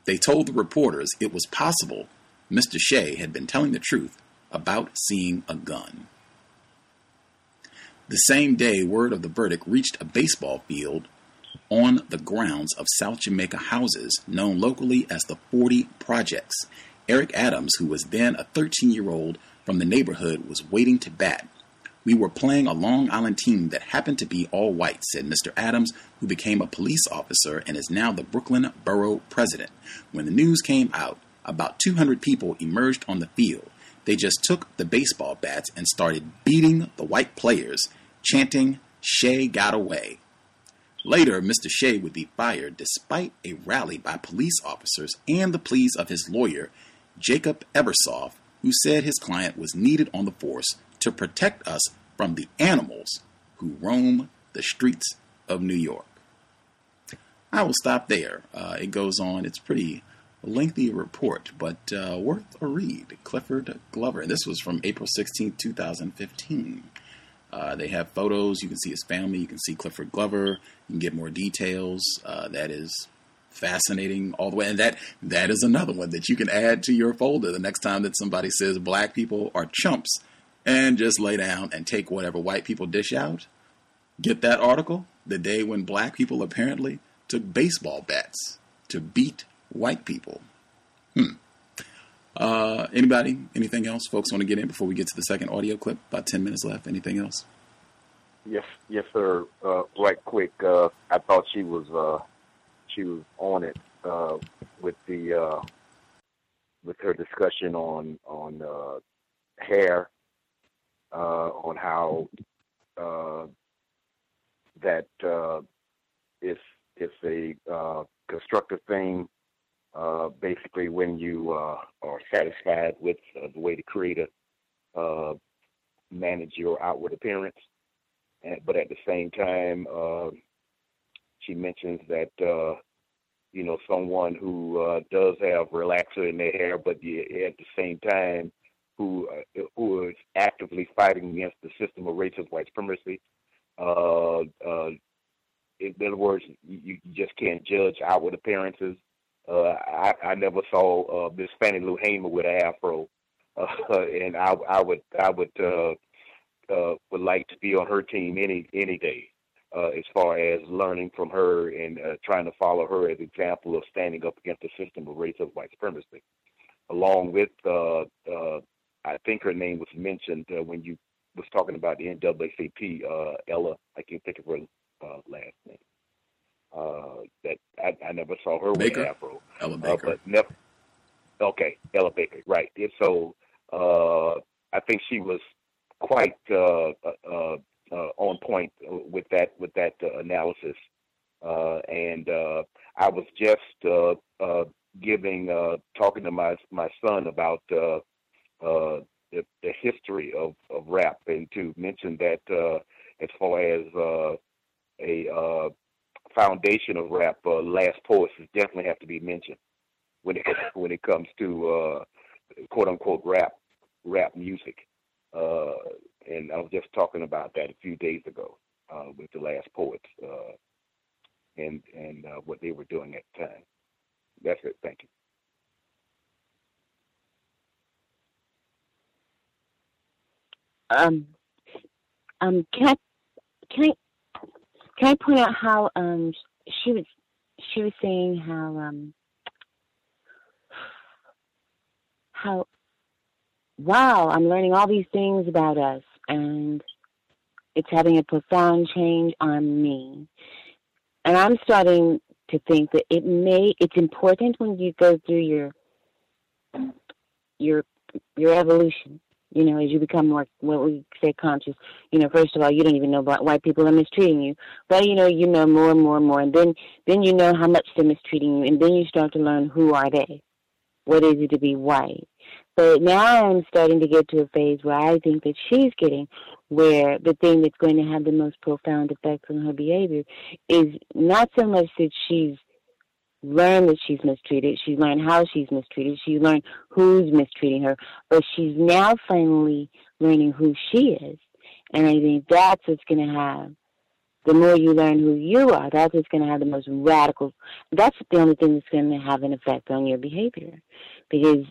They told the reporters it was possible Mr. Shea had been telling the truth about seeing a gun. The same day word of the verdict reached a baseball field on the grounds of South Jamaica houses known locally as the 40 Projects. Eric Adams, who was then a 13 year old from the neighborhood, was waiting to bat. We were playing a Long Island team that happened to be all white, said Mr. Adams, who became a police officer and is now the Brooklyn Borough president. When the news came out, about 200 people emerged on the field. They just took the baseball bats and started beating the white players, chanting, Shea got away. Later, Mr. Shea would be fired despite a rally by police officers and the pleas of his lawyer, Jacob Evseroff, who said his client was needed on the force to protect us from the animals who roam the streets of New York. I will stop there. Uh, it goes on. It's pretty lengthy report, but uh, worth a read. Clifford Glover. And this was from April 16, 2015. Uh, they have photos. You can see his family. You can see Clifford Glover. You can get more details. Uh, that is fascinating all the way. And that that is another one that you can add to your folder the next time that somebody says black people are chumps and just lay down and take whatever white people dish out. Get that article the day when black people apparently took baseball bats to beat white people. Hmm. Uh, anybody? Anything else? Folks want to get in before we get to the second audio clip? About 10 minutes left. Anything else? Yes, yes, sir. Uh, right quick. Uh, I thought she was uh, she was on it uh, with the uh, with her discussion on on hair, on how that uh, it's a constructive thing uh, basically when you uh, are satisfied with uh, the way the creator uh, manage your outward appearance. And, but at the same time, uh, she mentions that uh, you know someone who uh, does have relaxer in their hair, but at the same time who uh, who is actively fighting against the system of racist white supremacy. Uh, uh, in other words, you, you just can't judge outward appearances uh, I, I never saw uh, Miss Fannie Lou Hamer with an afro, uh, and I, I would I would uh, uh, would like to be on her team any any day. Uh, as far as learning from her and uh, trying to follow her as example of standing up against the system of racist white supremacy, along with uh, uh, I think her name was mentioned uh, when you was talking about the NAACP. Uh, Ella, I can't think of her uh, last name uh, that I, I never saw her Baker? with afro. Ella Uh, but never. Okay, Ella Baker, right? And so uh, I think she was quite uh, uh, uh, on point with that with that uh, analysis. Uh, and uh, I was just uh, uh, giving uh, talking to my my son about uh, uh, the, the history of, of rap, and to mention that uh, as far as uh, a uh, foundation of rap, uh, Last Poets definitely have to be mentioned when it when it comes to uh, quote unquote rap rap music. Uh, and I was just talking about that a few days ago uh, with the Last Poets uh, and and uh, what they were doing at the time. That's it. Thank you. Um, um, can I, can I, can I point out how um she was she was saying how um how wow I'm learning all these things about us and it's having a profound change on me. And I'm starting to think that it may it's important when you go through your your your evolution you know, as you become more, what we say, conscious, you know, first of all, you don't even know about white people are mistreating you, but you know, you know more and more and more, and then, then you know how much they're mistreating you, and then you start to learn who are they, what is it to be white. But now I'm starting to get to a phase where I think that she's getting, where the thing that's going to have the most profound effects on her behavior is not so much that she's learned that she's mistreated. She's learned how she's mistreated. She's learned who's mistreating her. But she's now finally learning who she is. And I think that's what's going to have, the more you learn who you are, that's what's going to have the most radical, that's the only thing that's going to have an effect on your behavior. Because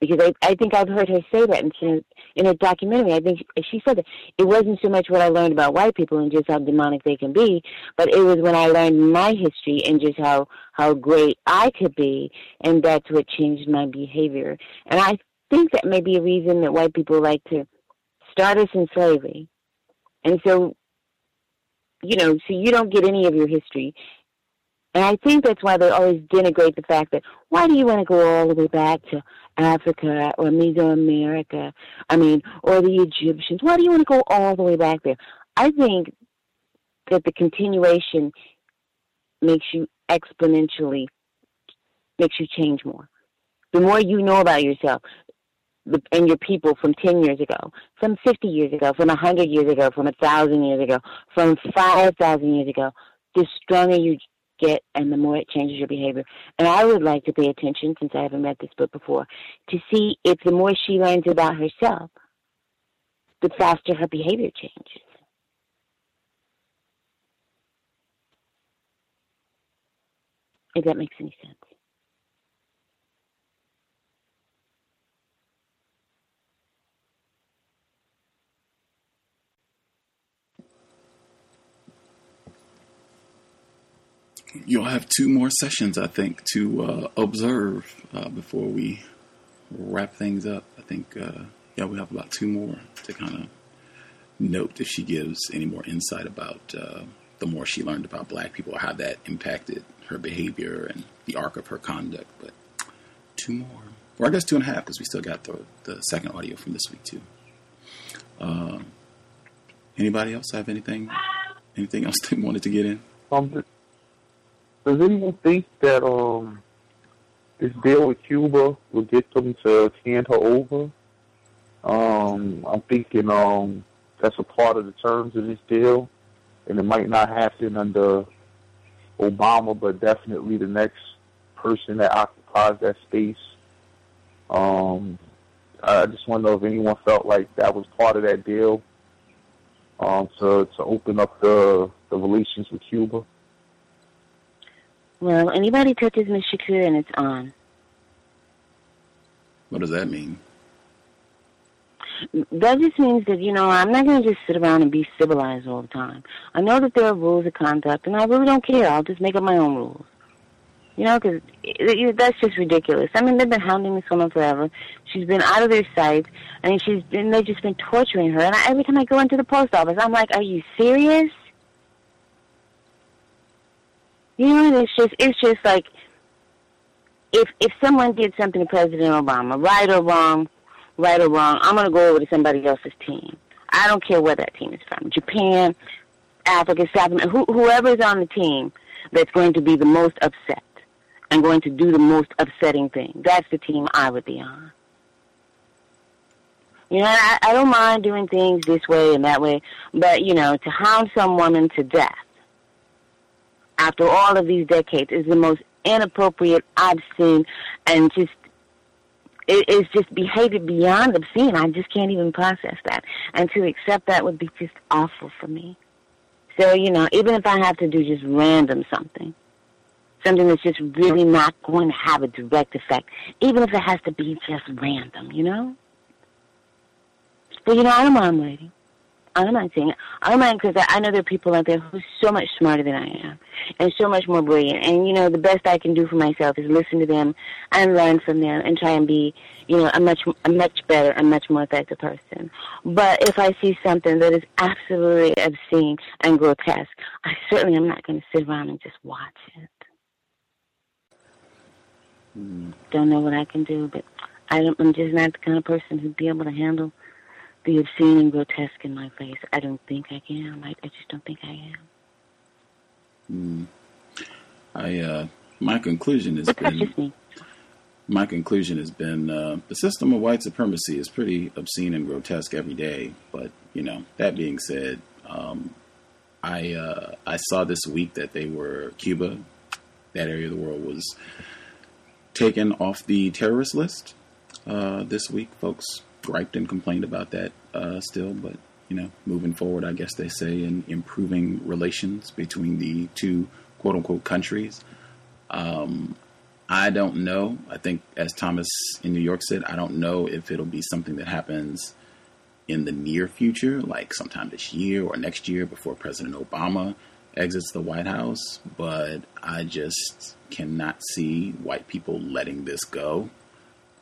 because I, I think I've heard her say that in in, in a documentary. I think she, said that it wasn't so much what I learned about white people and just how demonic they can be, but it was when I learned my history and just how how great I could be, and that's what changed my behavior. And I think that may be a reason that white people like to start us in slavery, and so you know, so you don't get any of your history. And I think that's why they always denigrate the fact that why do you want to go all the way back to Africa or Mesoamerica? I mean, or the Egyptians. Why do you want to go all the way back there? I think that the continuation makes you exponentially makes you change more. The more you know about yourself and your people from 10 years ago, from 50 years ago, from 100 years ago, from 1,000 years ago, from 5,000 years ago, the stronger you get and the more it changes your behavior. And I would like to pay attention, since I haven't read this book before, to see if the more she learns about herself, the faster her behavior changes. If that makes any sense. You'll have two more sessions, I think, to uh, observe uh, before we wrap things up. I think, uh, yeah, we have about two more to kind of note if she gives any more insight about uh, the more she learned about black people, how that impacted her behavior and the arc of her conduct. But two more, or I guess two and a half, because we still got the, the second audio from this week too. Um, anybody else have anything? Anything else they wanted to get in? Um, does anyone think that um this deal with Cuba will get them to hand her over? Um, I'm thinking um that's a part of the terms of this deal, and it might not happen under Obama, but definitely the next person that occupies that space. Um, I just want to know if anyone felt like that was part of that deal um, to to open up the the relations with Cuba. Well, anybody touches Miss Shakur and it's on. What does that mean? Mm, that just means that, you know, I'm not going to just sit around and be civilized all the time. I know that there are rules of conduct, and I really don't care. I'll just make up my own rules. You know, because that's just ridiculous. I mean, they've been hounding this woman forever. She's been out of their sight, and she's been, they've just been torturing her. And I, every time I go into the post office, I'm like, are you serious? You know, it's just it's just like if if someone did something to President Obama, right or wrong, right or wrong, I'm gonna go over to somebody else's team. I don't care where that team is from, Japan, Africa, South America, who, whoever is on the team that's going to be the most upset and going to do the most upsetting thing. That's the team I would be on. You know, I, I don't mind doing things this way and that way, but you know, to hound some woman to death after all of these decades is the most inappropriate I've seen and just it is just behavior beyond obscene. I just can't even process that. And to accept that would be just awful for me. So, you know, even if I have to do just random something, something that's just really not going to have a direct effect, even if it has to be just random, you know? But, you know, I don't mind waiting. I don't mind saying it. I don't mind because I know there are people out there who are so much smarter than I am and so much more brilliant. And, you know, the best I can do for myself is listen to them and learn from them and try and be, you know, a much, a much better and much more effective person. But if I see something that is absolutely obscene and grotesque, I certainly am not going to sit around and just watch it. Mm. Don't know what I can do, but I don't, I'm just not the kind of person who'd be able to handle the obscene and grotesque in my face. I don't think I can. I, I just don't think I am. Mm. I uh, my conclusion has been my conclusion has been uh, the system of white supremacy is pretty obscene and grotesque every day. But you know, that being said, um, I uh, I saw this week that they were Cuba, that area of the world was taken off the terrorist list. Uh, this week, folks griped and complained about that uh, still, but you know, moving forward, I guess they say, in improving relations between the two quote unquote countries. Um, I don't know. I think, as Thomas in New York said, I don't know if it'll be something that happens in the near future, like sometime this year or next year before President Obama exits the White House. But I just cannot see white people letting this go.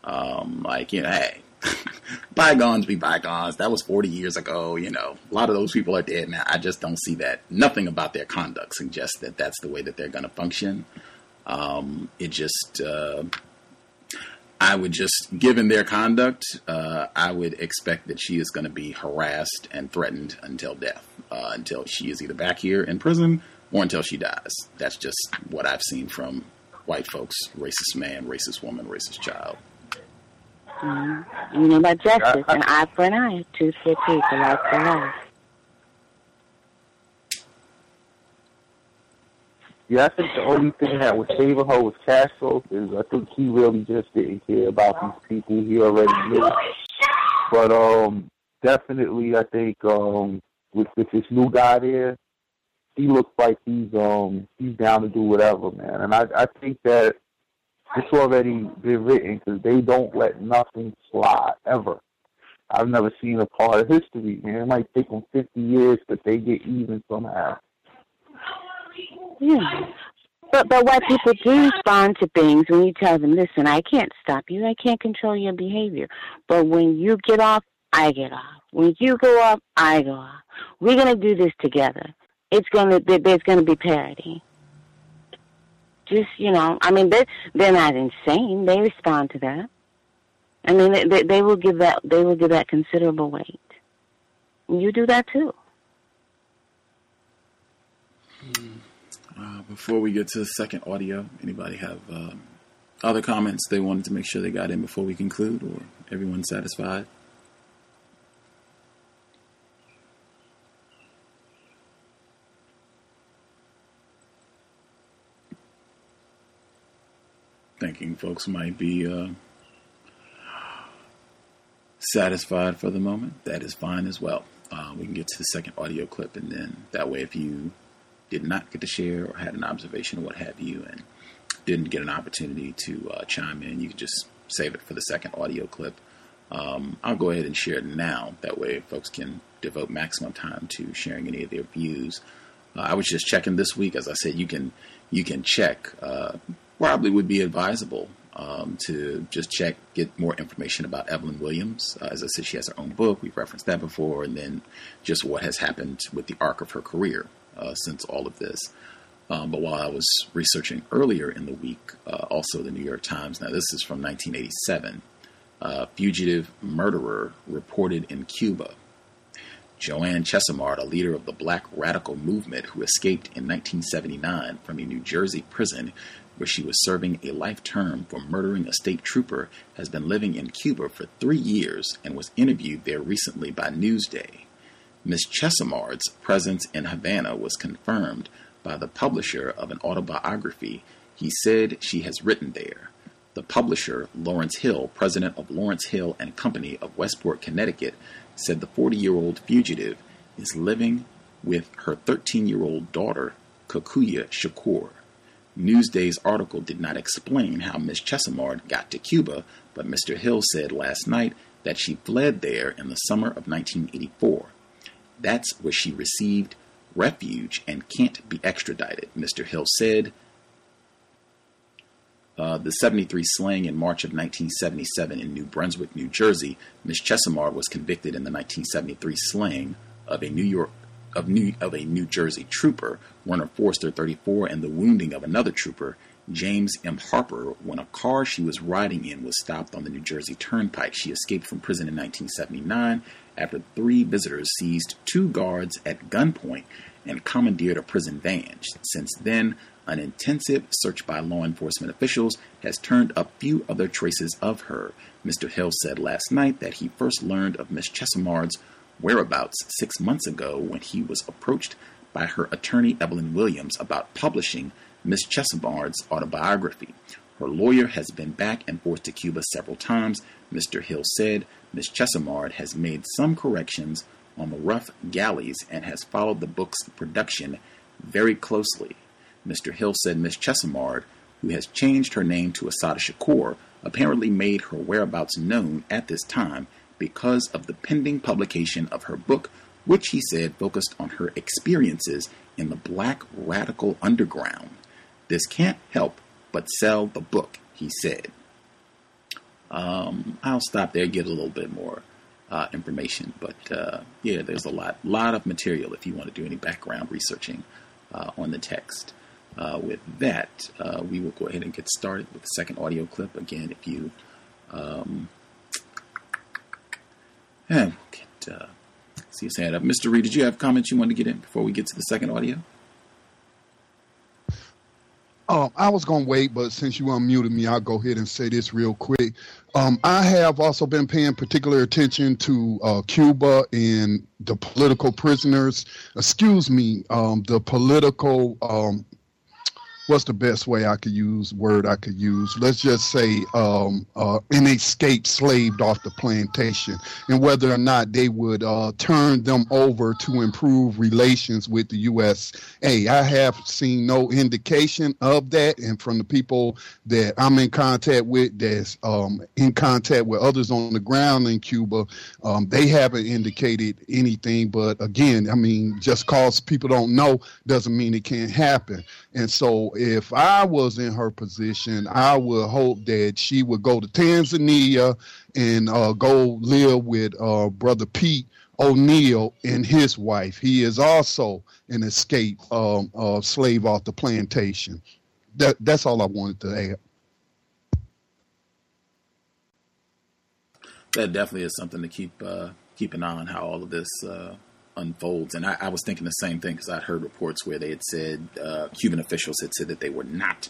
Um, like, you know, hey, bygones be bygones. That was 40 years ago. You know, a lot of those people are dead now. I just don't see that. Nothing about their conduct suggests that that's the way that they're going to function. Um, it just, uh, I would just, given their conduct, uh, I would expect that she is going to be harassed and threatened until death, uh, until she is either back here in prison or until she dies. That's just what I've seen from white folks racist man, racist woman, racist child. Mm-hmm. You know about justice, an eye for an eye, tooth for a tooth, a life for life. Yeah, I think the only thing that was saving her was Castro is I think he really just didn't care about these people he already knew. But um, definitely, I think um, with with this new guy there, he looks like he's um he's down to do whatever, man. And I I think that it's already been written because they don't let nothing slide ever. I've never seen a part of history, man. It might take them 50 years, but they get even somehow. Yeah. But but white people do respond to things when you tell them, listen, I can't stop you, I can't control your behavior. But when you get off, I get off. When you go off, I go off. We're gonna do this together. It's gonna there's gonna be parity. Just you know, I mean they they're not insane. They respond to that. I mean they they, will give that they will give that considerable weight. You do that too. Uh, before we get to the second audio, anybody have uh, other comments they wanted to make sure they got in before we conclude, or everyone satisfied? Thinking folks might be uh, satisfied for the moment. That is fine as well. Uh, we can get to the second audio clip, and then that way, if you did not get to share or had an observation or what have you, and didn't get an opportunity to uh, chime in, you can just save it for the second audio clip. Um, I'll go ahead and share it now. That way, folks can devote maximum time to sharing any of their views. Uh, I was just checking this week. As I said, you can you can check. Uh, probably would be advisable um, to just check, get more information about Evelyn Williams. Uh, as I said, she has her own book. We've referenced that before, and then just what has happened with the arc of her career uh, since all of this. Um, but while I was researching earlier in the week, uh, also the New York Times, now this is from 1987, uh, fugitive murderer reported in Cuba. Joanne Chesimard, a leader of the black radical movement who escaped in 1979 from a New Jersey prison where she was serving a life term for murdering a state trooper, has been living in Cuba for three years and was interviewed there recently by Newsday. Miss Chesimard's presence in Havana was confirmed by the publisher of an autobiography he said she has written there. The publisher, Lawrence Hill, president of Lawrence Hill and Company of Westport, Connecticut, said the 40 year old fugitive is living with her 13 year old daughter, Kakuya Shakur. Newsday's article did not explain how Miss Chesimard got to Cuba, but Mr. Hill said last night that she fled there in the summer of 1984. That's where she received refuge and can't be extradited, Mr. Hill said. Uh, the 73 slaying in March of 1977 in New Brunswick, New Jersey, Miss Chesimard was convicted in the 1973 slaying of a New York of New of a New Jersey trooper, Werner Foerster, 34, and the wounding of another trooper, James M. Harper, when a car she was riding in was stopped on the New Jersey Turnpike. She escaped from prison in 1979 after three visitors seized two guards at gunpoint and commandeered a prison van. Since then, an intensive search by law enforcement officials has turned up few other traces of her. Mr. Hill said last night that he first learned of Miss Chesimard's whereabouts six months ago when he was approached by her attorney Evelyn Williams about publishing Miss Chesimard's autobiography. Her lawyer has been back and forth to Cuba several times, Mr. Hill said. Miss Chesimard has made some corrections on the rough galleys and has followed the book's production very closely. Mr. Hill said Miss Chesimard who has changed her name to Assata Shakur, apparently made her whereabouts known at this time because of the pending publication of her book, which he said focused on her experiences in the black radical underground. This can't help but sell the book, he said. Um, I'll stop there, get a little bit more uh, information, but uh, yeah, there's a lot, lot of material if you want to do any background researching uh, on the text. Uh, with that, uh, we will go ahead and get started with the second audio clip. Again, if you um, yeah, get, uh, see his hand up. Mr. Reed, did you have comments you wanted to get in before we get to the second audio? Um, I was going to wait, but since you unmuted me, I'll go ahead and say this real quick. Um, I have also been paying particular attention to uh, Cuba and the political prisoners. Excuse me, um, the political um, what's the best way I could use word I could use? Let's just say um, uh, an escaped slaved off the plantation, and whether or not they would uh, turn them over to improve relations with the USA. I have seen no indication of that, and from the people that I'm in contact with, that's um, in contact with others on the ground in Cuba, um, they haven't indicated anything. But again, I mean, just cause people don't know doesn't mean it can't happen. And so if I was in her position, I would hope that she would go to Tanzania and uh, go live with uh, Brother Pete O'Neal and his wife. He is also an escaped um, uh, slave off the plantation. That, that's all I wanted to add. That definitely is something to keep uh, keep an eye on how all of this uh, unfolds. And I, I was thinking the same thing because I'd heard reports where they had said uh, Cuban officials had said that they were not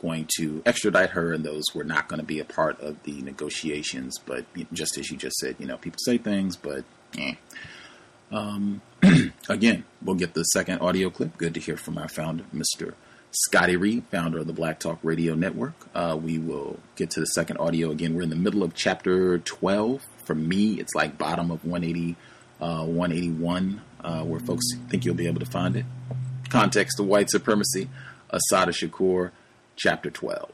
going to extradite her and those were not going to be a part of the negotiations. But just as you just said, you know, people say things, but eh. Um, again, we'll get the second audio clip. Good to hear from our founder, Mr. Scotty Reed, founder of the Black Talk Radio Network. Uh, we will get to the second audio again. We're in the middle of chapter 12. For me, it's like bottom of 180 uh, 181, uh, where folks think you'll be able to find it. Context of White Supremacy, Assata Shakur, Chapter 12.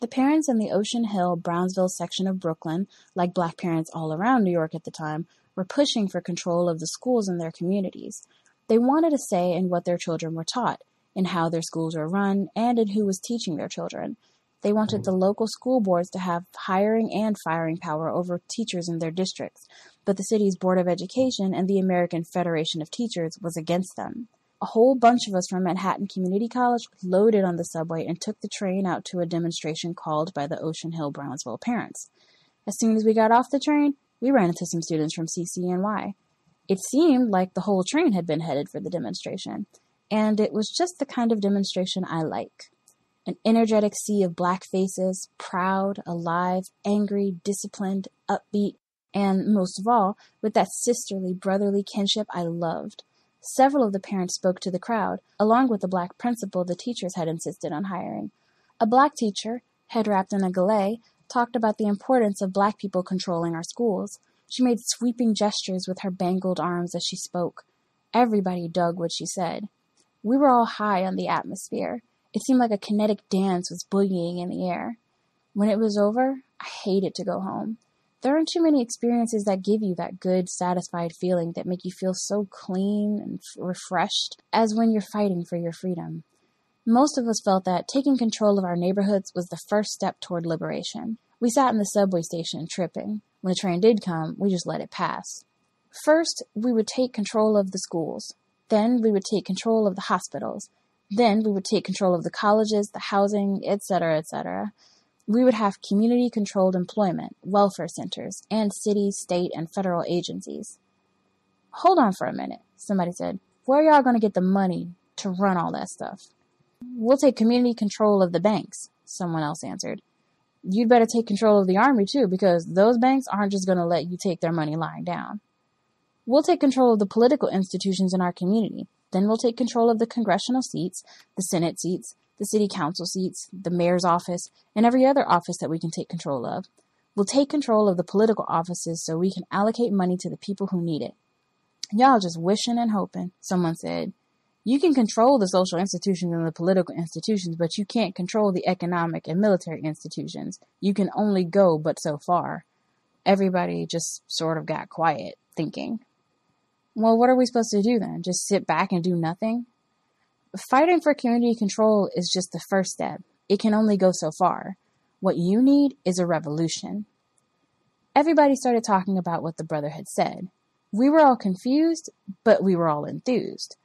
The parents in the Ocean Hill, Brownsville section of Brooklyn, like black parents all around New York at the time, were pushing for control of the schools in their communities. They wanted a say in what their children were taught, in how their schools were run, and in who was teaching their children. They wanted the local school boards to have hiring and firing power over teachers in their districts, but the city's Board of Education and the American Federation of Teachers was against them. A whole bunch of us from Manhattan Community College loaded on the subway and took the train out to a demonstration called by the Ocean Hill Brownsville parents. As soon as we got off the train, we ran into some students from CCNY. It seemed like the whole train had been headed for the demonstration, and it was just the kind of demonstration I like. An energetic sea of black faces, proud, alive, angry, disciplined, upbeat, and most of all, with that sisterly, brotherly kinship I loved. Several of the parents spoke to the crowd, along with the black principal the teachers had insisted on hiring. A black teacher, head wrapped in a galet, talked about the importance of black people controlling our schools. She made sweeping gestures with her bangled arms as she spoke. Everybody dug what she said. We were all high on the atmosphere. It seemed like a kinetic dance was boogieing in the air. When it was over, I hated to go home. There aren't too many experiences that give you that good, satisfied feeling that make you feel so clean and refreshed as when you're fighting for your freedom. Most of us felt that taking control of our neighborhoods was the first step toward liberation. We sat in the subway station tripping. When the train did come, we just let it pass. First, we would take control of the schools. Then we would take control of the hospitals. Then we would take control of the colleges, the housing, etc., etc we would have community controlled employment, welfare centers, and city, state, and federal agencies. Hold on for a minute, somebody said. Where are y'all going to get the money to run all that stuff? We'll take community control of the banks, someone else answered. You'd better take control of the army too, because those banks aren't just going to let you take their money lying down. We'll take control of the political institutions in our community. Then we'll take control of the congressional seats, the Senate seats, the city council seats, the mayor's office, and every other office that we can take control of. We'll take control of the political offices so we can allocate money to the people who need it. Y'all just wishing and hoping, someone said. You can control the social institutions and the political institutions, but you can't control the economic and military institutions. You can only go but so far. Everybody just sort of got quiet, thinking, well, what are we supposed to do then? Just sit back and do nothing? Fighting for community control is just the first step. It can only go so far. What you need is a revolution. Everybody started talking about what the brother had said. We were all confused, but we were all enthused.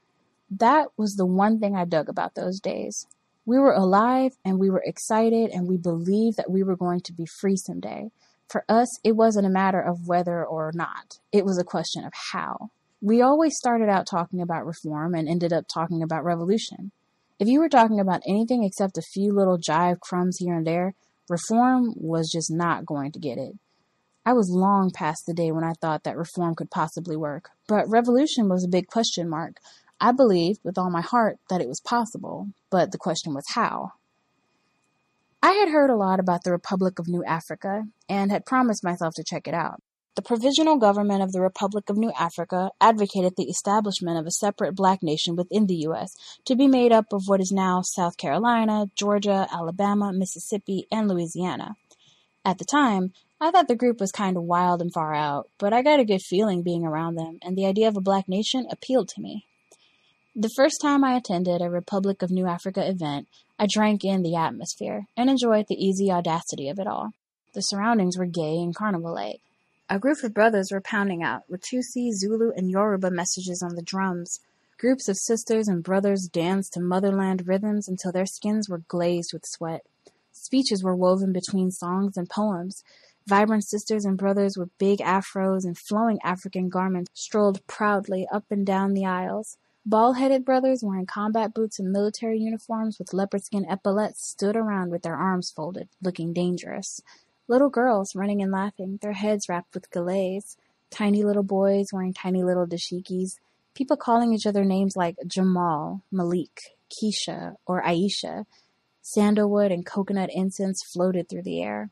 That was the one thing I dug about those days. We were alive and we were excited and we believed that we were going to be free someday. For us, it wasn't a matter of whether or not, it was a question of how. We always started out talking about reform and ended up talking about revolution. If you were talking about anything except a few little jive crumbs here and there, reform was just not going to get it. I was long past the day when I thought that reform could possibly work, but revolution was a big question mark. I believed with all my heart that it was possible, but the question was how. I had heard a lot about the Republic of New Africa and had promised myself to check it out. The Provisional Government of the Republic of New Africa advocated the establishment of a separate black nation within the U.S. to be made up of what is now South Carolina, Georgia, Alabama, Mississippi, and Louisiana. At the time, I thought the group was kind of wild and far out, but I got a good feeling being around them, and the idea of a black nation appealed to me. The first time I attended a Republic of New Africa event, I drank in the atmosphere and enjoyed the easy audacity of it all. The surroundings were gay and carnival like. A group of brothers were pounding out, with Tutsi, Zulu, and Yoruba messages on the drums. Groups of sisters and brothers danced to motherland rhythms until their skins were glazed with sweat. Speeches were woven between songs and poems. Vibrant sisters and brothers with big afros and flowing African garments strolled proudly up and down the aisles. Bald headed brothers wearing combat boots and military uniforms with leopard skin epaulets stood around with their arms folded, looking dangerous. Little girls running and laughing, their heads wrapped with geles. Tiny little boys wearing tiny little dashikis. People calling each other names like Jamal, Malik, Keisha, or Aisha. Sandalwood and coconut incense floated through the air.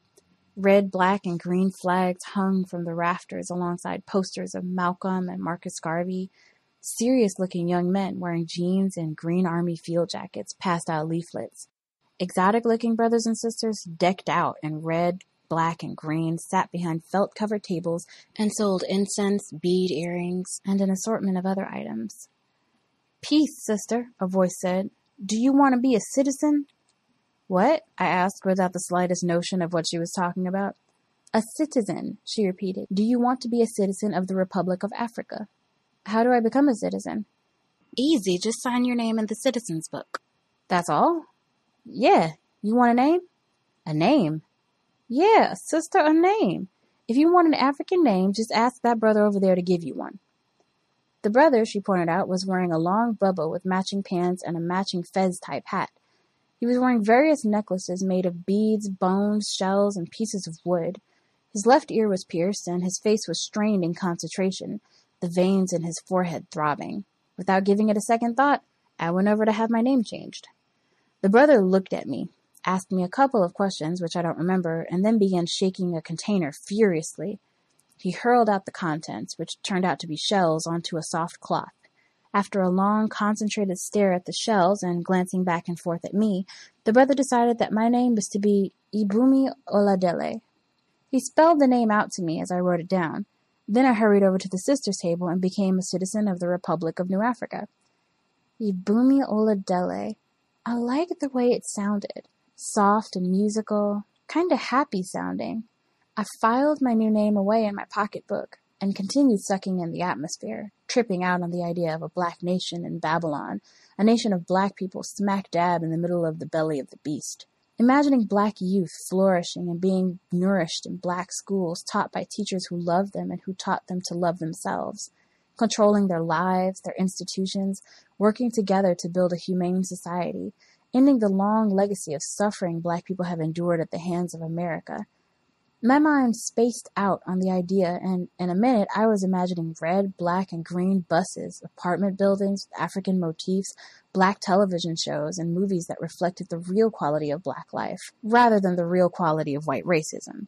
Red, black, and green flags hung from the rafters alongside posters of Malcolm and Marcus Garvey. Serious looking young men wearing jeans and green army field jackets passed out leaflets. Exotic looking brothers and sisters decked out in red, black and green, sat behind felt covered tables and sold incense, bead earrings, and an assortment of other items. Peace, sister, a voice said. Do you want to be a citizen? What? I asked without the slightest notion of what she was talking about. A citizen, she repeated. Do you want to be a citizen of the Republic of Africa? How do I become a citizen? Easy, just sign your name in the citizen's book. That's all? Yeah. You want a name? A name? Yeah, sister, a name. If you want an African name, just ask that brother over there to give you one. The brother, she pointed out, was wearing a long buba with matching pants and a matching fez type hat. He was wearing various necklaces made of beads, bones, shells, and pieces of wood. His left ear was pierced, and his face was strained in concentration, the veins in his forehead throbbing. Without giving it a second thought, I went over to have my name changed. The brother looked at me, asked me a couple of questions, which I don't remember, and then began shaking a container furiously. He hurled out the contents, which turned out to be shells, onto a soft cloth. After a long, concentrated stare at the shells and glancing back and forth at me, the brother decided that my name was to be Ibumi Oladele. He spelled the name out to me as I wrote it down. Then I hurried over to the sisters' table and became a citizen of the Republic of New Africa. Ibumi Oladele. I liked the way it sounded soft and musical, kind of happy sounding. I filed my new name away in my pocketbook and continued sucking in the atmosphere, tripping out on the idea of a black nation in Babylon, a nation of black people smack dab in the middle of the belly of the beast. Imagining black youth flourishing and being nourished in black schools taught by teachers who loved them and who taught them to love themselves, controlling their lives, their institutions, working together to build a humane society, ending the long legacy of suffering black people have endured at the hands of America. My mind spaced out on the idea, and in a minute I was imagining red, black, and green buses, apartment buildings with African motifs, black television shows, and movies that reflected the real quality of black life, rather than the real quality of white racism.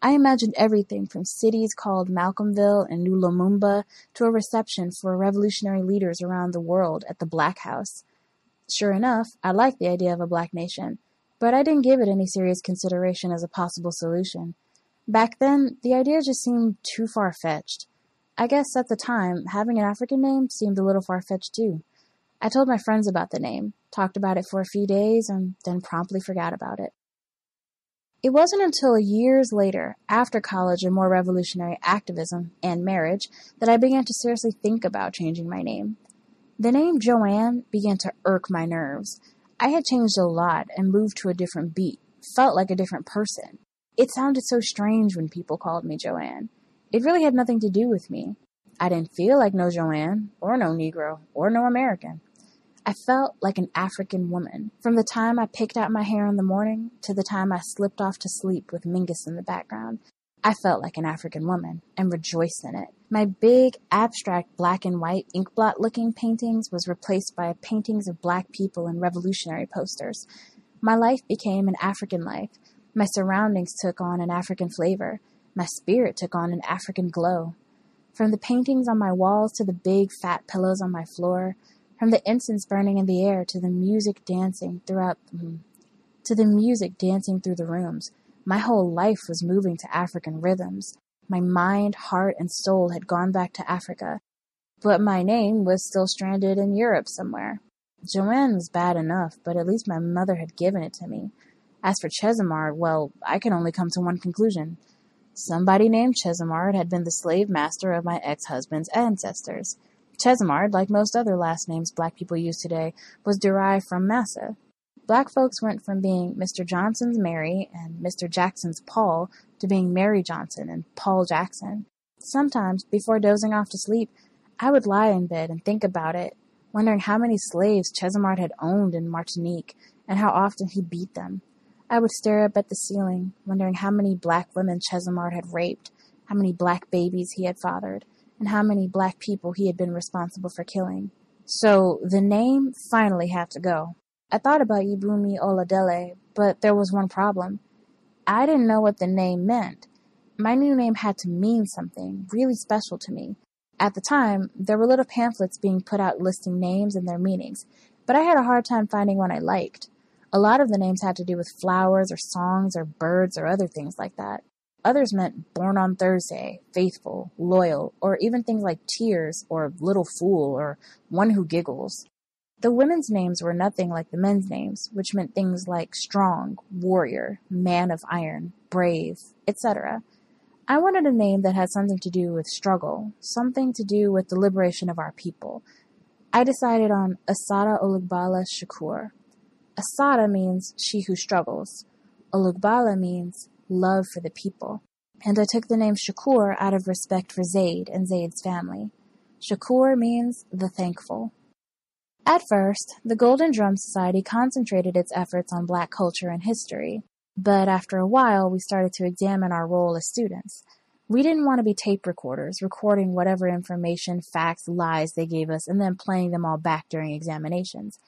I imagined everything from cities called Malcolmville and New Lumumba to a reception for revolutionary leaders around the world at the Black House. Sure enough, I liked the idea of a black nation, but I didn't give it any serious consideration as a possible solution. Back then, the idea just seemed too far fetched. I guess at the time, having an African name seemed a little far fetched too. I told my friends about the name, talked about it for a few days, and then promptly forgot about it. It wasn't until years later, after college and more revolutionary activism and marriage, that I began to seriously think about changing my name. The name Joanne began to irk my nerves. I had changed a lot and moved to a different beat, felt like a different person. It sounded so strange when people called me Joanne. It really had nothing to do with me. I didn't feel like no Joanne, or no Negro, or no American. I felt like an African woman. From the time I picked out my hair in the morning to the time I slipped off to sleep with Mingus in the background, I felt like an African woman and rejoiced in it. My big, abstract black and white inkblot looking paintings was replaced by paintings of black people and revolutionary posters. My life became an African life. My surroundings took on an African flavor. My spirit took on an African glow. From the paintings on my walls to the big, fat pillows on my floor, from the incense burning in the air to the music dancing throughout, mm, to the music dancing through the rooms, my whole life was moving to African rhythms. My mind, heart, and soul had gone back to Africa, but my name was still stranded in Europe somewhere. Joanne was bad enough, but at least my mother had given it to me. As for Chesimard, well, I can only come to one conclusion. Somebody named Chesimard had been the slave master of my ex-husband's ancestors. Chesimard, like most other last names black people use today, was derived from Massa. Black folks went from being Mr. Johnson's Mary and Mr. Jackson's Paul to being Mary Johnson and Paul Jackson. Sometimes, before dozing off to sleep, I would lie in bed and think about it, wondering how many slaves Chesimard had owned in Martinique and how often he beat them. I would stare up at the ceiling, wondering how many black women Chesimard had raped, how many black babies he had fathered, and how many black people he had been responsible for killing. So the name finally had to go. I thought about Ibumi Oladele, but there was one problem. I didn't know what the name meant. My new name had to mean something really special to me. At the time, there were little pamphlets being put out listing names and their meanings, but I had a hard time finding one I liked. A lot of the names had to do with flowers or songs or birds or other things like that. Others meant born on Thursday, faithful, loyal, or even things like tears or little fool or one who giggles. The women's names were nothing like the men's names, which meant things like strong, warrior, man of iron, brave, etc. I wanted a name that had something to do with struggle, something to do with the liberation of our people. I decided on Assata Olugbala Shakur. Assata means she who struggles. Olugbala means love for the people, and I took the name Shakur out of respect for Zayd and Zayd's family. Shakur means the thankful. At first, the Golden Drum Society concentrated its efforts on black culture and history, but after a while we started to examine our role as students. We didn't want to be tape recorders, recording whatever information, facts, lies they gave us, and then playing them all back during examinations.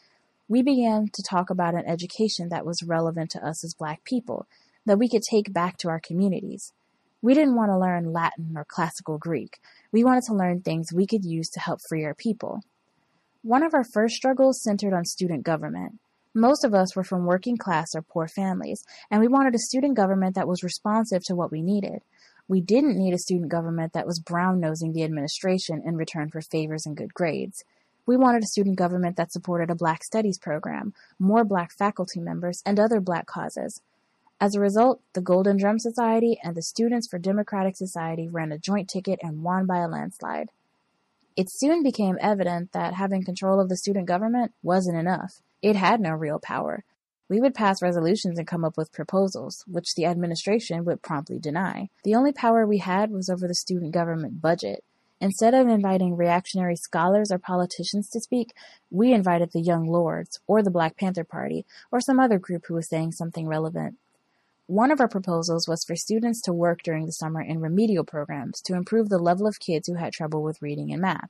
We began to talk about an education that was relevant to us as black people, that we could take back to our communities. We didn't want to learn Latin or classical Greek. We wanted to learn things we could use to help free our people. One of our first struggles centered on student government. Most of us were from working class or poor families, and we wanted a student government that was responsive to what we needed. We didn't need a student government that was brown nosing the administration in return for favors and good grades. We wanted a student government that supported a black studies program, more black faculty members, and other black causes. As a result, the Golden Drum Society and the Students for Democratic Society ran a joint ticket and won by a landslide. It soon became evident that having control of the student government wasn't enough. It had no real power. We would pass resolutions and come up with proposals, which the administration would promptly deny. The only power we had was over the student government budget. Instead of inviting reactionary scholars or politicians to speak, we invited the Young Lords, or the Black Panther Party, or some other group who was saying something relevant. One of our proposals was for students to work during the summer in remedial programs to improve the level of kids who had trouble with reading and math.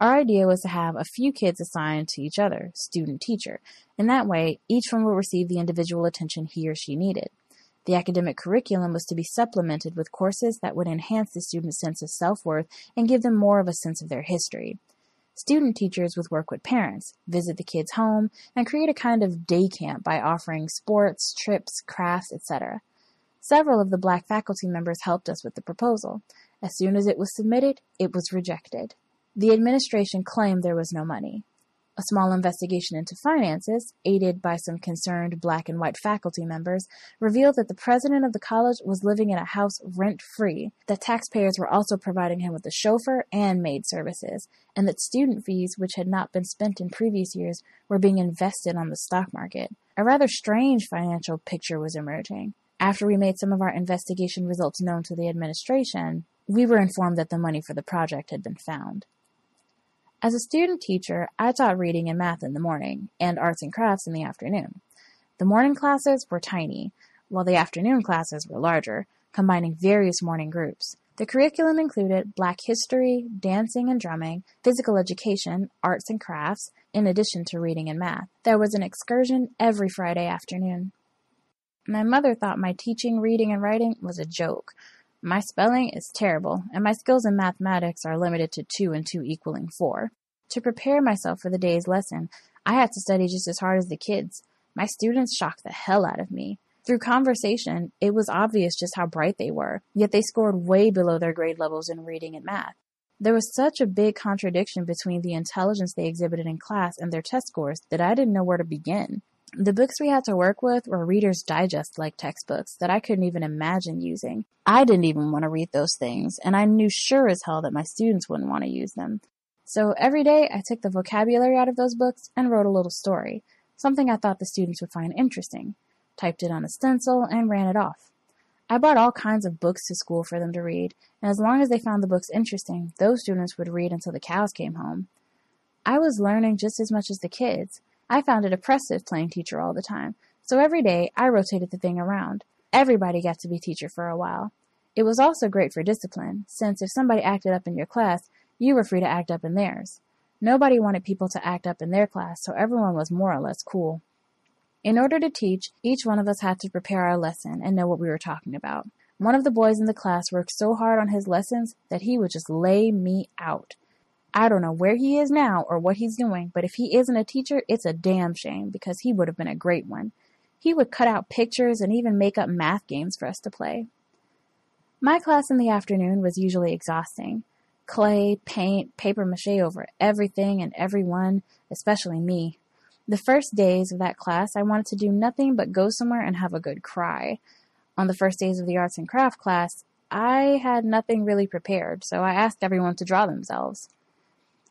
Our idea was to have a few kids assigned to each other, student teacher. In that way, each one will receive the individual attention he or she needed. The academic curriculum was to be supplemented with courses that would enhance the student's sense of self worth and give them more of a sense of their history. Student teachers would work with parents, visit the kids' home, and create a kind of day camp by offering sports, trips, crafts, etc. Several of the black faculty members helped us with the proposal. As soon as it was submitted, it was rejected. The administration claimed there was no money. A small investigation into finances, aided by some concerned black and white faculty members, revealed that the president of the college was living in a house rent free, that taxpayers were also providing him with a chauffeur and maid services, and that student fees, which had not been spent in previous years, were being invested on the stock market. A rather strange financial picture was emerging. After we made some of our investigation results known to the administration, we were informed that the money for the project had been found. As a student teacher, I taught reading and math in the morning and arts and crafts in the afternoon. The morning classes were tiny, while the afternoon classes were larger, combining various morning groups. The curriculum included black history, dancing and drumming, physical education, arts and crafts, in addition to reading and math. There was an excursion every Friday afternoon. My mother thought my teaching reading and writing was a joke. My spelling is terrible, and my skills in mathematics are limited to 2 and 2 equaling 4. To prepare myself for the day's lesson, I had to study just as hard as the kids. My students shocked the hell out of me. Through conversation, it was obvious just how bright they were, yet they scored way below their grade levels in reading and math. There was such a big contradiction between the intelligence they exhibited in class and their test scores that I didn't know where to begin. The books we had to work with were Reader's Digest like textbooks that I couldn't even imagine using. I didn't even want to read those things, and I knew sure as hell that my students wouldn't want to use them. So every day I took the vocabulary out of those books and wrote a little story, something I thought the students would find interesting, typed it on a stencil, and ran it off. I brought all kinds of books to school for them to read, and as long as they found the books interesting, those students would read until the cows came home. I was learning just as much as the kids, I found it oppressive playing teacher all the time, so every day I rotated the thing around. Everybody got to be teacher for a while. It was also great for discipline, since if somebody acted up in your class, you were free to act up in theirs. Nobody wanted people to act up in their class, so everyone was more or less cool. In order to teach, each one of us had to prepare our lesson and know what we were talking about. One of the boys in the class worked so hard on his lessons that he would just lay me out. I don't know where he is now or what he's doing, but if he isn't a teacher, it's a damn shame because he would have been a great one. He would cut out pictures and even make up math games for us to play. My class in the afternoon was usually exhausting. Clay, paint, paper mache over everything and everyone, especially me. The first days of that class, I wanted to do nothing but go somewhere and have a good cry. On the first days of the arts and craft class, I had nothing really prepared, so I asked everyone to draw themselves.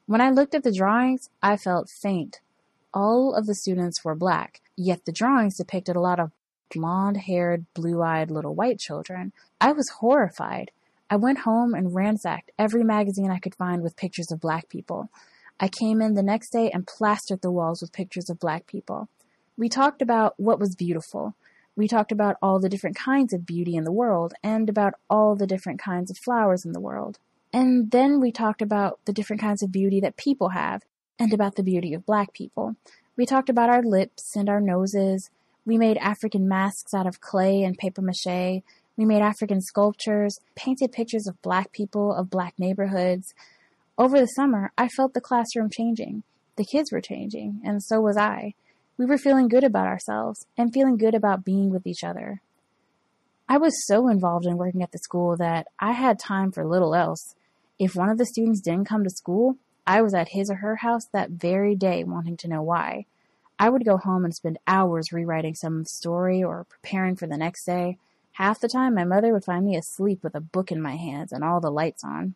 When I looked at the drawings, I felt faint. All of the students were black, yet the drawings depicted a lot of blonde haired, blue eyed little white children. I was horrified. I went home and ransacked every magazine I could find with pictures of black people. I came in the next day and plastered the walls with pictures of black people. We talked about what was beautiful. We talked about all the different kinds of beauty in the world and about all the different kinds of flowers in the world. And then we talked about the different kinds of beauty that people have and about the beauty of black people. We talked about our lips and our noses. We made African masks out of clay and paper mache. We made African sculptures, painted pictures of black people, of black neighborhoods. Over the summer, I felt the classroom changing. The kids were changing, and so was I. We were feeling good about ourselves and feeling good about being with each other. I was so involved in working at the school that I had time for little else. If one of the students didn't come to school, I was at his or her house that very day wanting to know why. I would go home and spend hours rewriting some story or preparing for the next day. Half the time, my mother would find me asleep with a book in my hands and all the lights on.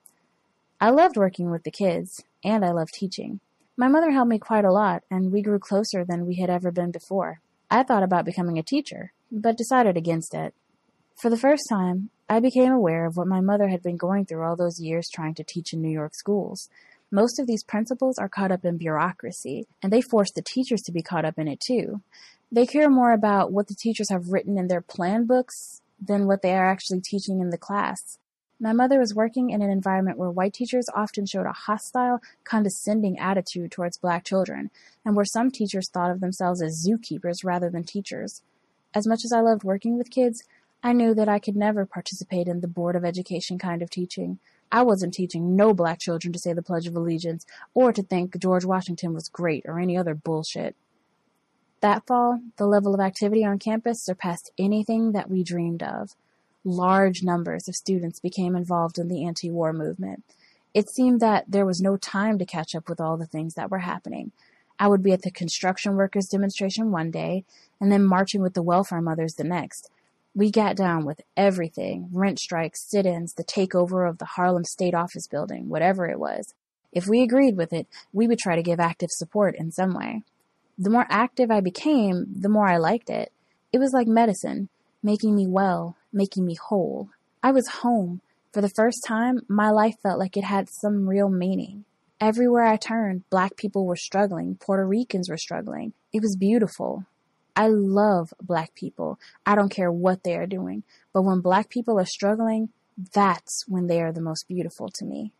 I loved working with the kids, and I loved teaching. My mother helped me quite a lot, and we grew closer than we had ever been before. I thought about becoming a teacher, but decided against it. For the first time, I became aware of what my mother had been going through all those years trying to teach in New York schools. Most of these principals are caught up in bureaucracy, and they force the teachers to be caught up in it too. They care more about what the teachers have written in their plan books than what they are actually teaching in the class. My mother was working in an environment where white teachers often showed a hostile, condescending attitude towards black children, and where some teachers thought of themselves as zookeepers rather than teachers. As much as I loved working with kids, I knew that I could never participate in the Board of Education kind of teaching. I wasn't teaching no black children to say the Pledge of Allegiance or to think George Washington was great or any other bullshit. That fall, the level of activity on campus surpassed anything that we dreamed of. Large numbers of students became involved in the anti war movement. It seemed that there was no time to catch up with all the things that were happening. I would be at the construction workers demonstration one day and then marching with the welfare mothers the next. We got down with everything rent strikes, sit ins, the takeover of the Harlem State Office building, whatever it was. If we agreed with it, we would try to give active support in some way. The more active I became, the more I liked it. It was like medicine, making me well, making me whole. I was home. For the first time, my life felt like it had some real meaning. Everywhere I turned, black people were struggling, Puerto Ricans were struggling. It was beautiful. I love black people. I don't care what they are doing. But when black people are struggling, that's when they are the most beautiful to me.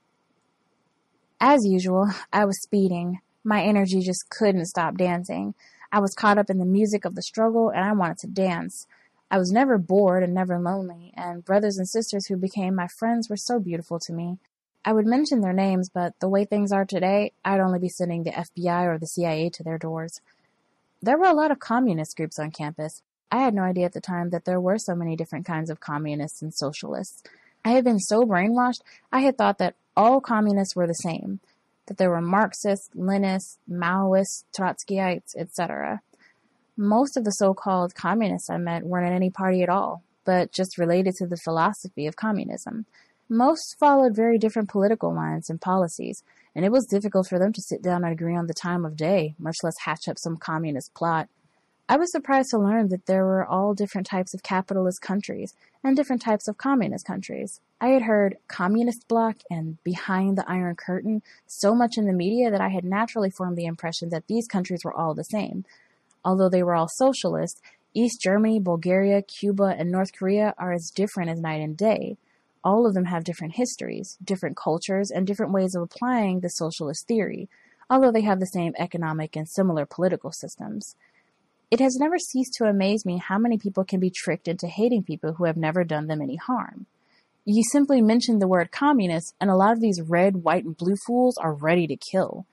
As usual, I was speeding. My energy just couldn't stop dancing. I was caught up in the music of the struggle and I wanted to dance. I was never bored and never lonely, and brothers and sisters who became my friends were so beautiful to me. I would mention their names, but the way things are today, I'd only be sending the FBI or the CIA to their doors. There were a lot of communist groups on campus. I had no idea at the time that there were so many different kinds of communists and socialists. I had been so brainwashed, I had thought that all communists were the same, that there were Marxists, Leninists, Maoists, Trotskyites, etc. Most of the so called communists I met weren't in any party at all, but just related to the philosophy of communism. Most followed very different political lines and policies, and it was difficult for them to sit down and agree on the time of day, much less hatch up some communist plot. I was surprised to learn that there were all different types of capitalist countries and different types of communist countries. I had heard communist bloc and behind the Iron Curtain so much in the media that I had naturally formed the impression that these countries were all the same. Although they were all socialist, East Germany, Bulgaria, Cuba, and North Korea are as different as night and day all of them have different histories, different cultures, and different ways of applying the socialist theory, although they have the same economic and similar political systems. It has never ceased to amaze me how many people can be tricked into hating people who have never done them any harm. You simply mention the word communist, and a lot of these red, white, and blue fools are ready to kill.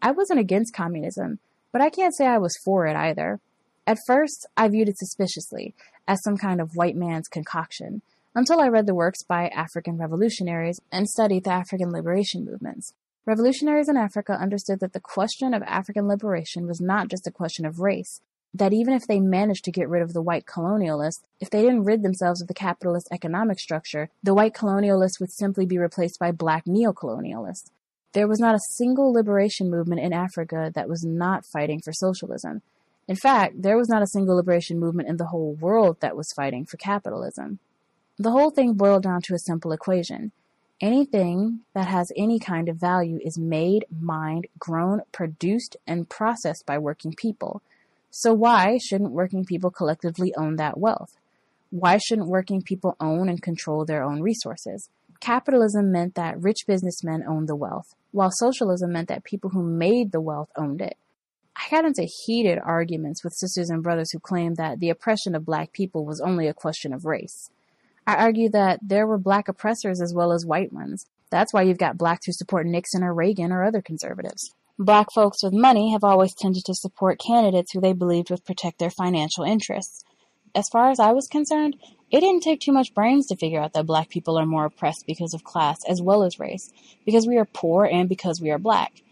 I wasn't against communism, but I can't say I was for it either. At first, I viewed it suspiciously, as some kind of white man's concoction, until I read the works by African revolutionaries and studied the African liberation movements. Revolutionaries in Africa understood that the question of African liberation was not just a question of race, that even if they managed to get rid of the white colonialists, if they didn't rid themselves of the capitalist economic structure, the white colonialists would simply be replaced by black neocolonialists. There was not a single liberation movement in Africa that was not fighting for socialism. In fact, there was not a single liberation movement in the whole world that was fighting for capitalism. The whole thing boiled down to a simple equation. Anything that has any kind of value is made, mined, grown, produced, and processed by working people. So why shouldn't working people collectively own that wealth? Why shouldn't working people own and control their own resources? Capitalism meant that rich businessmen owned the wealth, while socialism meant that people who made the wealth owned it. I got into heated arguments with sisters and brothers who claimed that the oppression of black people was only a question of race. I argue that there were black oppressors as well as white ones. That's why you've got blacks who support Nixon or Reagan or other conservatives. Black folks with money have always tended to support candidates who they believed would protect their financial interests. As far as I was concerned, it didn't take too much brains to figure out that black people are more oppressed because of class as well as race, because we are poor and because we are black.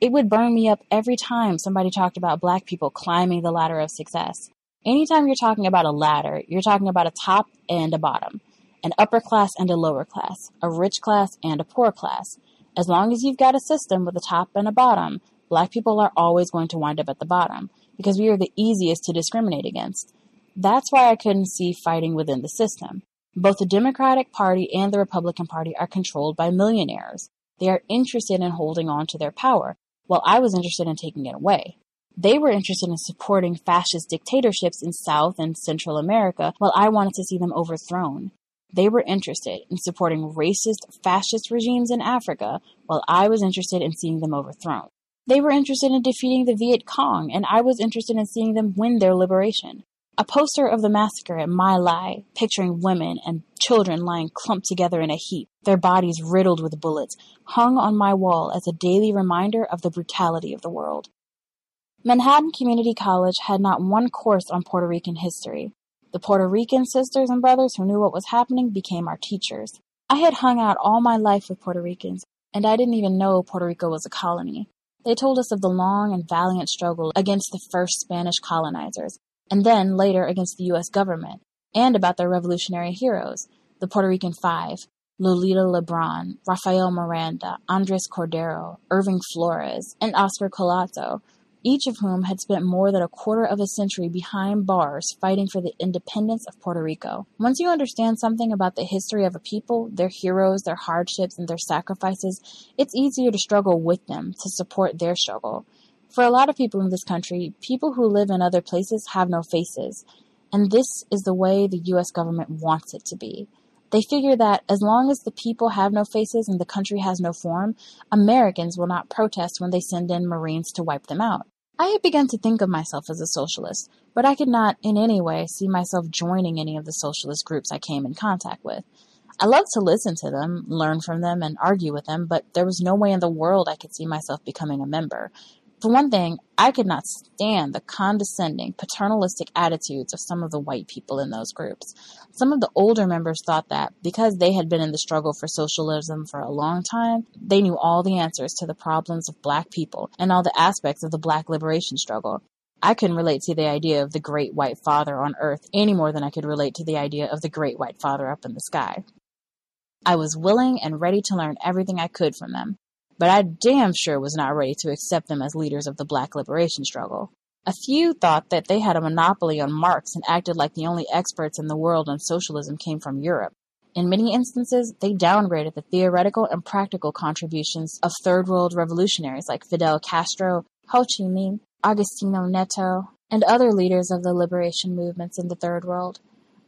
It would burn me up every time somebody talked about black people climbing the ladder of success. Anytime you're talking about a ladder, you're talking about a top and a bottom, an upper class and a lower class, a rich class and a poor class. As long as you've got a system with a top and a bottom, black people are always going to wind up at the bottom because we are the easiest to discriminate against. That's why I couldn't see fighting within the system. Both the Democratic Party and the Republican Party are controlled by millionaires. They are interested in holding on to their power, while I was interested in taking it away. They were interested in supporting fascist dictatorships in South and Central America, while I wanted to see them overthrown. They were interested in supporting racist, fascist regimes in Africa, while I was interested in seeing them overthrown. They were interested in defeating the Viet Cong, and I was interested in seeing them win their liberation. A poster of the massacre at My Lai, picturing women and children lying clumped together in a heap, their bodies riddled with bullets, hung on my wall as a daily reminder of the brutality of the world. Manhattan Community College had not one course on Puerto Rican history. The Puerto Rican sisters and brothers who knew what was happening became our teachers. I had hung out all my life with Puerto Ricans, and I didn't even know Puerto Rico was a colony. They told us of the long and valiant struggle against the first Spanish colonizers, and then later against the U.S. government, and about their revolutionary heroes, the Puerto Rican Five, Lolita Lebron, Rafael Miranda, Andres Cordero, Irving Flores, and Oscar Collazo, each of whom had spent more than a quarter of a century behind bars fighting for the independence of Puerto Rico. Once you understand something about the history of a people, their heroes, their hardships, and their sacrifices, it's easier to struggle with them, to support their struggle. For a lot of people in this country, people who live in other places have no faces. And this is the way the US government wants it to be. They figure that as long as the people have no faces and the country has no form, Americans will not protest when they send in Marines to wipe them out. I had begun to think of myself as a socialist, but I could not in any way see myself joining any of the socialist groups I came in contact with. I loved to listen to them, learn from them, and argue with them, but there was no way in the world I could see myself becoming a member. For one thing, I could not stand the condescending, paternalistic attitudes of some of the white people in those groups. Some of the older members thought that because they had been in the struggle for socialism for a long time, they knew all the answers to the problems of black people and all the aspects of the black liberation struggle. I couldn't relate to the idea of the great white father on earth any more than I could relate to the idea of the great white father up in the sky. I was willing and ready to learn everything I could from them but I damn sure was not ready to accept them as leaders of the black liberation struggle. A few thought that they had a monopoly on Marx and acted like the only experts in the world on socialism came from Europe. In many instances, they downgraded the theoretical and practical contributions of third world revolutionaries like Fidel Castro, Ho Chi Minh, Agostinho Neto, and other leaders of the liberation movements in the third world.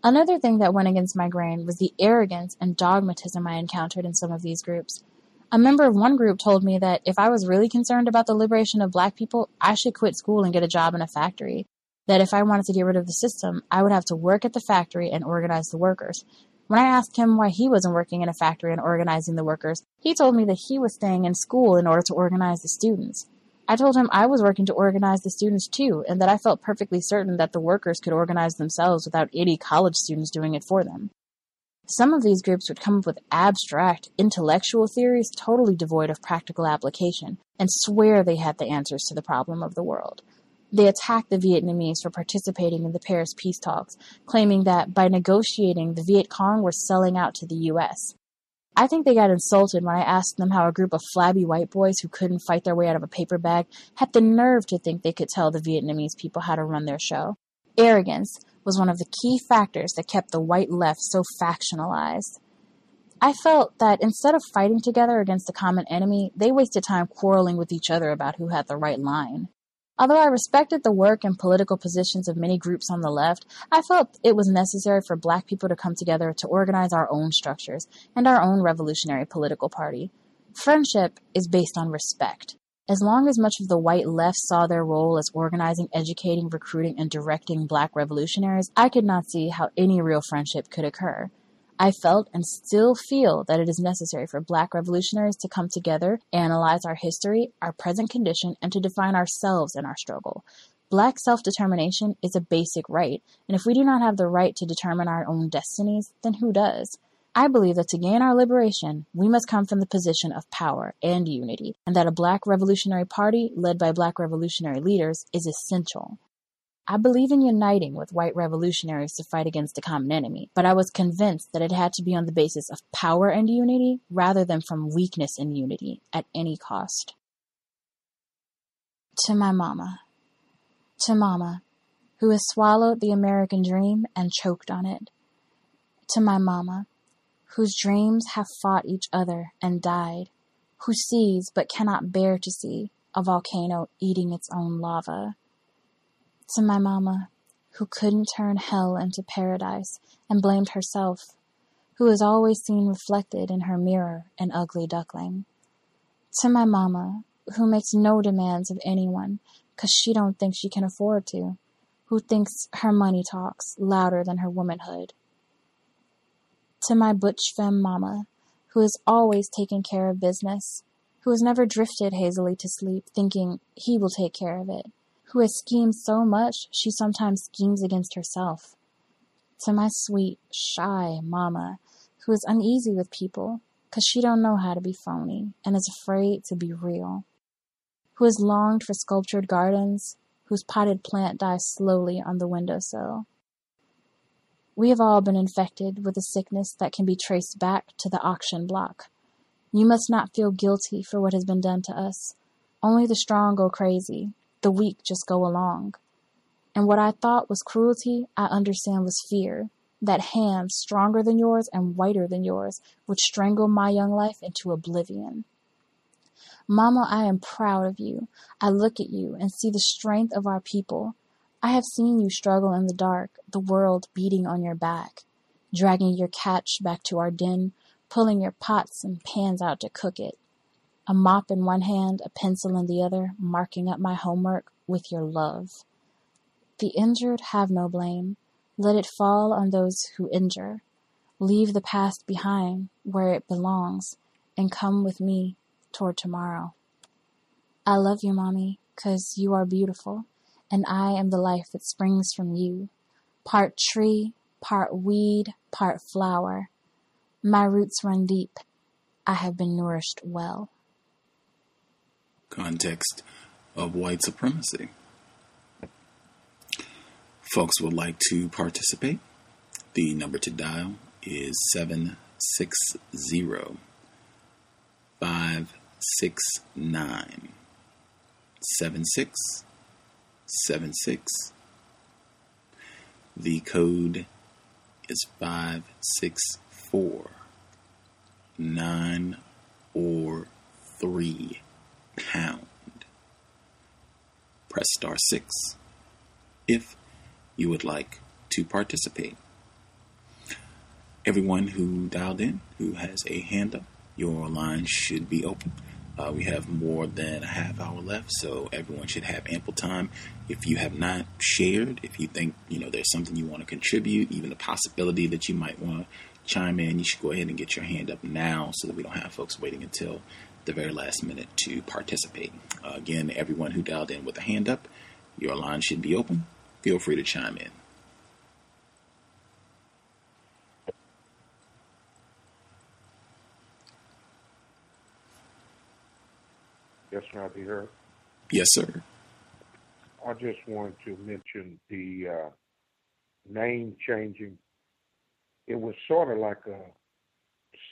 Another thing that went against my grain was the arrogance and dogmatism I encountered in some of these groups. A member of one group told me that if I was really concerned about the liberation of black people, I should quit school and get a job in a factory. That if I wanted to get rid of the system, I would have to work at the factory and organize the workers. When I asked him why he wasn't working in a factory and organizing the workers, he told me that he was staying in school in order to organize the students. I told him I was working to organize the students too, and that I felt perfectly certain that the workers could organize themselves without any college students doing it for them. Some of these groups would come up with abstract, intellectual theories totally devoid of practical application and swear they had the answers to the problem of the world. They attacked the Vietnamese for participating in the Paris peace talks, claiming that by negotiating, the Viet Cong were selling out to the U.S. I think they got insulted when I asked them how a group of flabby white boys who couldn't fight their way out of a paper bag had the nerve to think they could tell the Vietnamese people how to run their show. Arrogance, was one of the key factors that kept the white left so factionalized. I felt that instead of fighting together against a common enemy, they wasted time quarreling with each other about who had the right line. Although I respected the work and political positions of many groups on the left, I felt it was necessary for black people to come together to organize our own structures and our own revolutionary political party. Friendship is based on respect. As long as much of the white left saw their role as organizing, educating, recruiting, and directing black revolutionaries, I could not see how any real friendship could occur. I felt and still feel that it is necessary for black revolutionaries to come together, analyze our history, our present condition, and to define ourselves in our struggle. Black self determination is a basic right, and if we do not have the right to determine our own destinies, then who does? I believe that to gain our liberation, we must come from the position of power and unity, and that a black revolutionary party led by black revolutionary leaders is essential. I believe in uniting with white revolutionaries to fight against a common enemy, but I was convinced that it had to be on the basis of power and unity rather than from weakness and unity at any cost. To my mama. To mama, who has swallowed the American dream and choked on it. To my mama, whose dreams have fought each other and died, who sees but cannot bear to see a volcano eating its own lava. To my mama, who couldn't turn hell into paradise and blamed herself, who is always seen reflected in her mirror an ugly duckling. To my mama, who makes no demands of anyone because she don't think she can afford to, who thinks her money talks louder than her womanhood. To my butch femme mama, who has always taken care of business, who has never drifted hazily to sleep thinking he will take care of it, who has schemed so much she sometimes schemes against herself. To my sweet, shy mama, who is uneasy with people because she don't know how to be phony and is afraid to be real, who has longed for sculptured gardens, whose potted plant dies slowly on the windowsill. We have all been infected with a sickness that can be traced back to the auction block. You must not feel guilty for what has been done to us. Only the strong go crazy, the weak just go along. And what I thought was cruelty, I understand was fear. That hand, stronger than yours and whiter than yours, would strangle my young life into oblivion. Mama, I am proud of you. I look at you and see the strength of our people. I have seen you struggle in the dark, the world beating on your back, dragging your catch back to our den, pulling your pots and pans out to cook it. A mop in one hand, a pencil in the other, marking up my homework with your love. The injured have no blame. Let it fall on those who injure. Leave the past behind where it belongs and come with me toward tomorrow. I love you, Mommy, 'cause you are beautiful and I am the life that springs from you. Part tree, part weed, part flower. My roots run deep. I have been nourished well. Context of white supremacy. Folks would like to participate. The number to dial is 760 569 7676. The code is 564 9 or 3 pound. Press star 6 if you would like to participate. Everyone who dialed in, who has a hand up, your line should be open. Uh, we have more than a half hour left, so everyone should have ample time. If you have not shared, if you think you know there's something you want to contribute, even the possibility that you might want to chime in, you should go ahead and get your hand up now, so that we don't have folks waiting until the very last minute to participate. Uh, again, everyone who dialed in with a hand up, your line should be open. Feel free to chime in. Yes, sir, I'll be heard. Yes, sir. I just wanted to mention the uh, name changing. It was sort of like a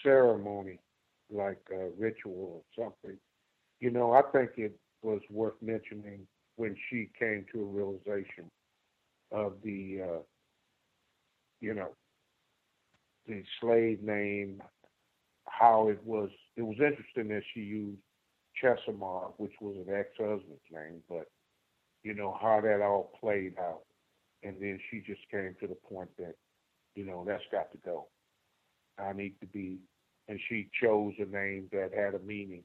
ceremony, like a ritual or something. You know, I think it was worth mentioning when she came to a realization of the, uh, you know, the slave name, how it was. It was interesting that she used Chesimard, which was an ex-husband's name, but you know how that all played out, and then she just came to the point that, you know, that's got to go. I need to be, and she chose a name that had a meaning,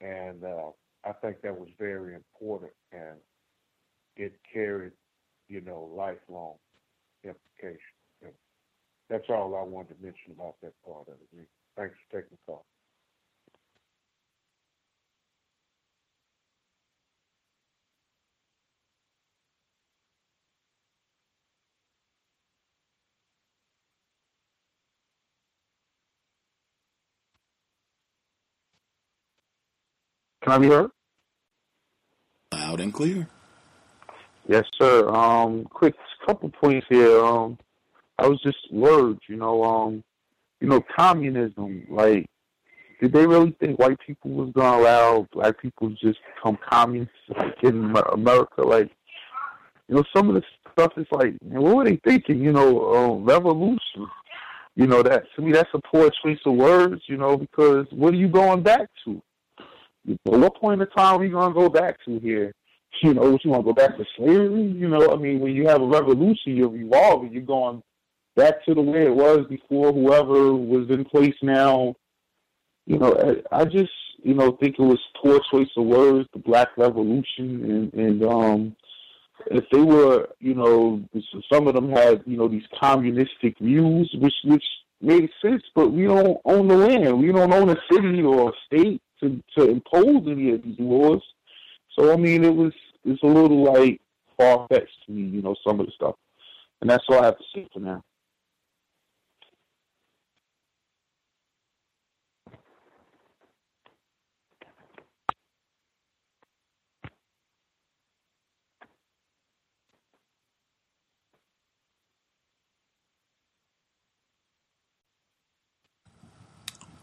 and uh, I think that was very important, and it carried, you know, lifelong implications. And that's all I wanted to mention about that part of it. Thanks for taking the call. Can I be heard? Loud and clear. Yes, sir. Um, quick couple points here. Um, I was just words, you know, um, you know, communism. Like, did they really think white people was gonna allow black people to just become communists like in America? Like, you know, some of the stuff is like, what were they thinking? You know, um, revolution. You know, that to me, that's a poor choice of words. You know, because what are you going back to? At what point in time are we gonna go back to here? You know, what you want to go back to slavery? You know, I mean, when you have a revolution, you're evolving. You're going back to the way it was before whoever was in place now. You know, I, I just, you know, think it was poor choice of words, the Black Revolution, and, and um, if they were, you know, some of them had, you know, these communistic views, which which made sense, but we don't own the land. We don't own a city or a state to to impose any of these laws. So I mean, it was it's a little like far fetched to me, you know, some of the stuff, and that's all I have to say for now.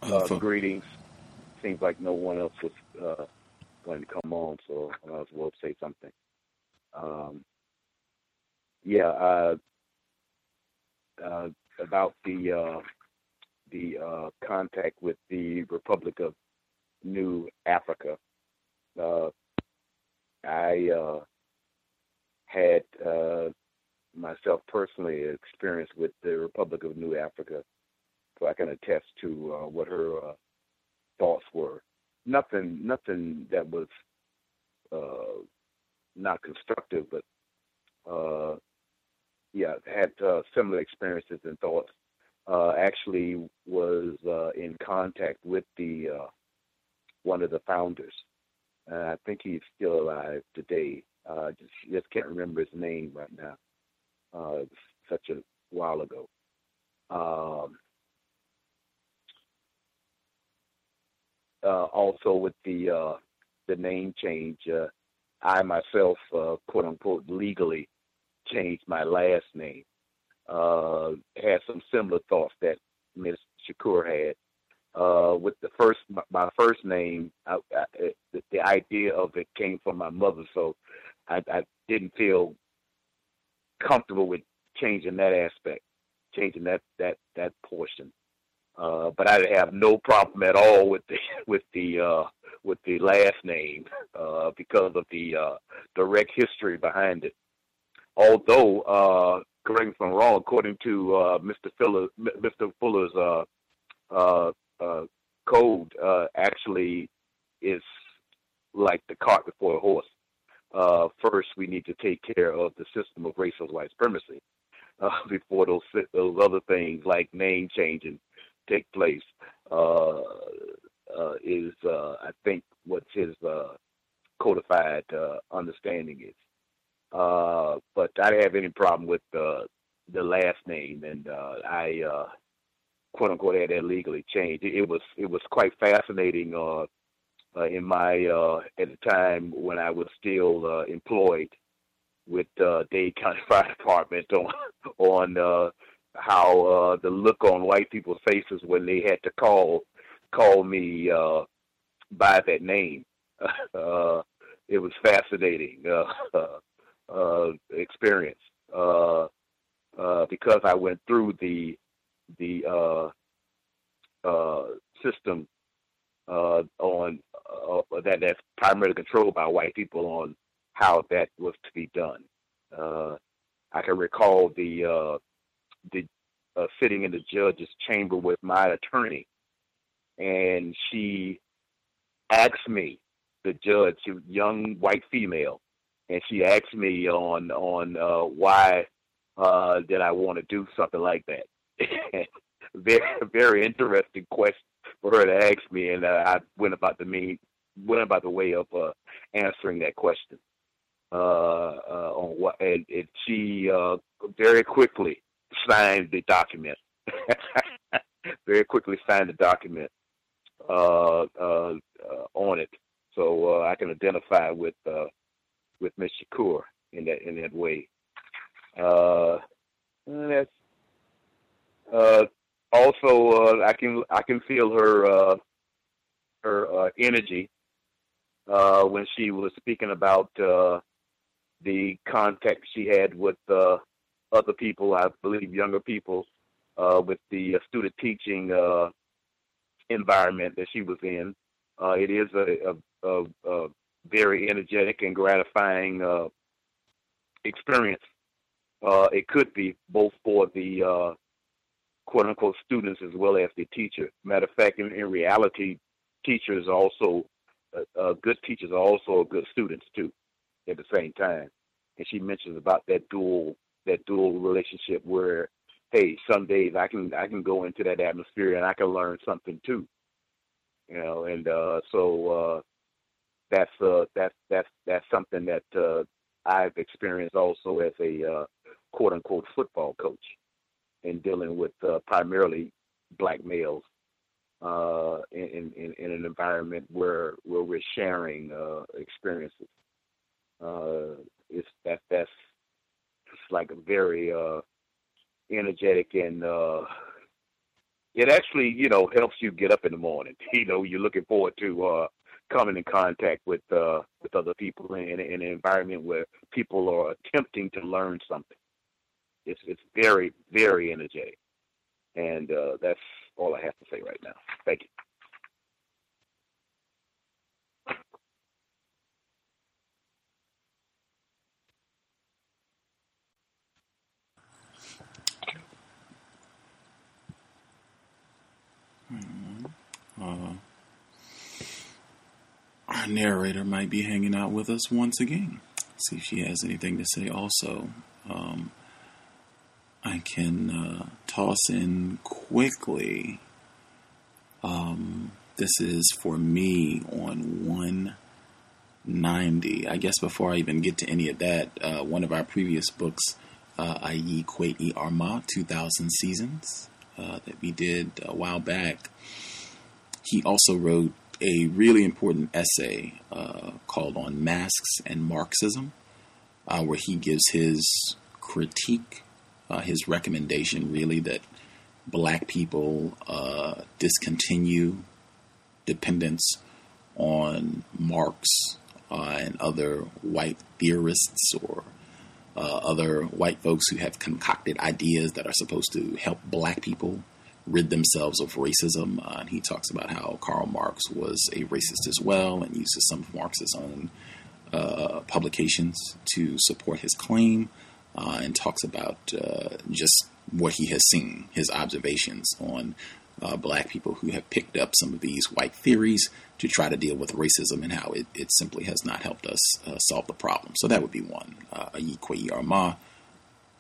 Uh, greetings. Seems like no one else was uh, going to come on, so I might as well say something. Um, yeah, uh, uh, about the uh, the uh, contact with the Republic of New Africa. Uh, I had myself personally experience with the Republic of New Africa, so I can attest to what her thoughts were. Nothing, nothing that was uh, not constructive, but uh, yeah, had uh, similar experiences and thoughts. Uh, actually, was uh, in contact with the uh, one of the founders. Uh, I think he's still alive today. Uh, just just can't remember his name right now. Uh, such a while ago. Um, uh, also with the uh, the name change, uh, I myself, uh, quote unquote, legally changed my last name. Uh, had some similar thoughts that Ms. Shakur had. Uh, with the first, my, my first name, I, I, the, the idea of it came from my mother, so I, I didn't feel comfortable with changing that aspect, changing that that that portion. Uh, but I have no problem at all with the with the uh, with the last name uh, because of the uh, direct history behind it. Although, uh, correct me if I'm wrong, according to uh, Mr. Fuller, Mr. Fuller's uh, code, actually is like the cart before the horse. Uh, first, we need to take care of the system of racial white supremacy uh, before those those other things like name changing take place. Uh, uh, is uh, I think what his uh, codified uh, understanding is. Uh, but I didn't have any problem with the last name, and I quote unquote had that legally changed. It, it was it was quite fascinating in my at the time when I was still employed with uh, Dade County Fire Department on on how uh, the look on white people's faces when they had to call call me uh, by that name. Uh, it was fascinating uh, uh, experience uh, because I went through the the system on that that's primarily controlled by white people on how that was to be done. I can recall the the uh, sitting in the judge's chamber with my attorney, and she asked me, the judge, she was a young white female, and she asked me on on uh, why uh, did I want to do something like that. very very interesting question for her to ask me, and uh, I went about the mean went about the way of uh, answering that question. Uh, uh, on what and, and she uh, very quickly signed the document. very quickly signed the document uh, uh, uh, on it, so uh, I can identify with uh, with Miss Shakur in that in that way. That's also I can I can feel her her energy when she was speaking about the contact she had with uh, other people, I believe younger people, uh, with the uh, student teaching uh, environment that she was in. Uh, it is a, a, a, a, very energetic and gratifying uh, experience. Uh, it could be both for the quote unquote students as well as the teacher. Matter of fact, in, in reality, teachers are also, good teachers are also good students too at the same time. and she mentions about that dual that dual relationship where, hey, some days I can I can go into that atmosphere and I can learn something too, you know, and uh, so uh, that's uh, that's that's that's something that uh, I've experienced also as a uh, quote unquote football coach in dealing with uh, primarily black males uh, in, in, in an environment where where we're sharing uh, experiences. Uh, it's that that's like a very uh, energetic and uh, it actually you know helps you get up in the morning. You know you're looking forward to uh, coming in contact with uh, with other people in, in an environment where people are attempting to learn something. It's it's very very energetic, and uh, that's all I have to say right now. Thank you. Uh, our narrator might be hanging out with us once again. See if she has anything to say. Also, um, I can uh, toss in quickly. Um, this is for me on 190. I guess before I even get to any of that, uh, one of our previous books, uh, i.e., Kwei Armah, 2000 Seasons, uh, that we did a while back, he also wrote a really important essay uh, called On Masks and Marxism, uh, where he gives his critique uh, his recommendation really that black people uh, discontinue dependence on Marx uh, and other white theorists or uh, other white folks who have concocted ideas that are supposed to help black people rid themselves of racism. Uh, and he talks about how Karl Marx was a racist as well and uses some of Marx's own uh, publications to support his claim uh, and talks about uh, just what he has seen, his observations on uh, black people who have picked up some of these white theories to try to deal with racism and how it, it simply has not helped us uh, solve the problem. So that would be one. Uh, Ayi Armah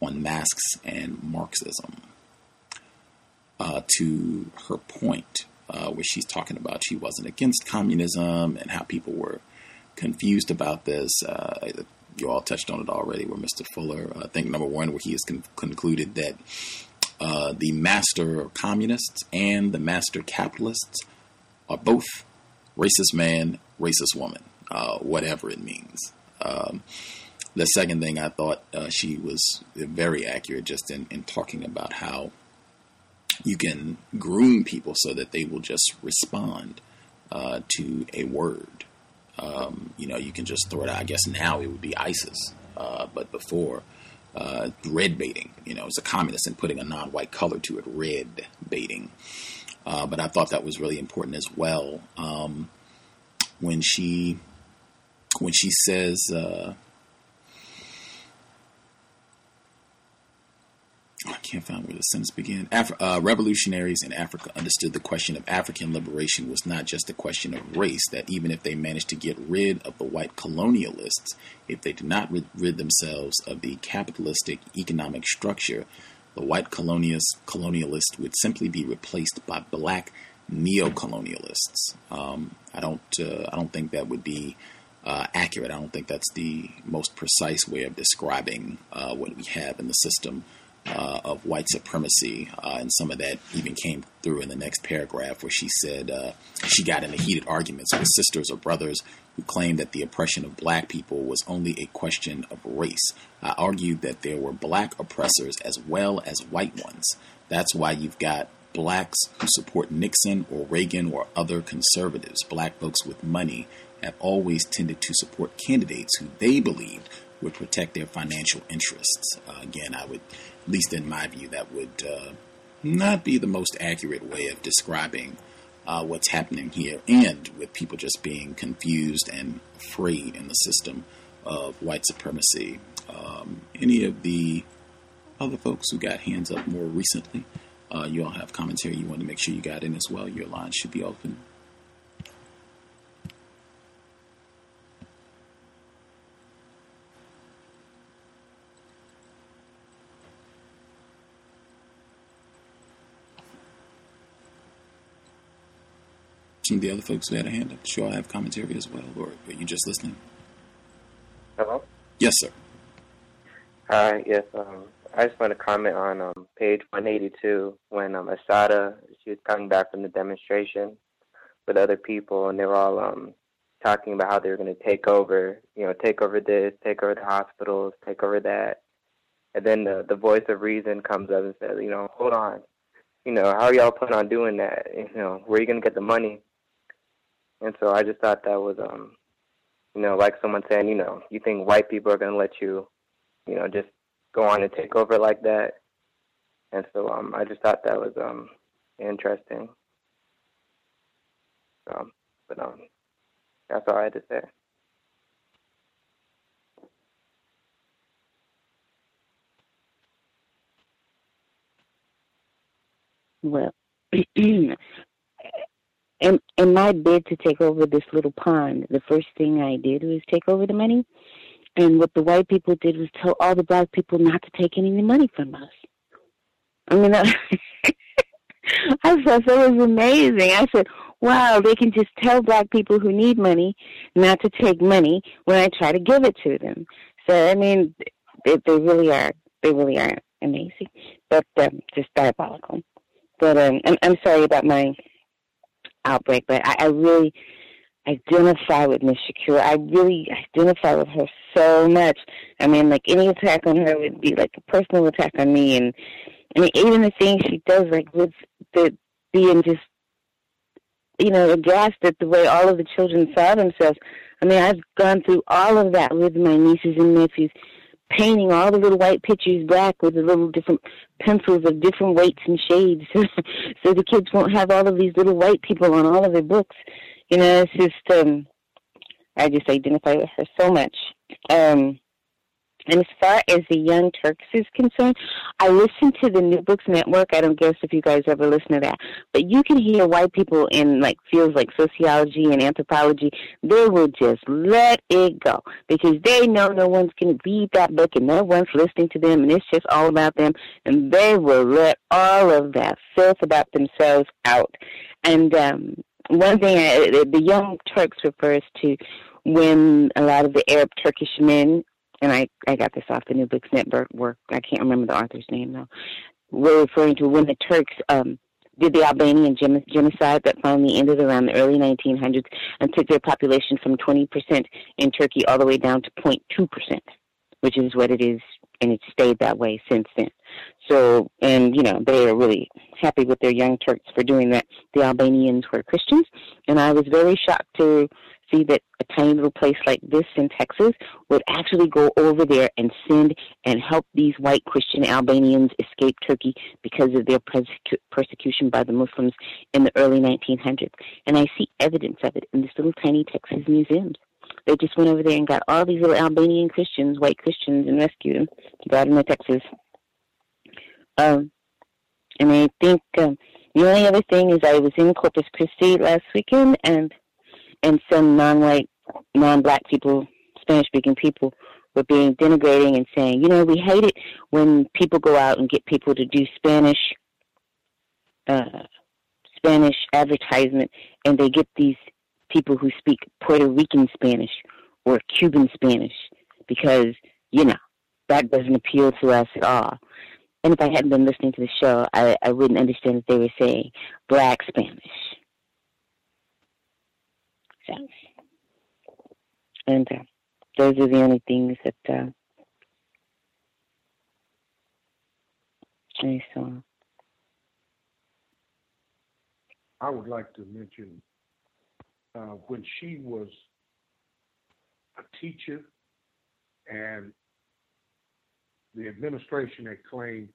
on masks and Marxism. Uh, to her point, uh, where she's talking about she wasn't against communism and how people were confused about this. Uh, you all touched on it already, where Mr. Fuller, I think number one, where he has con- concluded that uh, the master communists and the master capitalists are both racist man, racist woman, uh, whatever it means. Um, the second thing I thought uh, she was very accurate just in, in talking about how you can groom people so that they will just respond uh, to a word. Um, you know, you can just throw it out. I guess now it would be ISIS, uh, but before, uh, red baiting. You know, it's a communist and putting a non-white color to it, red baiting. Uh, but I thought that was really important as well. Um, when she when she says uh, I can't find where the sentence began. Af- uh, revolutionaries in Africa understood the question of African liberation was not just a question of race, that even if they managed to get rid of the white colonialists, if they did not rid, rid themselves of the capitalistic economic structure, the white colonialist, colonialist would simply be replaced by black neo-colonialists. Um, I don't, uh, I don't think that would be uh, accurate. I don't think that's the most precise way of describing uh, what we have in the system uh, of white supremacy, uh, and some of that even came through in the next paragraph where she said uh, she got into heated arguments with sisters or brothers who claimed that the oppression of black people was only a question of race. I argued that there were black oppressors as well as white ones. That's why you've got blacks who support Nixon or Reagan or other conservatives. Black folks with money have always tended to support candidates who they believed would protect their financial interests. Uh, again, I would at least in my view, that would uh, not be the most accurate way of describing uh, what's happening here, and with people just being confused and afraid in the system of white supremacy. Um, any of the other folks who got hands up more recently, uh, you all have commentary you want to make sure you got in as well. Your line should be open. Some of the other folks who had a hand up, sure I have commentary as well, or are you just listening? Hello? Yes, sir. Hi, yes. Um, I just want to comment on um, page 182 when um, Assata, she was coming back from the demonstration with other people, and they were all um, talking about how they were going to take over, you know, take over this, take over the hospitals, take over that. And then the, the voice of reason comes up and says, you know, hold on. You know, how are y'all planning on doing that? You know, where are you going to get the money? And so I just thought that was, um, you know, like someone saying, you know, you think white people are going to let you, you know, just go on and take over like that. And so um, I just thought that was um, interesting. Um, but um, that's all I had to say. Well, in in my bid to take over this little pond, the first thing I did was take over the money. And what the white people did was tell all the black people not to take any money from us. I mean, I, I thought that was amazing. I said, wow, they can just tell black people who need money not to take money when I try to give it to them. So, I mean, they, they really are, they really are amazing, but um, just diabolical. But um, I'm, I'm sorry about my outbreak, but I, I really identify with Miss Shakira. I really identify with her so much. I mean, like any attack on her would be like a personal attack on me, and I mean, even the things she does, like with the being just, you know, aghast at the way all of the children saw themselves. I mean, I've gone through all of that with my nieces and nephews, painting all the little white pictures black with the little different pencils of different weights and shades, so the kids won't have all of these little white people on all of their books. You know, it's just, um, I just identify with her so much. Um, and as far as the Young Turks is concerned, I listen to the New Books Network. I don't guess if you guys ever listen to that, but you can hear white people in like fields like sociology and anthropology. They will just let it go because they know no one's going to read that book and no one's listening to them, and it's just all about them. And they will let all of that filth about themselves out. And um, one thing I, the Young Turks refers to when a lot of the Arab Turkish men and I, I got this off the New Books Network work. I can't remember the author's name though. We're referring to when the Turks um, did the Albanian genocide that finally ended around the early 1900s and took their population from 20% in Turkey all the way down to 0.2%, which is what it is, and it's stayed that way since then. So, and you know, they are really happy with their young Turks for doing that. The Albanians were Christians, and I was very shocked to see that a tiny little place like this in Texas would actually go over there and send and help these white Christian Albanians escape Turkey because of their persecu- persecution by the Muslims in the early 1900s. And I see evidence of it in this little tiny Texas museum. They just went over there and got all these little Albanian Christians, white Christians, and rescued them, brought them to Texas. Um, and I think um, the only other thing is I was in Corpus Christi last weekend, and and some non-white, non-black people, Spanish-speaking people, were being denigrating and saying, you know, we hate it when people go out and get people to do Spanish, uh, Spanish advertisement, and they get these people who speak Puerto Rican Spanish or Cuban Spanish because you know that doesn't appeal to us at all. And if I hadn't been listening to the show, I, I wouldn't understand that they were saying black Spanish. So, and uh, those are the only things that uh, I saw. I would like to mention uh, when she was a teacher and the administration had claimed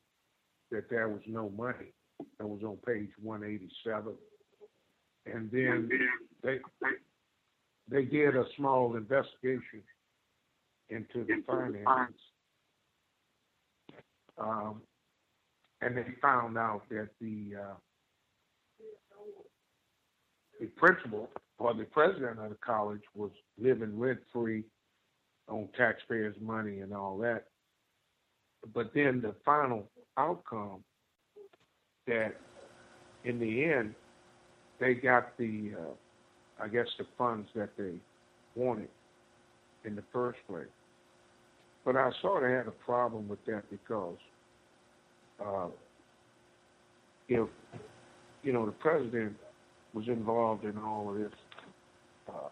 that there was no money. That was on page 187. And then they they did a small investigation into the finances. Um, and they found out that the uh, the principal or the president of the college was living rent free on taxpayers' money and all that. But then the final outcome that in the end they got the uh, I guess, the funds that they wanted in the first place. But I sort of had a problem with that because uh, if, you know, the president was involved in all of this, uh,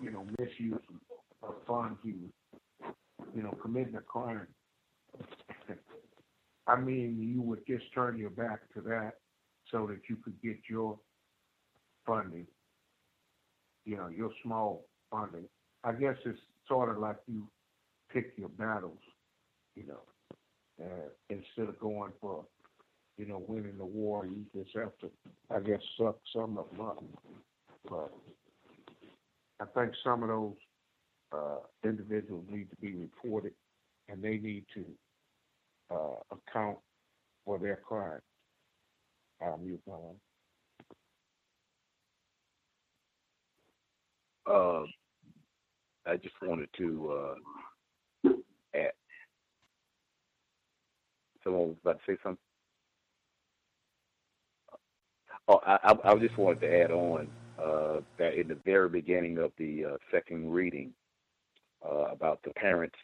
you know, misuse of funds, he was, you know, committing a crime. I mean, you would just turn your back to that so that you could get your funding, you know, your small funding. I guess it's sort of like you pick your battles, you know, uh, instead of going for, you know, winning the war, you just have to, I guess, suck some of them up. But I think some of those uh, individuals need to be reported, and they need to uh, account for their crimes. I'll mute my Uh, I just wanted to uh, add. Someone was about to say something. Oh, I, I, I just wanted to add on uh, that in the very beginning of the uh, second reading uh, about the parents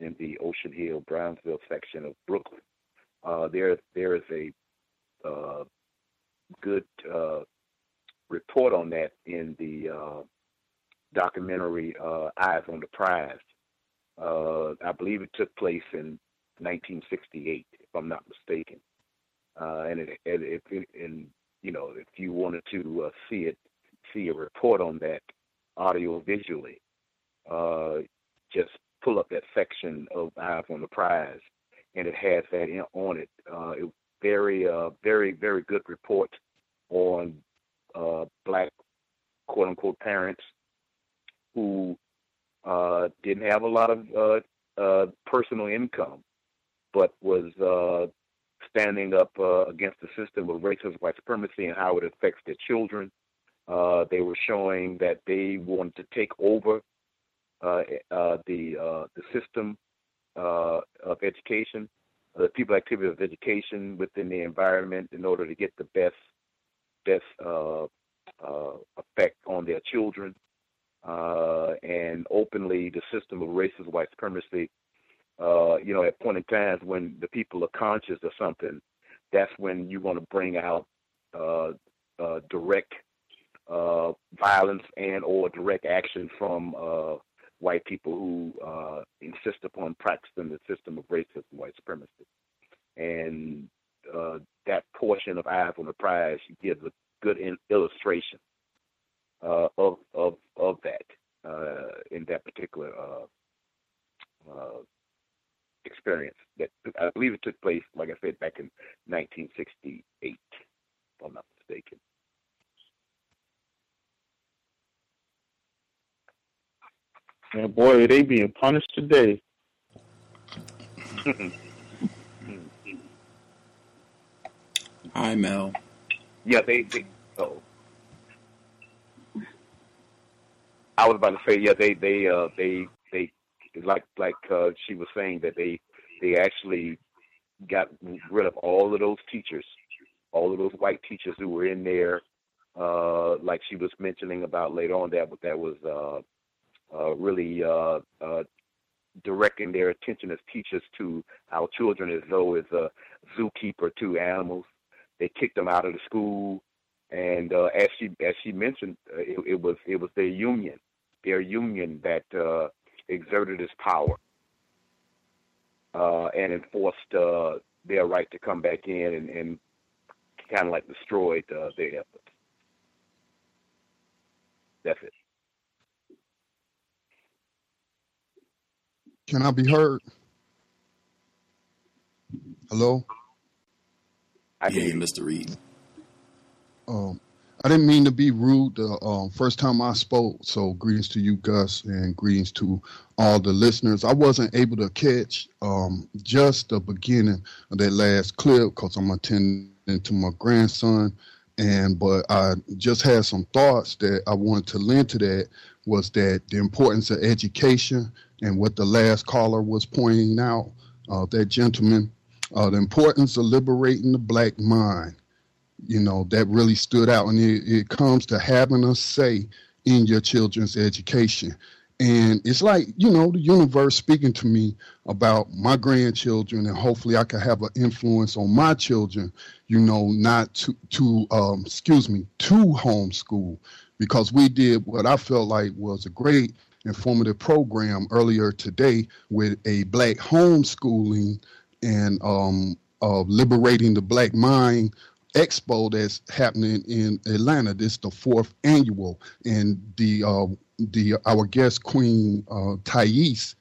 in the Ocean Hill, Brownsville section of Brooklyn, uh, there there is a uh, good report on that in the documentary uh, Eyes on the Prize. Uh, I believe it took place in 1968, if I'm not mistaken. Uh, and it, it, it, and you know, if you wanted to uh, see it, see a report on that audio visually, uh, just pull up that section of Eyes on the Prize, and it has that in, on it. Uh, it very, very, very good report on black quote unquote parents who uh, didn't have a lot of uh, uh, personal income, but was uh, standing up uh, against the system of racist white supremacy and how it affects their children. Uh, they were showing that they wanted to take over uh, uh, the uh, the system uh, of education, the people activity of education within the environment in order to get the best best uh, uh, effect on their children. Uh, and openly, the system of racist white supremacy. Uh, you know, at point in times when the people are conscious of something, that's when you want to bring out uh, uh, direct uh, violence and or direct action from uh, white people who insist upon practicing the system of racism, white supremacy. And that portion of Eyes on the Prize gives a good in- illustration uh, of of of that uh, in that particular uh, uh, experience. That I believe it took place, like I said, back in 1968, if I'm not mistaken. Yeah, boy, are they being punished today. Hi, Mel. Yeah, they. they oh, I was about to say, yeah, they they uh they they like like uh, she was saying that they they actually got rid of all of those teachers, all of those white teachers who were in there, uh, like she was mentioning about later on that but that was uh, uh, really uh, uh, directing their attention as teachers to our children as though as a zookeeper to animals. They kicked them out of the school, and uh, as she as she mentioned, uh, it, it was it was their union, their union that uh, exerted its power uh, and enforced uh, their right to come back in and, and kind of like destroyed uh, their efforts. That's it. Can I be heard? Hello? I yeah, Mr. Reed. Um, I didn't mean to be rude the um, first time I spoke. So greetings to you, Gus, and greetings to all the listeners. I wasn't able to catch um, just the beginning of that last clip because I'm attending to my grandson. And but I just had some thoughts that I wanted to lend to that was that the importance of education and what the last caller was pointing out, uh, that gentleman, uh, the importance of liberating the black mind you know, that really stood out. And it, it comes to having a say in your children's education. And it's like, you know, the universe speaking to me about my grandchildren, and hopefully I can have an influence on my children, you know, not to, to um, excuse me, to homeschool, because we did what I felt like was a great informative program earlier today with a black homeschooling and um, uh, liberating the black mind expo that's happening in Atlanta. This is the fourth annual, and the uh, the our guest Queen uh, Thais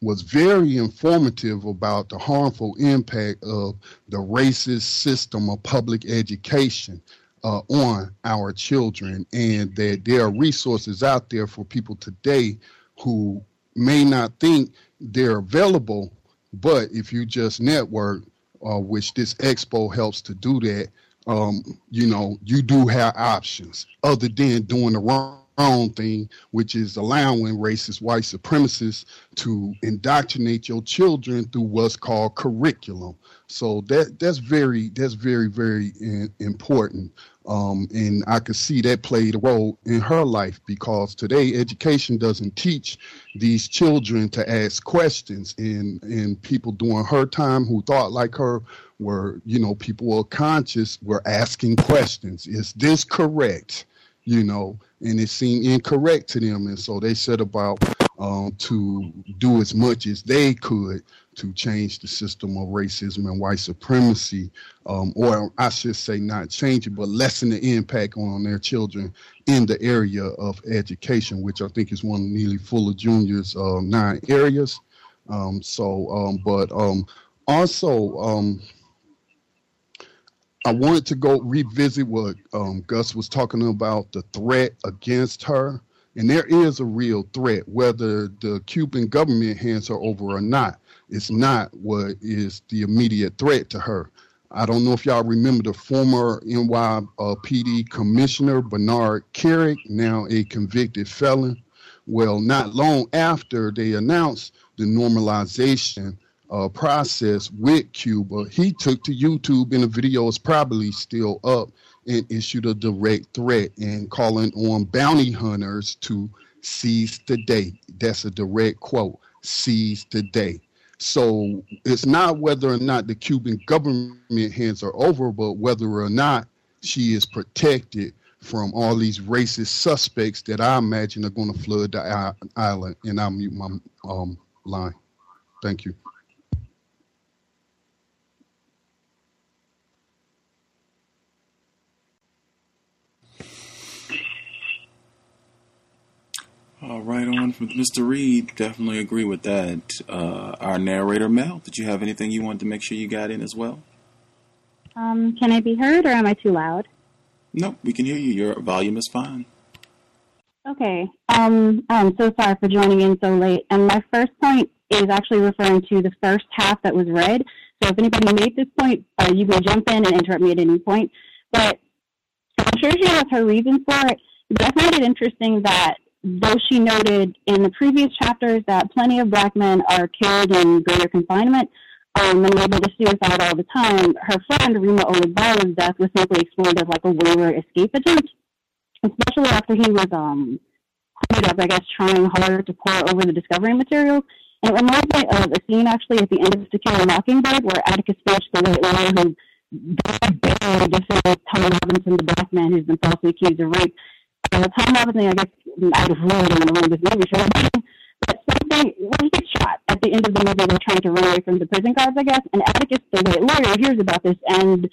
was very informative about the harmful impact of the racist system of public education uh, on our children, and that there are resources out there for people today who may not think they're available, but if you just network, uh, which this expo helps to do that, um, you know, you do have options other than doing the wrong wrong thing, which is allowing racist white supremacists to indoctrinate your children through what's called curriculum. So that that's very that's very very in, important. Um, and I could see that played a role in her life because today education doesn't teach these children to ask questions. And and people during her time who thought like her were, you know, people were conscious were asking questions. Is this correct? You know, and it seemed incorrect to them, and so they set about um, to do as much as they could to change the system of racism and white supremacy, um, or I should say, not change it, but lessen the impact on their children in the area of education, which I think is one of Neely Fuller Jr.'s uh, nine areas. Um, so, um, but um, also, um, I wanted to go revisit what um, Gus was talking about the threat against her. And there is a real threat, whether the Cuban government hands her over or not. It's not what is the immediate threat to her. I don't know if y'all remember the former NYPD commissioner, Bernard Kerik, now a convicted felon. Well, not long after they announced the normalization uh, process with Cuba, he took to YouTube, and the video is probably still up, and issued a direct threat and calling on bounty hunters to seize the day. That's a direct quote seize the day. So it's not whether or not the Cuban government hands are over, but whether or not she is protected from all these racist suspects that I imagine are going to flood the island. And I'll mute my um, line. Thank you. Uh, right on with Mr. Reed. Definitely agree with that. Uh, our narrator, Mel, did you have anything you wanted to make sure you got in as well? Um, can I be heard or am I too loud? No, we can hear you. Your volume is fine. Okay. Um, I'm so sorry for joining in so late. And my first point is actually referring to the first half that was read. So if anybody made this point, uh, you can jump in and interrupt me at any point. But I'm sure she has her reasons for it. But I find it interesting that though she noted in the previous chapters that plenty of black men are killed in greater confinement um, and able to suicide all the time, her friend Rema Olugbala's death was simply explained as like a wayward escape attempt, especially after he was um, up, I guess, trying hard to pour over the discovery materials. And it reminds me of a scene actually at the end of To Kill a Mockingbird where Atticus Finch, the white lawyer who defends Tom Robinson, the black man who's been falsely accused of rape, uh, Tom Robinson, I guess, I just really don't want to ruin this movie him. But something, well, he gets shot at the end of the movie. They're trying to run away from the prison guards, I guess. And Atticus, the white lawyer, hears about this, and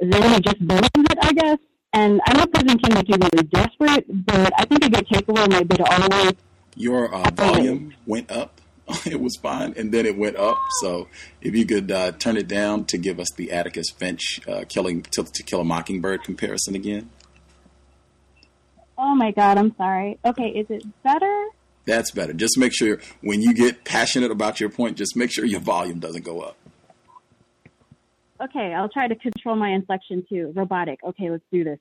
then he just believes it, I guess. And I know Prison King is really desperate, but I think a good takeaway might be to always. Your uh, volume went up. it was fine, and then it went up. So if you could uh, turn it down to give us the Atticus Finch uh, killing to, to kill a mockingbird comparison again. Oh my god, I'm sorry. Okay, is it better? That's better. Just make sure when you get passionate about your point, just make sure your volume doesn't go up. Okay, I'll try to control my inflection too. Robotic. Okay, let's do this.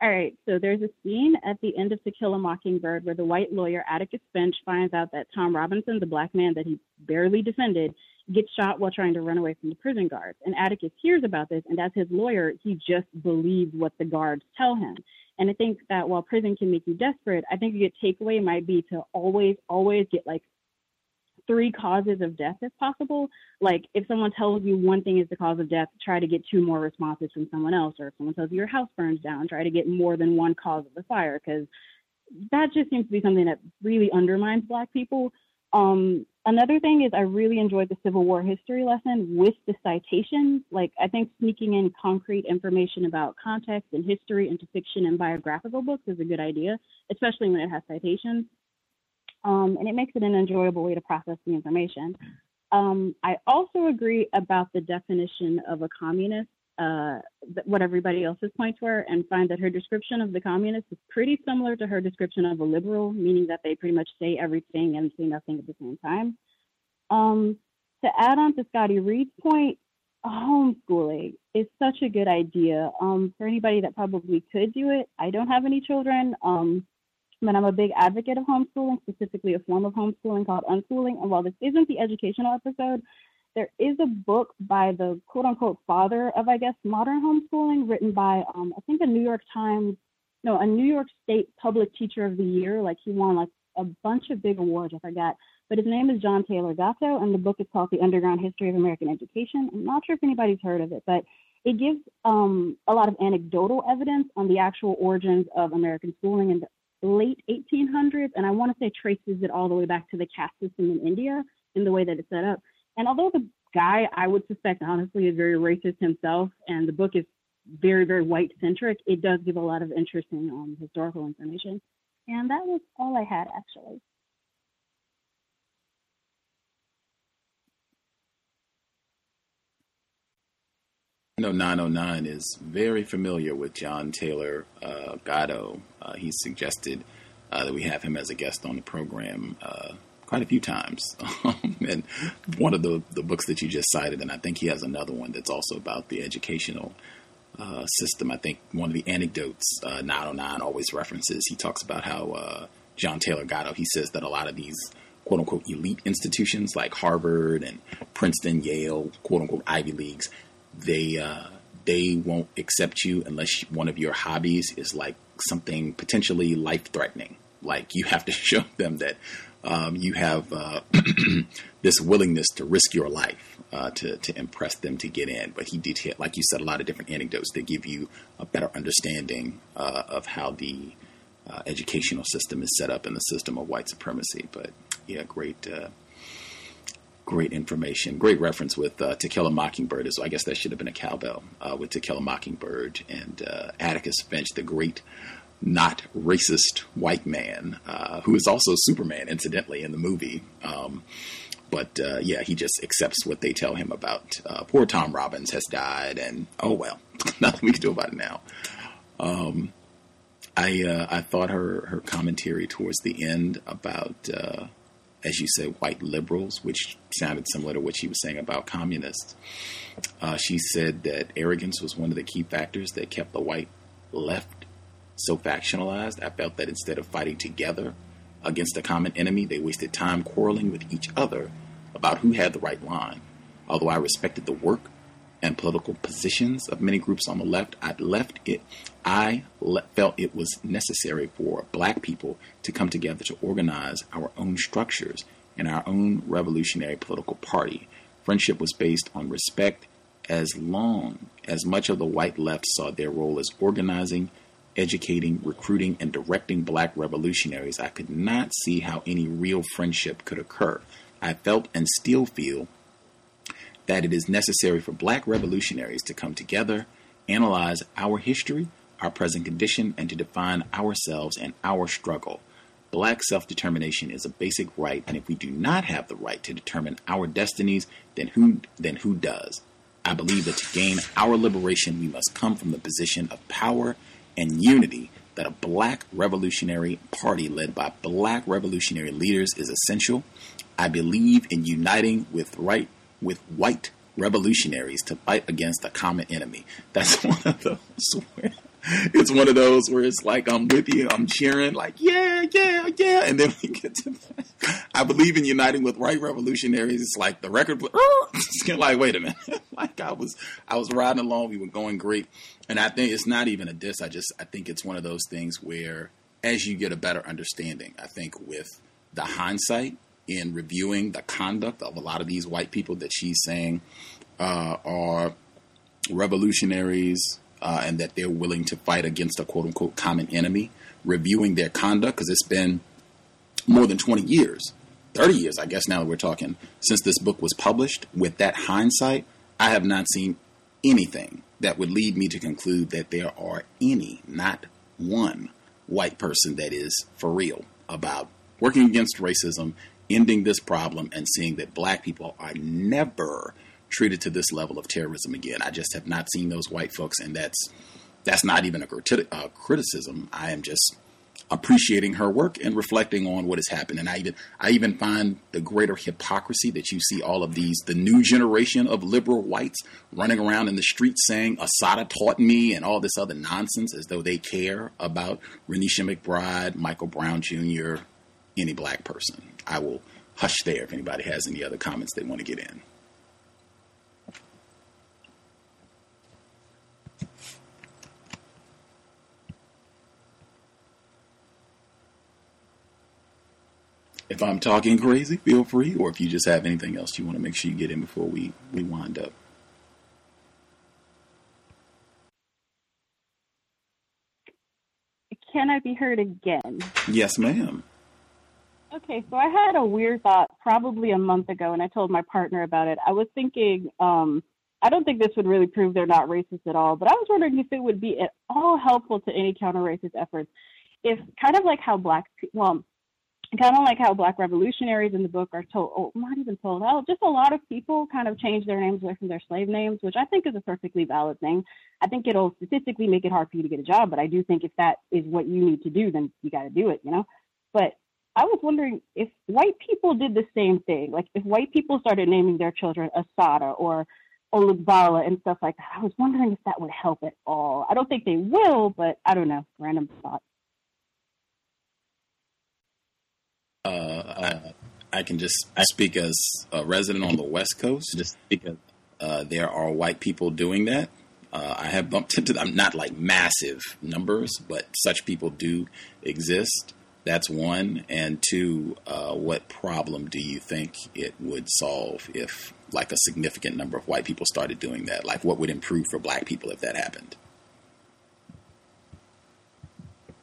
All right, so there's a scene at the end of To Kill a Mockingbird where the white lawyer Atticus Finch finds out that Tom Robinson, the black man that he barely defended, gets shot while trying to run away from the prison guards. And Atticus hears about this, and as his lawyer, he just believes what the guards tell him. And I think that while prison can make you desperate, I think a good takeaway might be to always, always get like three causes of death if possible. Like if someone tells you one thing is the cause of death, try to get two more responses from someone else. Or if someone tells you your house burns down, try to get more than one cause of the fire because that just seems to be something that really undermines black people. Um, another thing is I really enjoyed the Civil War history lesson with the citations. Like I think sneaking in concrete information about context and history into fiction and biographical books is a good idea, especially when it has citations. Um, and it makes it an enjoyable way to process the information. Um, I also agree about the definition of a communist uh, what everybody else's points were and find that her description of the communist is pretty similar to her description of a liberal, meaning that they pretty much say everything and say nothing at the same time. Um, to add on to Scotty Reed's point, homeschooling is such a good idea um, for anybody that probably could do it. I don't have any children, um, but I'm a big advocate of homeschooling, specifically a form of homeschooling called unschooling. And while this isn't the educational episode, there is a book by the quote unquote father of, I guess, modern homeschooling, written by, um, I think, a New York Times, no, a New York State Public Teacher of the Year. Like he won like a bunch of big awards, I forgot. But his name is John Taylor Gatto, and the book is called The Underground History of American Education. I'm not sure if anybody's heard of it, but it gives um, a lot of anecdotal evidence on the actual origins of American schooling in the late 1800s, and I want to say traces it all the way back to the caste system in India in the way that it's set up. And although the guy, I would suspect, honestly, is very racist himself, and the book is very, very white centric, it does give a lot of interesting um, historical information. And that was all I had, actually. I know 909 is very familiar with John Taylor uh, Gatto. Uh, he suggested uh, that we have him as a guest on the program uh, quite a few times. and one of the, the books that you just cited, and I think he has another one that's also about the educational uh, system. I think one of the anecdotes uh, 909 always references, he talks about how uh, John Taylor Gatto, he says that a lot of these quote unquote elite institutions like Harvard and Princeton, Yale, quote unquote Ivy Leagues, they, uh, they won't accept you unless one of your hobbies is like something potentially life threatening. Like you have to show them that um, you have uh, this willingness to risk your life uh, to to impress them to get in. But he detailed, like you said, a lot of different anecdotes that give you a better understanding uh, of how the uh, educational system is set up in the system of white supremacy. But yeah, great. Uh, great information, great reference with uh, To Kill a Mockingbird. So I guess that should have been a cowbell with To Kill a Mockingbird and Atticus Finch, the great not racist white man, uh, who is also Superman, incidentally, in the movie. Um, but uh, yeah, he just accepts what they tell him about. Uh, poor Tom Robbins has died, and oh well, nothing we can do about it now. Um, I uh, I thought her her commentary towards the end about, uh, as you said, white liberals, which sounded similar to what she was saying about communists. Uh, she said that arrogance was one of the key factors that kept the white left so factionalized, I felt that instead of fighting together against a common enemy, they wasted time quarreling with each other about who had the right line. Although I respected the work and political positions of many groups on the left, I left it. I le- felt it was necessary for Black people to come together to organize our own structures and our own revolutionary political party. Friendship was based on respect, as long as much of the white left saw their role as organizing educating, recruiting, and directing black revolutionaries, I could not see how any real friendship could occur. I felt and still feel that it is necessary for black revolutionaries to come together, analyze our history, our present condition, and to define ourselves and our struggle. Black self determination is a basic right, and if we do not have the right to determine our destinies, then who, then who does? I believe that to gain our liberation, we must come from the position of power and unity that a black revolutionary party led by black revolutionary leaders is essential. I believe in uniting with right with white revolutionaries to fight against a common enemy. That's one of those where it's one of those where it's like I'm with you, I'm cheering, like yeah, yeah, yeah, and then we get to, I believe in uniting with white revolutionaries. It's like the record, it's like wait a minute, like I was, I was riding along, we were going great, and I think it's not even a diss. I just, I think it's one of those things where as you get a better understanding, I think with the hindsight in reviewing the conduct of a lot of these white people that she's saying uh, are revolutionaries uh, and that they're willing to fight against a quote unquote common enemy, reviewing their conduct because it's been more than 20 years, 30 years, I guess, now that we're talking, since this book was published. With that hindsight, I have not seen anything that would lead me to conclude that there are any, not one, white person that is for real about working against racism, ending this problem, and seeing that black people are never treated to this level of terrorism again. I just have not seen those white folks, and that's that's not even a, a uh, criticism. I am just appreciating her work and reflecting on what has happened. And I even I even find the greater hypocrisy that you see all of these the new generation of liberal whites running around in the streets saying Assata taught me and all this other nonsense as though they care about Renisha McBride, Michael Brown Jr., any black person. I will hush there if anybody has any other comments they want to get in. If I'm talking crazy, feel free, or if you just have anything else you want to make sure you get in before we, we wind up. Can I be heard again? Yes, ma'am. Okay, so I had a weird thought probably a month ago, and I told my partner about it. I was thinking, um, I don't think this would really prove they're not racist at all, but I was wondering if it would be at all helpful to any counter racist efforts if kind of like how black, well, kind of like how black revolutionaries in the book are told, oh, not even told, how just a lot of people kind of change their names away from their slave names, which I think is a perfectly valid thing. I think it'll statistically make it hard for you to get a job, but I do think if that is what you need to do, then you got to do it, you know? But I was wondering if white people did the same thing, like if white people started naming their children Assata or Olugbala and stuff like that, I was wondering if that would help at all. I don't think they will, but I don't know. Random thought. Uh, I, I, can just speak as a resident on the West Coast, just because uh, there are white people doing that. Uh, I have bumped into them, not like massive numbers, but such people do exist. That's one. And two, uh, what problem do you think it would solve if, like, a significant number of white people started doing that? Like, what would improve for black people if that happened?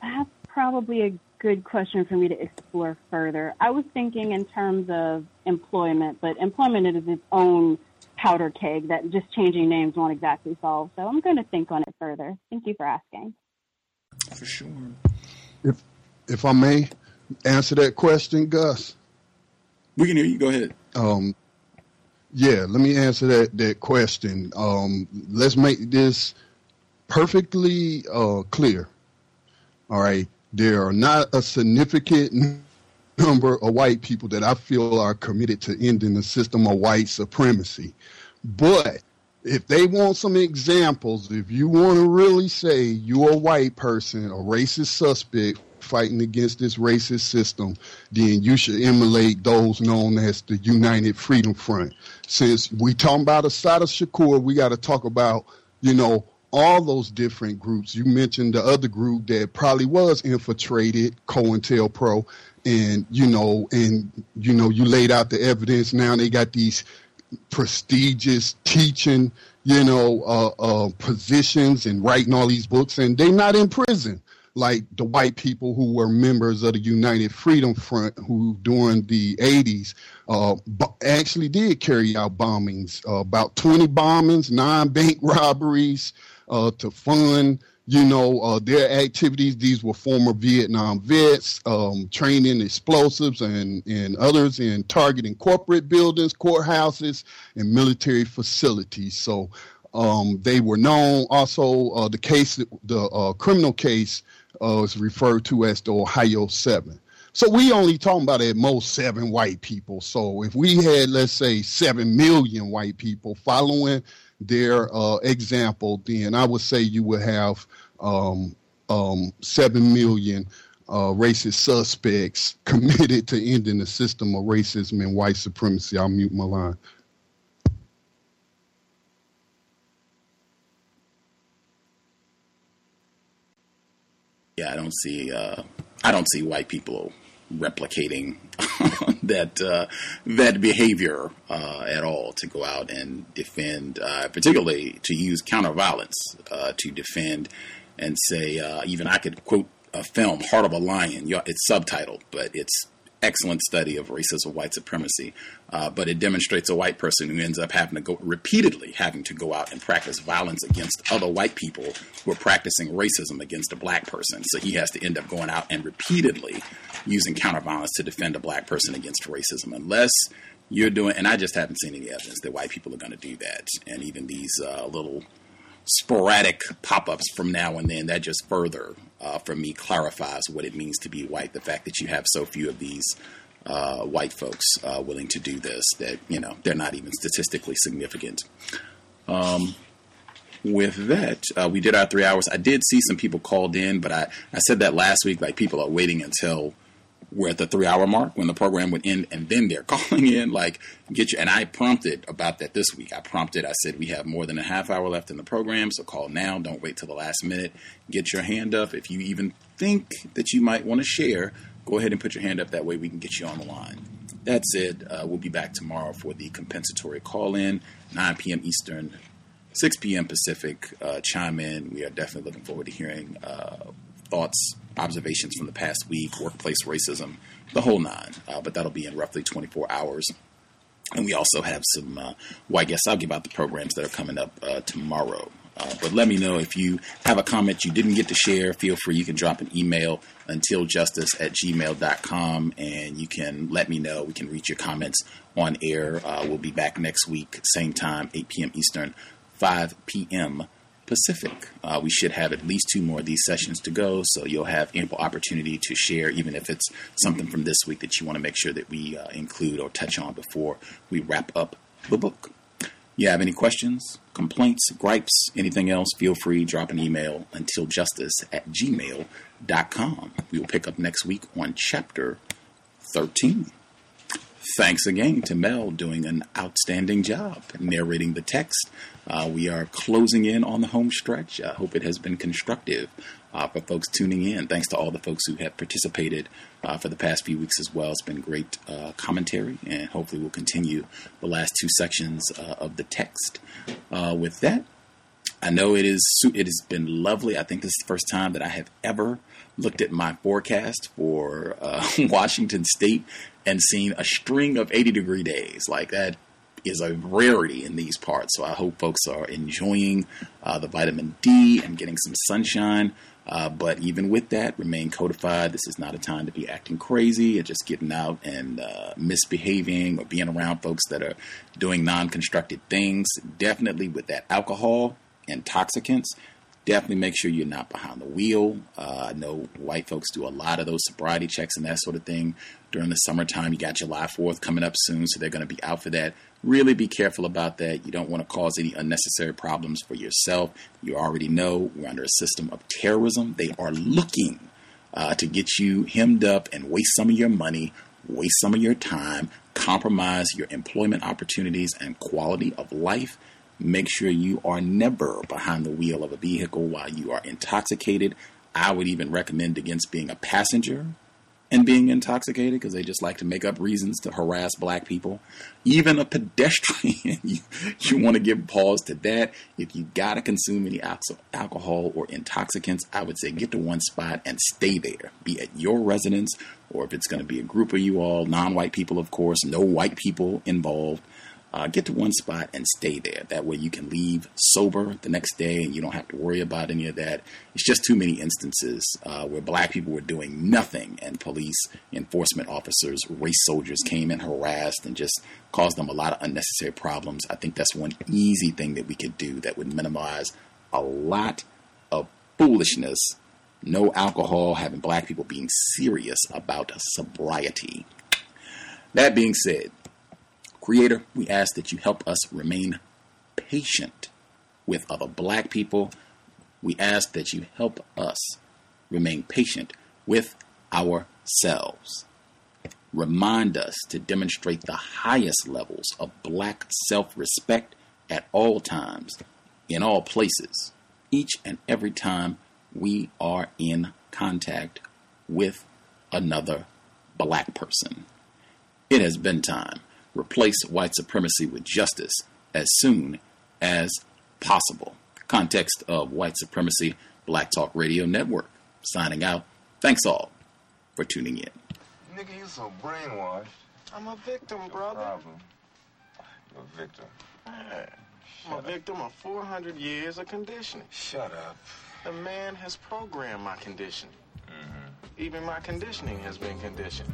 That's probably a good question for me to explore further. I was thinking in terms of employment, but employment is its own powder keg that just changing names won't exactly solve. So I'm going to think on it further. Thank you for asking. For sure. If if I may answer that question, Gus. We can hear you. Go ahead. Um, yeah, let me answer that that question. Um, let's make this perfectly uh, clear. All right there are not a significant number of white people that I feel are committed to ending the system of white supremacy. But if they want some examples, if you want to really say you're a white person, a racist suspect fighting against this racist system, then you should emulate those known as the United Freedom Front. Since we talking about Assata Shakur, we got to talk about, you know, all those different groups. You mentioned the other group that probably was infiltrated, COINTELPRO, and you know, and you know, you laid out the evidence. Now they got these prestigious teaching, you know, uh, uh, positions and writing all these books, and they're not in prison like the white people who were members of the United Freedom Front, who during the 80s uh, actually did carry out bombings, uh, about 20 bombings, nine bank robberies, uh, to fund, you know, uh, their activities. These were former Vietnam vets um, training explosives and, and others in targeting corporate buildings, courthouses, and military facilities. So um, they were known. Also, uh, the case, the uh, criminal case, uh, is referred to as the Ohio Seven. So we only talking about at most seven white people. So if we had, let's say, seven million white people following their uh, example, then I would say you would have um, um, seven million uh, racist suspects committed to ending the system of racism and white supremacy. I'll mute my line. Yeah, I don't see. Uh, I don't see white people replicating that uh, that behavior uh, at all to go out and defend, uh, particularly to use counter violence uh, to defend and say. Uh, even I could quote a film, Heart of a Lion. It's subtitled, but it's excellent study of racism, white supremacy. Uh, but it demonstrates a white person who ends up having to go repeatedly having to go out and practice violence against other white people who are practicing racism against a black person. So he has to end up going out and repeatedly using counter violence to defend a black person against racism, unless you're doing. And I just haven't seen any evidence that white people are going to do that. And even these uh, little sporadic pop-ups from now and then that just further uh, for me clarifies what it means to be white. The fact that you have so few of these uh, white folks uh, willing to do this that you know they're not even statistically significant. Um, with that uh, we did our three hours. I did see some people called in but I, I said that last week like people are waiting until we're at the three hour mark when the program would end, and then they're calling in like get you. And I prompted about that this week. I prompted. I said we have more than a half hour left in the program, so call now. Don't wait till the last minute. Get your hand up if you even think that you might want to share. Go ahead and put your hand up. That way we can get you on the line. That's it. Uh, we'll be back tomorrow for the compensatory call in, 9 p.m. Eastern, 6 p.m. Pacific. Uh, chime in. We are definitely looking forward to hearing uh, thoughts, observations from the past week, workplace racism, the whole nine. Uh, but that'll be in roughly 24 hours. And we also have some, uh, well, I guess I'll give out the programs that are coming up uh, tomorrow. Uh, but let me know if you have a comment you didn't get to share. Feel free. You can drop an email untiljustice at gmail.com and you can let me know. We can read your comments on air. Uh, we'll be back next week, same time, 8 p.m. Eastern, 5 p.m. Pacific. Uh, we should have at least two more of these sessions to go, so you'll have ample opportunity to share, even if it's something from this week that you want to make sure that we uh, include or touch on before we wrap up the book. You have any questions, complaints, gripes, anything else, feel free, drop an email until justice at gmail.com. We will pick up next week on chapter 13. Thanks again to Mel doing an outstanding job narrating the text. Uh, we are closing in on the home stretch. I hope it has been constructive uh, for folks tuning in. Thanks to all the folks who have participated uh, for the past few weeks as well. It's been great uh, commentary, and hopefully, we'll continue the last two sections uh, of the text. Uh, with that, I know it is it has been lovely. I think this is the first time that I have ever looked at my forecast for uh, Washington State and seen a string of 80 degree days. Like that is a rarity in these parts. So I hope folks are enjoying uh, the vitamin D and getting some sunshine. Uh, but even with that, remain codified. This is not a time to be acting crazy or just getting out and uh, misbehaving or being around folks that are doing non constructed things. Definitely with that alcohol, intoxicants, definitely make sure you're not behind the wheel. Uh, I know white folks do a lot of those sobriety checks and that sort of thing during the summertime. You got July 4th coming up soon, so they're going to be out for that. Really be careful about that. You don't want to cause any unnecessary problems for yourself. You already know we're under a system of terrorism. They are looking uh, to get you hemmed up and waste some of your money, waste some of your time, compromise your employment opportunities and quality of life Make sure you are never behind the wheel of a vehicle while you are intoxicated. I would even recommend against being a passenger and being intoxicated because they just like to make up reasons to harass black people. Even a pedestrian, you, you want to give pause to that. If you got to consume any alcohol or intoxicants, I would say get to one spot and stay there. Be at your residence, or if it's going to be a group of you all, non white people, of course, no white people involved. Uh, get to one spot and stay there. That way you can leave sober the next day and you don't have to worry about any of that. It's just too many instances uh, where black people were doing nothing and police enforcement officers, race soldiers came and harassed and just caused them a lot of unnecessary problems. I think that's one easy thing that we could do that would minimize a lot of foolishness. No alcohol, having black people being serious about sobriety. That being said, Creator, we ask that you help us remain patient with other black people, we ask that you help us remain patient with ourselves. Remind us to demonstrate the highest levels of black self respect at all times, in all places, each and every time we are in contact with another black person. It has been time. Replace white supremacy with justice as soon as possible. Context of white supremacy, Black Talk Radio Network. Signing out. Thanks all for tuning in. Nigga, you so brainwashed. I'm a victim, brother. Problem. You're a victim. I'm a victim of 400 years of conditioning. Shut up. The man has programmed my conditioning. Mm-hmm. Even my conditioning has been conditioned.